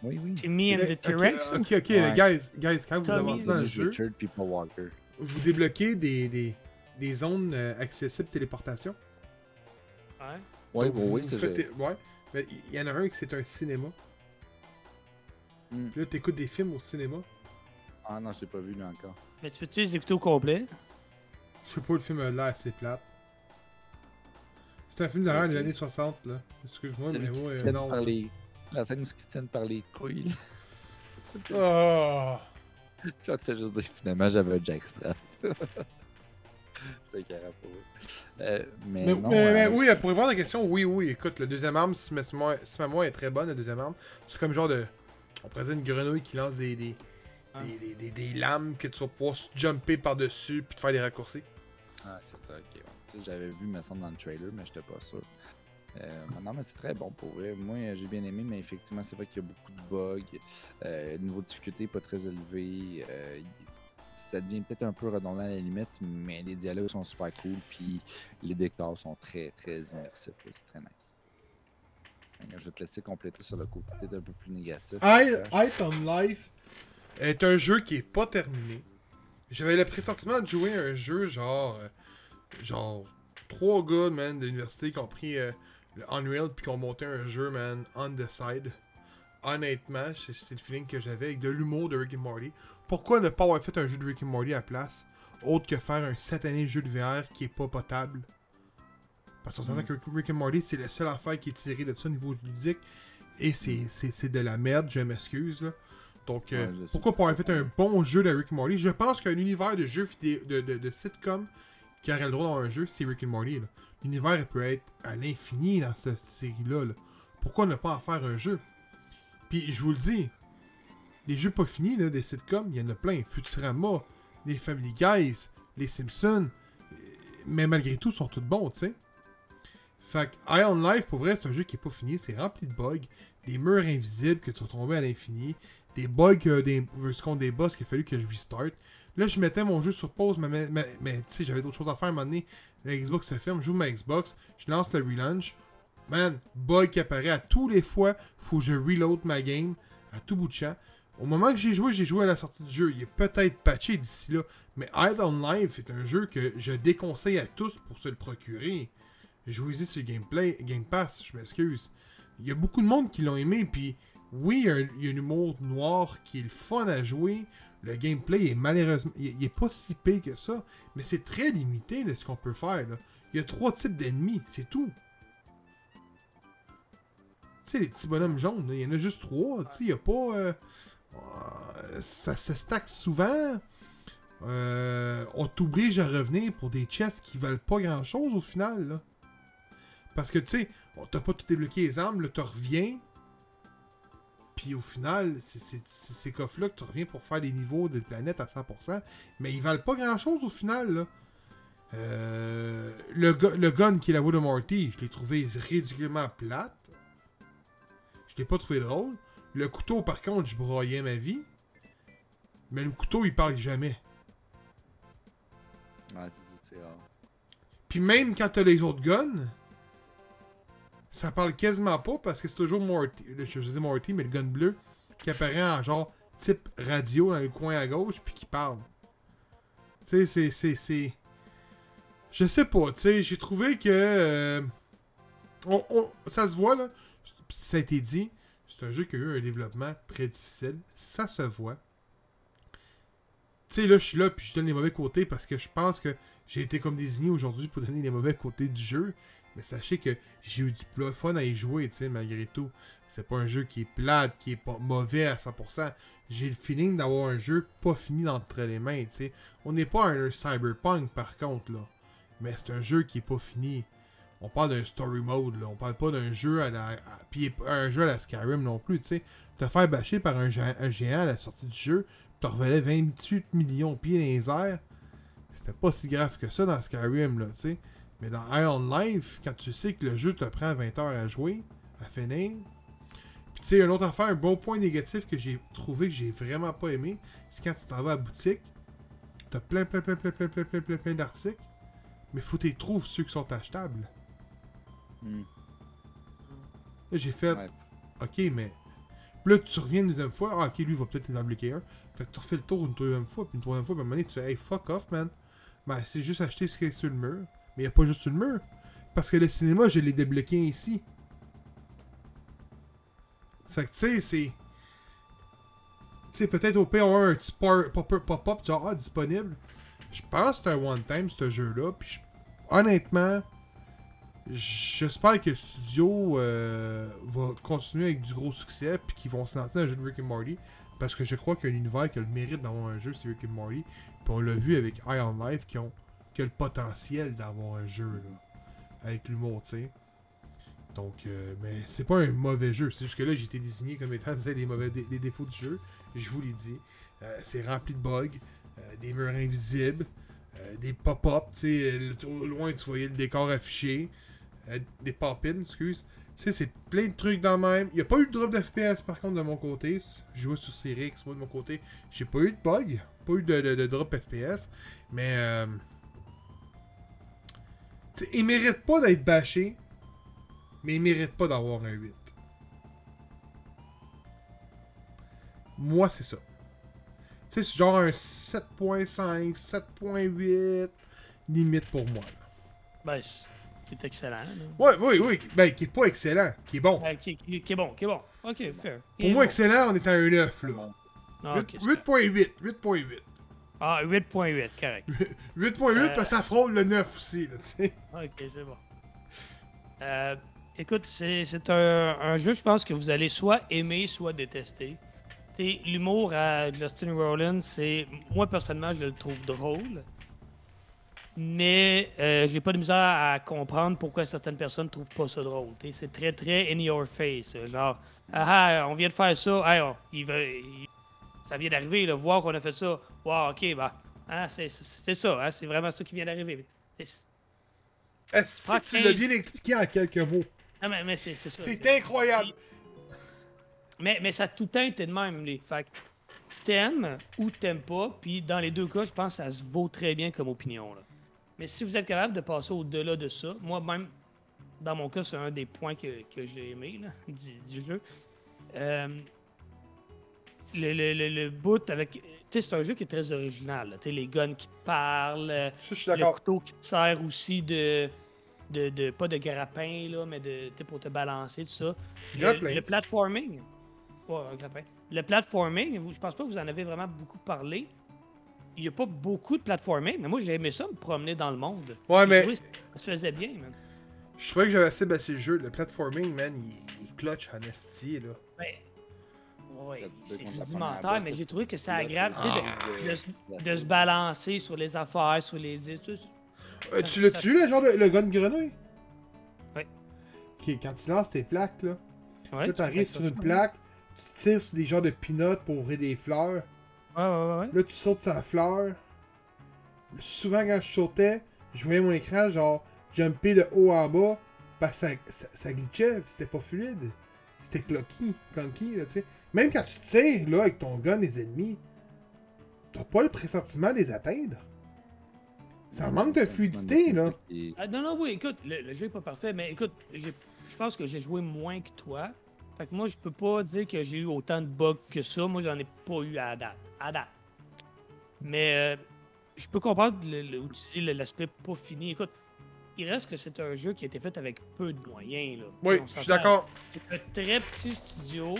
Oui, oui. C'est me and Ok, the T-Rex. Ok, ok, Ouais. guys, guys, quand vous avancez dans le jeu, Richard Walker. vous débloquez des, des, des zones euh, accessibles téléportation. Ouais. Oui, Donc, oui, vous- oui, vous c'est faites- Ouais, mais il y en a un qui c'est un cinéma. Hmm. Puis là, t'écoutes des films au cinéma. Ah non, je l'ai pas vu, lui, encore. Mais tu peux-tu les écouter au complet? Je sais pas, le film a l'air assez plate. C'est un film Ouais, les c'est- années 60, là. Excuse-moi, mais se euh, non. par les... La scène où ils se tiennent par les couilles. Oh! Puis là, tu fais juste dire, finalement, j'avais un jackstrap. C'était carré pour eux. Euh, mais, Mais, non, mais- mais euh, oui, pour répondre à la question, oui, oui, écoute, le deuxième arme, si ma, mémoire- si ma mémoire est très bonne, la deuxième arme, c'est comme genre de. On dire une grenouille qui lance des, des, Ah. des, des- des- des lames que tu vas pouvoir se jumper par-dessus puis te faire des raccourcis. Ah, c'est ça, ok. ouais. Tu sais, J'avais vu, me semble, dans le trailer, mais j'étais pas sûr. Euh, non, mais c'est très bon pour vrai. Moi, j'ai bien aimé, mais effectivement, c'est vrai qu'il y a beaucoup de bugs. Euh, niveau de difficulté, pas très élevé. Euh, ça devient peut-être un peu redondant à la limite, mais les dialogues sont super cool, puis les décors sont très, très immersifs. C'est très nice. Je vais te laisser compléter sur le côté peut-être un peu plus négatif. Height on Life est un jeu qui est pas terminé. J'avais le pressentiment de jouer à un jeu genre. euh, genre. Trois gars, man, de l'université qui ont pris euh, le Unreal puis qui ont monté un jeu, man, on the side. Honnêtement, c'est le feeling que j'avais avec de l'humour de Rick and Morty. Pourquoi ne pas avoir fait un jeu de Rick and Morty à la place autre que faire un satané jeu de VR qui est pas potable? Parce qu'on s'entend Mm. que Rick- and Morty, c'est la seule affaire qui est tirée de ça au niveau ludique. Et c'est de la merde, je m'excuse. là. Donc, euh, Ouais, pourquoi pas avoir fait un bon jeu de Rick and Morty? Je pense qu'un univers de jeux vidéo, de, de, de sitcom qui aurait le droit dans un jeu, c'est Rick and Morty. L'univers peut être à l'infini dans cette série-là. là. Pourquoi ne pas en faire un jeu? Puis, je vous le dis, les jeux pas finis, des sitcoms, il y en a plein. Futurama, les Family Guys, les Simpsons. euh, Mais malgré tout, ils sont tous bons, tu sais. Fait que Iron Life, pour vrai, c'est un jeu qui est pas fini. C'est rempli de bugs. Des murs invisibles que tu tomber à l'infini. Des bugs, euh, des, versus contre des boss qu'il a fallu que je restart. Là, je mettais mon jeu sur pause, mais, mais, mais- tu sais, j'avais d'autres choses à faire à un moment donné. La Xbox se ferme, je joue ma Xbox, je lance le relaunch. Man, bug qui apparaît à tous les fois. Faut que je reload ma game à tout bout de champ. Au moment que j'ai joué, j'ai joué à la sortie du jeu. Il est peut-être patché d'ici là. Mais Hide on Live est un jeu que je déconseille à tous pour se le procurer. Jouez-y sur gameplay, Game Pass, je m'excuse. Il y a beaucoup de monde qui l'ont aimé, puis oui, il y, a un, humour noir qui est le fun à jouer. Le gameplay est malheureusement. Il, est pas si pire que ça, mais c'est très limité là, ce qu'on peut faire. là. Il y a trois types d'ennemis, c'est tout. Tu sais, les petits bonhommes jaunes, là, il y en a juste trois. Tu sais, il n'y a pas. euh, ça se stack souvent. Euh, on t'oblige à revenir pour des chests qui valent pas grand chose au final. Parce que tu sais, on t'a pas tout débloqué les armes, là, tu reviens. Puis au final, c'est ces coffres-là que tu reviens pour faire les niveaux des planètes à 100%. Mais ils valent pas grand-chose au final. Euh, le, le gun qui est la voix de Morty, je l'ai trouvé ridiculement plate. Je l'ai pas trouvé drôle. Le couteau, par contre, je broyais ma vie. Mais le couteau, il parle jamais. Ouais, c'est ça, c'est rare. Puis même quand t'as les autres guns, ça parle quasiment pas parce que c'est toujours Morty, je dis Morty, mais le gun bleu qui apparaît en genre type radio dans le coin à gauche puis qui parle. Tu sais, c'est, c'est. Je sais pas, tu sais, j'ai trouvé que... euh, on- on- ça se voit, là. Ça a été dit, c'est un jeu qui a eu un développement très difficile. Ça se voit. Tu sais, là, je suis là, puis je donne les mauvais côtés parce que je pense que j'ai été comme désigné aujourd'hui pour donner les mauvais côtés du jeu. Mais sachez que j'ai eu du fun à y jouer, tu sais, malgré tout. C'est pas un jeu qui est plate, qui est pas mauvais à 100%. J'ai le feeling d'avoir un jeu pas fini entre les mains, tu sais. On n'est pas un cyberpunk, par contre, là. Mais c'est un jeu qui est pas fini. On parle d'un story mode, là. On parle pas d'un jeu à la... Puis un jeu à la Skyrim non plus, tu sais. Te faire bâcher par un, géant- à la sortie du jeu, tu revelais 28 millions de pieds dans les airs. C'était pas si grave que ça dans Skyrim, là, tu sais. Mais dans Iron Life, quand tu sais que le jeu te prend 20 heures à jouer, à finir. Puis tu sais, une autre affaire, un bon point négatif que j'ai trouvé que j'ai vraiment pas aimé, c'est quand tu t'en vas à la boutique, t'as plein, plein, plein, plein, plein, plein, plein, plein, plein d'articles, mais faut que tu trouves ceux qui sont achetables. Là, j'ai fait, Ouais. ok, mais. Là, tu reviens une deuxième fois, ah, ok, lui, va peut-être en bloquer un. Fait que tu refais le tour une deuxième fois, puis une troisième fois, puis à un moment donné, tu fais, hey, fuck off, man. Ben, c'est juste acheter ce qui est sur le mur. Mais il a pas juste sur le mur. Parce que le cinéma, je l'ai débloqué ici. Fait que, tu sais, c'est. Tu sais, peut-être au pire, avoir un petit pop-up, genre, ah, disponible. Je pense que c'est un one-time, ce jeu-là. Puis, je- honnêtement, j'espère que le studio euh, va continuer avec du gros succès. Puis qu'ils vont se lancer un jeu de Rick and Morty. Parce que je crois qu'il y a un univers qui a le mérite d'avoir un jeu, c'est Rick and Morty. Puis on l'a vu avec Iron Life qui ont qui a le potentiel d'avoir un jeu là, avec l'humour, tu sais. Donc, euh, mais c'est pas un mauvais jeu. C'est juste que là, j'ai été désigné comme étant les mauvais les défauts du jeu. Je vous l'ai dit. Euh, c'est rempli de bugs, euh, des murs invisibles, des pop-up. Tu sais, loin, tu voyais le décor affiché. Euh, des pop-ins, excuse. Tu sais, c'est plein de trucs dans le même. Il n'y a pas eu de drop d'FPS par contre de mon côté. Je jouais sur Series moi de mon côté. J'ai pas eu de bug. Pas eu de, de- de drop FPS. Mais. Euh, il mérite pas d'être bâché, mais il mérite pas d'avoir un 8. Moi, c'est ça. Tu sais, c'est genre un 7.5, 7.8, limite pour moi. là. Ben, c'est c'est excellent. Ouais, oui, oui, ben, qui est pas excellent, qui est bon. Euh, qui, qui- qui est bon, qui est bon. Ok, fair. Pour est moi, bon. excellent, on est à un 9, là. Bon. Ah, ok, 8- c'est correct. 8.8, 8.8. Ah, 8.8, correct. 8.8, Euh. parce que ça frôle le 9 aussi, là, tu sais. Ok, c'est bon. Euh, écoute, c'est un, un jeu, je pense, que vous allez soit aimer, soit détester. L'humour à Justin Rollins, c'est. Moi, personnellement, je le trouve drôle. Mais euh, j'ai pas de misère à comprendre pourquoi certaines personnes trouvent pas ça drôle. C'est très, très in your face. Genre, ah, ah, on vient de faire ça. Hey, on- il veut, il- ça vient d'arriver, voir qu'on a fait ça. Wow, ok, bah. Ah, c'est ça, hein, c'est vraiment ça qui vient d'arriver. Est-ce que tu l'as bien expliqué en quelques mots? ah, mais, mais c'est c'est ça. C'est incroyable! Mais, mais ça a tout le temps été de même, les. Fait t'aimes ou t'aimes pas, puis dans les deux cas, je pense que ça se vaut très bien comme opinion. Là. Mais si vous êtes capable de passer au-delà de ça, moi-même, dans mon cas, c'est un des points que, que j'ai aimé là, du, du jeu. Euh, le, le, le, le bout avec. Tu sais, c'est un jeu qui est très original. Tu sais, les guns qui te parlent, je suis le couteau qui te sert aussi de. De, de- pas de grappin, là, mais de, pour te balancer, tout ça. Le, platforming. Ouais, un grappin. Le platforming, je pense pas que vous en avez vraiment beaucoup parlé. Il n'y a pas beaucoup de platforming, mais moi j'ai aimé ça me promener dans le monde. Ouais, J'ai mais trouvé que Ça se faisait bien, man. je trouvais que j'avais assez baissé le jeu. Le platforming, man, il, il clutch en esti, là. Ben, ouais, tu c'est rudimentaire, mais j'ai trouvé que c'est agréable lances, de, de se- la de se balancer sur les affaires, sur les îles. Euh, tu l'as tué, le genre de le gun de grenouille? Ouais. Ok, quand tu lances tes plaques, là, Ouais, là tu t'arrives sur une plaque, tu tires sur des genres de peanuts pour ouvrir des fleurs. Ouais, ouais, ouais. ouais. Là, tu sautes sur la fleur. Souvent, quand je sautais, je voyais mon écran, genre, jumper de haut en bas, parce que ça, ça, ça glitchait, pis c'était pas fluide. C'était clunky, clunky, là, tu sais. Même quand tu tires, là, avec ton gun, les ennemis, t'as pas le pressentiment de les atteindre. Ça manque de fluidité, là. Ah, non, non, oui, écoute, le, le jeu est pas parfait, mais écoute, je pense que j'ai joué moins que toi. Fait que moi, je peux pas dire que j'ai eu autant de bugs que ça. Moi, j'en ai pas eu à date. À date. Mais euh, je peux comprendre le, le- où tu dis l'aspect pas fini. Écoute, il reste que c'est un jeu qui a été fait avec peu de moyens. Là. Oui, je suis d'accord. C'est un très petit studio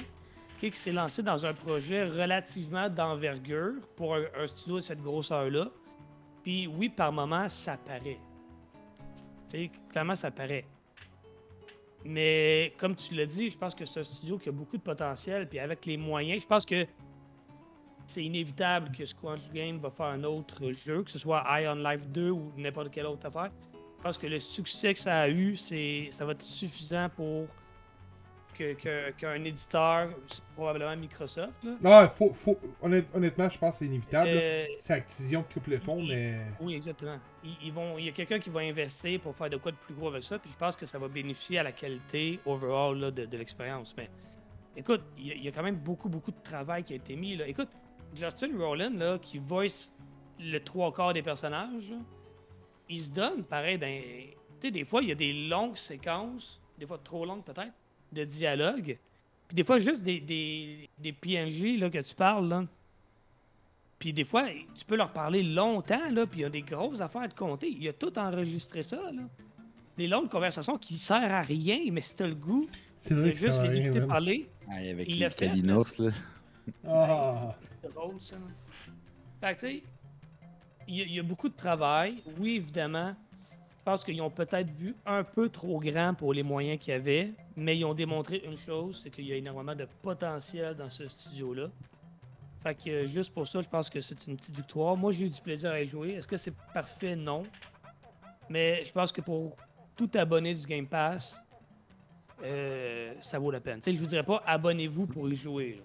qui s'est lancé dans un projet relativement d'envergure pour un, un studio de cette grosseur-là. Puis oui, par moment, ça paraît. Tu sais, clairement, ça paraît. Mais comme tu l'as dit, je pense que c'est un studio qui a beaucoup de potentiel. Puis avec les moyens, je pense que c'est inévitable que Squash Game va faire un autre jeu, que ce soit Eye on Life 2 ou n'importe quelle autre affaire. Je pense que le succès que ça a eu, c'est, ça va être suffisant pour que- que- qu'un éditeur, probablement Microsoft, là, Non, faut, faut, honnête- honnêtement, je pense que c'est inévitable. euh, C'est Activision qui coupe le pont, mais. oui, exactement. Ils, ils vont, il y a quelqu'un qui va investir pour faire de quoi de plus gros avec ça, puis je pense que ça va bénéficier à la qualité overall là, de, de l'expérience. Mais écoute, il y, a, il y a quand même beaucoup, beaucoup de travail qui a été mis. Là. Écoute, Justin Rowland, là, qui voice le trois quarts des personnages, il se donne pareil. dans- Tu sais, des fois, il y a des longues séquences, des fois trop longues peut-être, de dialogue. Puis des fois, juste des, des, des PNJ là, que tu parles, là. Puis des fois, tu peux leur parler longtemps, là, puis il y a des grosses affaires à te compter. Il a tout enregistré ça, là. Des longues conversations qui servent à rien, mais si t'as le goût C'est de juste les écouter man. parler, Ah, avec Il Kalinos, là. Ah. c'est drôle, ça. Fait que, tu sais, y, il y a beaucoup de travail. Oui, évidemment. Je pense qu'ils ont peut-être vu un peu trop grand pour les moyens qu'il y avait, mais ils ont démontré une chose, c'est qu'il y a énormément de potentiel dans ce studio-là. Fait que euh, juste pour ça, je pense que c'est une petite victoire. Moi, j'ai eu du plaisir à y jouer. Est-ce que c'est parfait? Non. Mais je pense que pour tout abonné du Game Pass, euh, ça vaut la peine. Sais, je vous dirais pas abonnez-vous pour y jouer.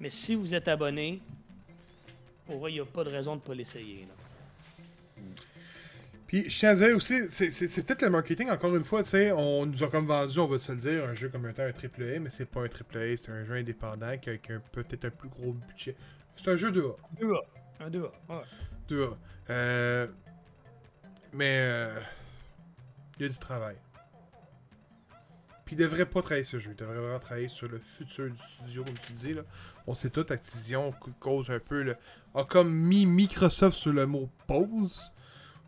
Mais si vous êtes abonné, pour vrai, il n'y a pas de raison de ne pas l'essayer. Puis je tiens à dire aussi, c'est- peut-être le marketing, encore une fois, tu sais, on nous a comme vendu, on va se le dire, un jeu comme étant un AAA, mais c'est pas un AAA, c'est un jeu indépendant qui a, a un- peut-être un plus gros budget. C'est un jeu 2A. 2A. Un 2A. ouais. 2A. Euh, mais euh, il y a du travail. Puis il devrait pas travailler ce jeu, il devrait vraiment travailler sur le futur du studio, comme tu dis. Là. On sait tout, Activision cause un peu le. a comme mis Microsoft sur le mot pause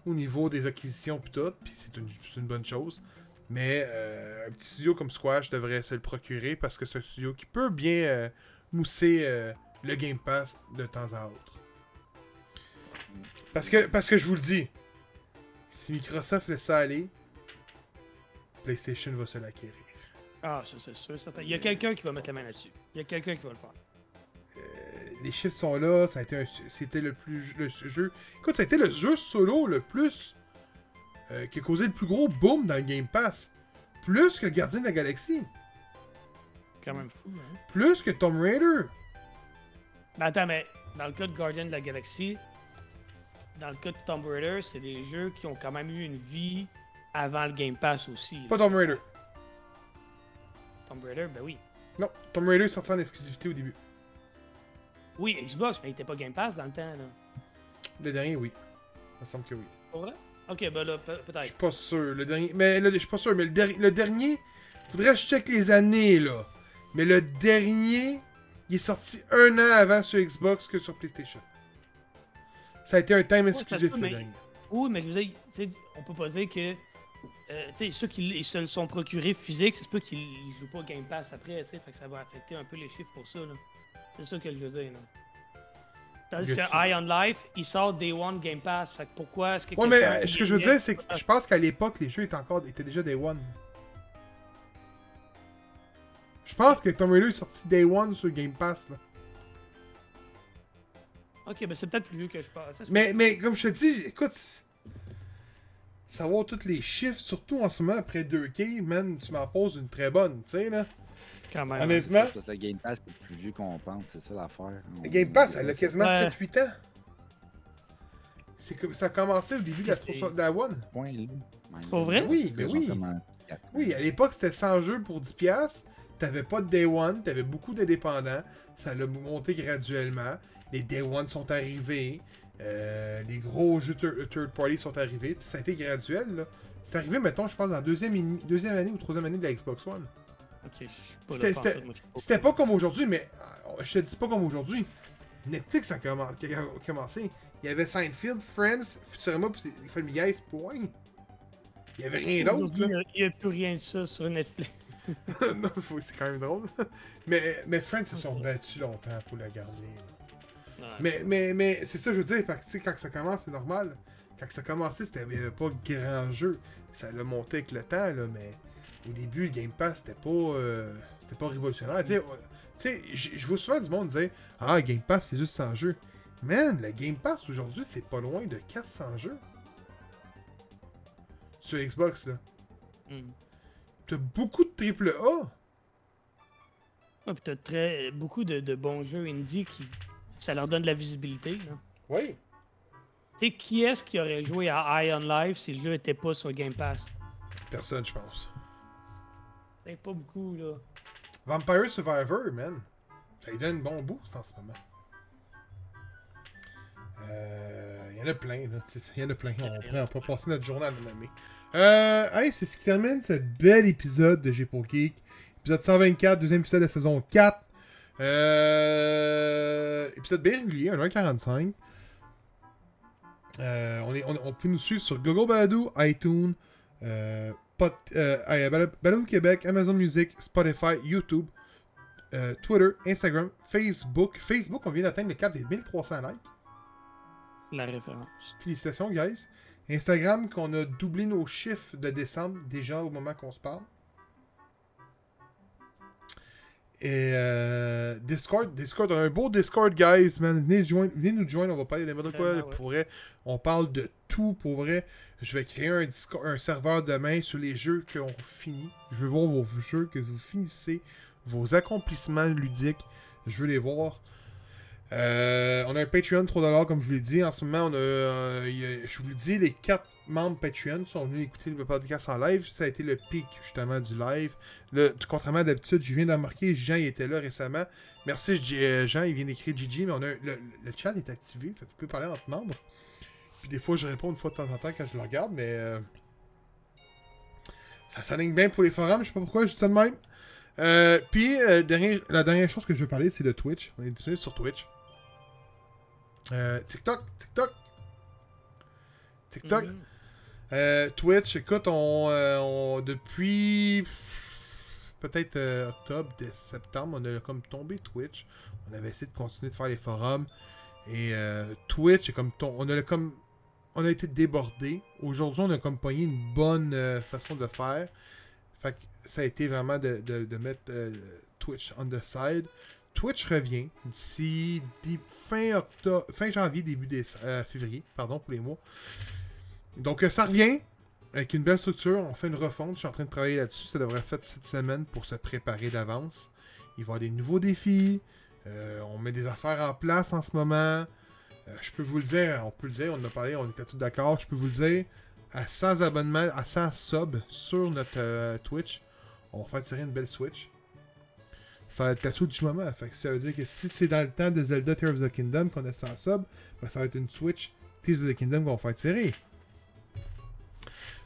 au niveau des acquisitions puis tout, puis c'est une, bonne chose. Mais euh, un petit studio comme Squash devrait se le procurer parce que c'est un studio qui peut bien euh, mousser euh, le Game Pass de temps à autre. Parce que, parce que je vous le dis, si Microsoft laisse ça aller, PlayStation va se l'acquérir. Ah, ça, c'est sûr. certain. Il y a quelqu'un qui va mettre la main là-dessus. Il y a quelqu'un qui va le faire. Les chiffres sont là, ça a été c'était le plus le jeu. Écoute, ça a été le jeu solo le plus euh, qui a causé le plus gros boom dans le Game Pass. Plus que Gardien de la Galaxie, Quand même fou, hein? plus que Tomb Raider. Ben attends, mais dans le cas de Guardian de la Galaxie, dans le cas de Tomb Raider, c'est des jeux qui ont quand même eu une vie avant le Game Pass aussi. là. Pas Tomb Raider. Tomb Raider, ben oui. Non, Tomb Raider est sorti en exclusivité au début. Oui, Xbox, mais il était pas Game Pass dans le temps, là. Le dernier, oui. Ça me semble que oui. Pour vrai? Ok, ben là, pe- Je suis peut-être. pas sûr. Le dernier. Mais là, je suis pas sûr. Mais le, der- le dernier. Faudrait que je check les années là. Mais le dernier. Il est sorti un an avant sur Xbox que sur PlayStation. Ça a été un time exclusif le mais- dernier. Oui, mais je veux dire, tu sais, on peut pas dire que. euh, ceux qui ils se sont procurés physique, c'est pas qu'ils jouent pas Game Pass après, fait que ça va affecter un peu les chiffres pour ça, là. C'est ça que je veux dire, là. Tandis que Eye on Life, il sort Day One Game Pass, fait que pourquoi est-ce que. Ouais, mais euh, ce que je veux dire, c'est que je pense qu'à l'époque, les jeux étaient encore étaient déjà Day One. Je pense que Tomb Raider est sorti Day One sur Game Pass. Là. Ok, ben c'est peut-être plus vieux que je pense. Mais, mais comme je te dis, écoute, savoir tous les chiffres, surtout en ce moment après 2K, man, tu m'en poses une très bonne, tu sais, là. Quand même. Honnêtement, C'est parce que le Game Pass est plus vieux qu'on pense, c'est ça l'affaire. On- Game Pass, elle a quasiment Ouais. 7-8 ans. C'est que ça a commencé au début de la, Qu'est-ce que 360 de la One. là. Pour vrai? Oui, ben oui. Oui, à l'époque, c'était 100 jeux pour 10$. T'avais pas de Day One, t'avais beaucoup de dépendants. Ça l'a monté graduellement. Les Day One sont arrivés. euh, les gros jeux thir- third party sont arrivés. Ça a été graduel, là. C'est arrivé, mettons, je pense, dans la deuxième, deuxième année ou troisième année de la Xbox One. Ok, je suis pas C'était- pas- comme aujourd'hui, mais euh, je te dis pas comme aujourd'hui. Netflix a commencé. Il y avait Seinfeld, Friends, Futurama, puis Family Guy, point. Il y avait rien d'autre. Il n'y a, plus rien de ça sur Netflix. non, c'est quand même drôle. mais, mais Friends se sont battus longtemps pour la garder. Ouais. Mais, mais, mais c'est ça, je veux dire, que, quand ça commence, c'est normal. Quand ça a commencé, c'était il n'y avait pas grand jeu. Ça l'a monté avec le temps, là, mais au début, le Game Pass, c'était pas, euh, c'était pas révolutionnaire. Tu sais, je vois souvent du monde dire Ah, Game Pass, c'est juste 100 jeux. Man, le Game Pass aujourd'hui, c'est pas loin de 400 jeux. Sur Xbox, là. Hmm. T'as beaucoup de triple A. Ouais, t'as très, beaucoup de, de bons jeux indie qui. Ça leur donne de la visibilité. là. Oui. Tu sais, qui est-ce qui aurait joué à Ion Live si le jeu était pas sur Game Pass? Personne, je pense. C'est pas beaucoup, là. Vampire Survivor, man. Ça lui donne un bon boost en ce moment. Euh, Il y en a plein, là. Il y en a plein. On pourrait, on peut passer notre journée à le nommer. Euh, hey, c'est ce qui termine ce bel épisode de G Geek. Épisode 124, deuxième épisode de la saison 4. Euh, épisode bien régulier, 1h45. Euh, on, peut nous suivre sur Google Balado, iTunes, euh, Pod- euh, Balado Québec, Amazon Music, Spotify, YouTube, euh, Twitter, Instagram, Facebook. Facebook, on vient d'atteindre le cap des 1300 likes. La référence. Félicitations, guys. Instagram, qu'on a doublé nos chiffres de décembre déjà au moment qu'on se parle. Et euh, Discord, Discord, on a un beau Discord, guys, man. Venez, joindre- venez nous joindre, on va parler de n'importe quoi. Ouais. Pour vrai, on parle de tout, pour vrai. Je vais créer un, Discord, un serveur demain sur les jeux qu'on finit. Je veux voir vos jeux que vous finissez, vos accomplissements ludiques. Je veux les voir. Euh, on a un Patreon 3$ comme je vous l'ai dit. En ce moment, on a, euh, je vous le dis, les 4 membres Patreon sont venus écouter le podcast en live. Ça a été le pic justement du live. Contrairement à d'habitude, je viens de remarquer, Jean il était là récemment. Merci euh, Jean, il vient d'écrire Gigi, mais on a le, le chat est activé, fait que vous pouvez parler entre membres. Puis des fois, je réponds une fois de temps en temps quand je le regarde, mais euh, ça s'aligne bien pour les forums. Je sais pas pourquoi je dis ça de même. Euh, puis, euh, dernier- la dernière chose que je veux parler, c'est de Twitch. On est disponible sur Twitch. Euh, TikTok, TikTok. TikTok. Euh, Twitch, écoute, on, euh, on- depuis peut-être octobre, septembre, on a comme tombé Twitch. On avait essayé de continuer de faire les forums. Et Twitch, est comme ton- on a comme on a été débordé. Aujourd'hui, on a comme pogné une bonne euh, façon de faire. Fait que ça a été vraiment de, de- de mettre euh, Twitch on the side. Twitch revient d'ici fin octobre, fin janvier, début euh, février, pardon pour les mois. Donc euh, ça revient avec une belle structure. On fait une refonte. Je suis en train de travailler là-dessus. Ça devrait être fait cette semaine pour se préparer d'avance. Il va y avoir des nouveaux défis. Euh, on met des affaires en place en ce moment. Je peux vous le dire, on peut le dire, on en a parlé, on était tous d'accord. Je peux vous le dire, à 100 abonnements, à 100 subs sur notre Twitch, on va faire tirer une belle Switch. Ça va être la du moment. Fait que ça veut dire que si c'est dans le temps de Zelda Tears of the Kingdom qu'on a 100 subs, ben ça va être une Switch Tears of the Kingdom qu'on va faire tirer.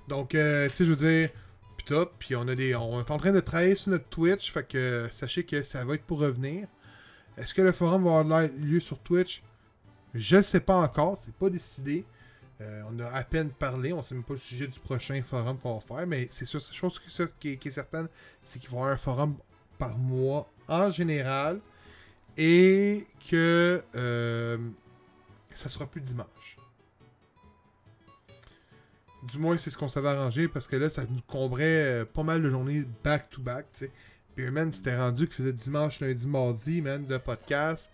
Donc, euh, tu sais, je veux dire, puis tout, puis on a des, on est en train de travailler sur notre Twitch, fait que sachez que ça va être pour revenir. Est-ce que le forum va avoir lieu sur Twitch? Je ne sais pas encore, c'est pas décidé. Euh, on a à peine parlé, on sait même pas le sujet du prochain forum qu'on va faire, mais c'est sûr, chose qui, est- qui est certaine, c'est qu'il va y avoir un forum par mois en général et que euh, ça sera plus dimanche. Du moins, c'est ce qu'on s'avait arrangé parce que là, ça nous combrait euh, pas mal de journées back-to-back, tu sais. Puis, man, c'était rendu qu'il faisait dimanche, lundi, mardi, man, de podcast.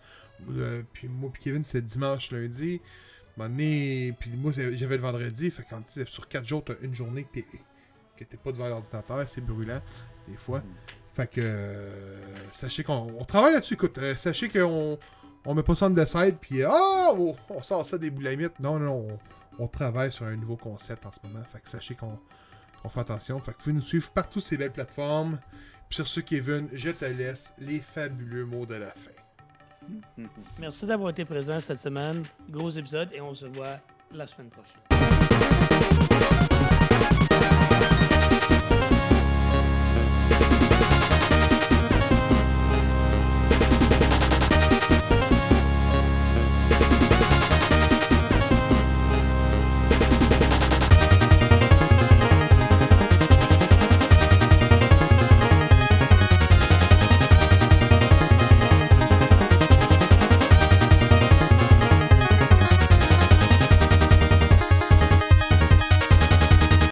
Euh, puis moi, puis Kevin, c'était dimanche, lundi. Puis moi, j'avais le vendredi. Fait quand, sur 4 jours, t'as une journée que t'es, que t'es pas devant l'ordinateur. C'est brûlant, des fois. Fait que. euh, sachez qu'on on travaille là-dessus. Écoute, euh, sachez qu'on on met pas ça en de side, puis. Ah! on, on sort ça des boulamites. Non, non. On, on travaille sur un nouveau concept en ce moment. Fait que sachez qu'on on fait attention. Fait que vous nous suivre partout ces belles plateformes. Puis sur ce, Kevin, je te laisse les fabuleux mots de la fin. Merci d'avoir été présent cette semaine. Gros épisode et on se voit la semaine prochaine.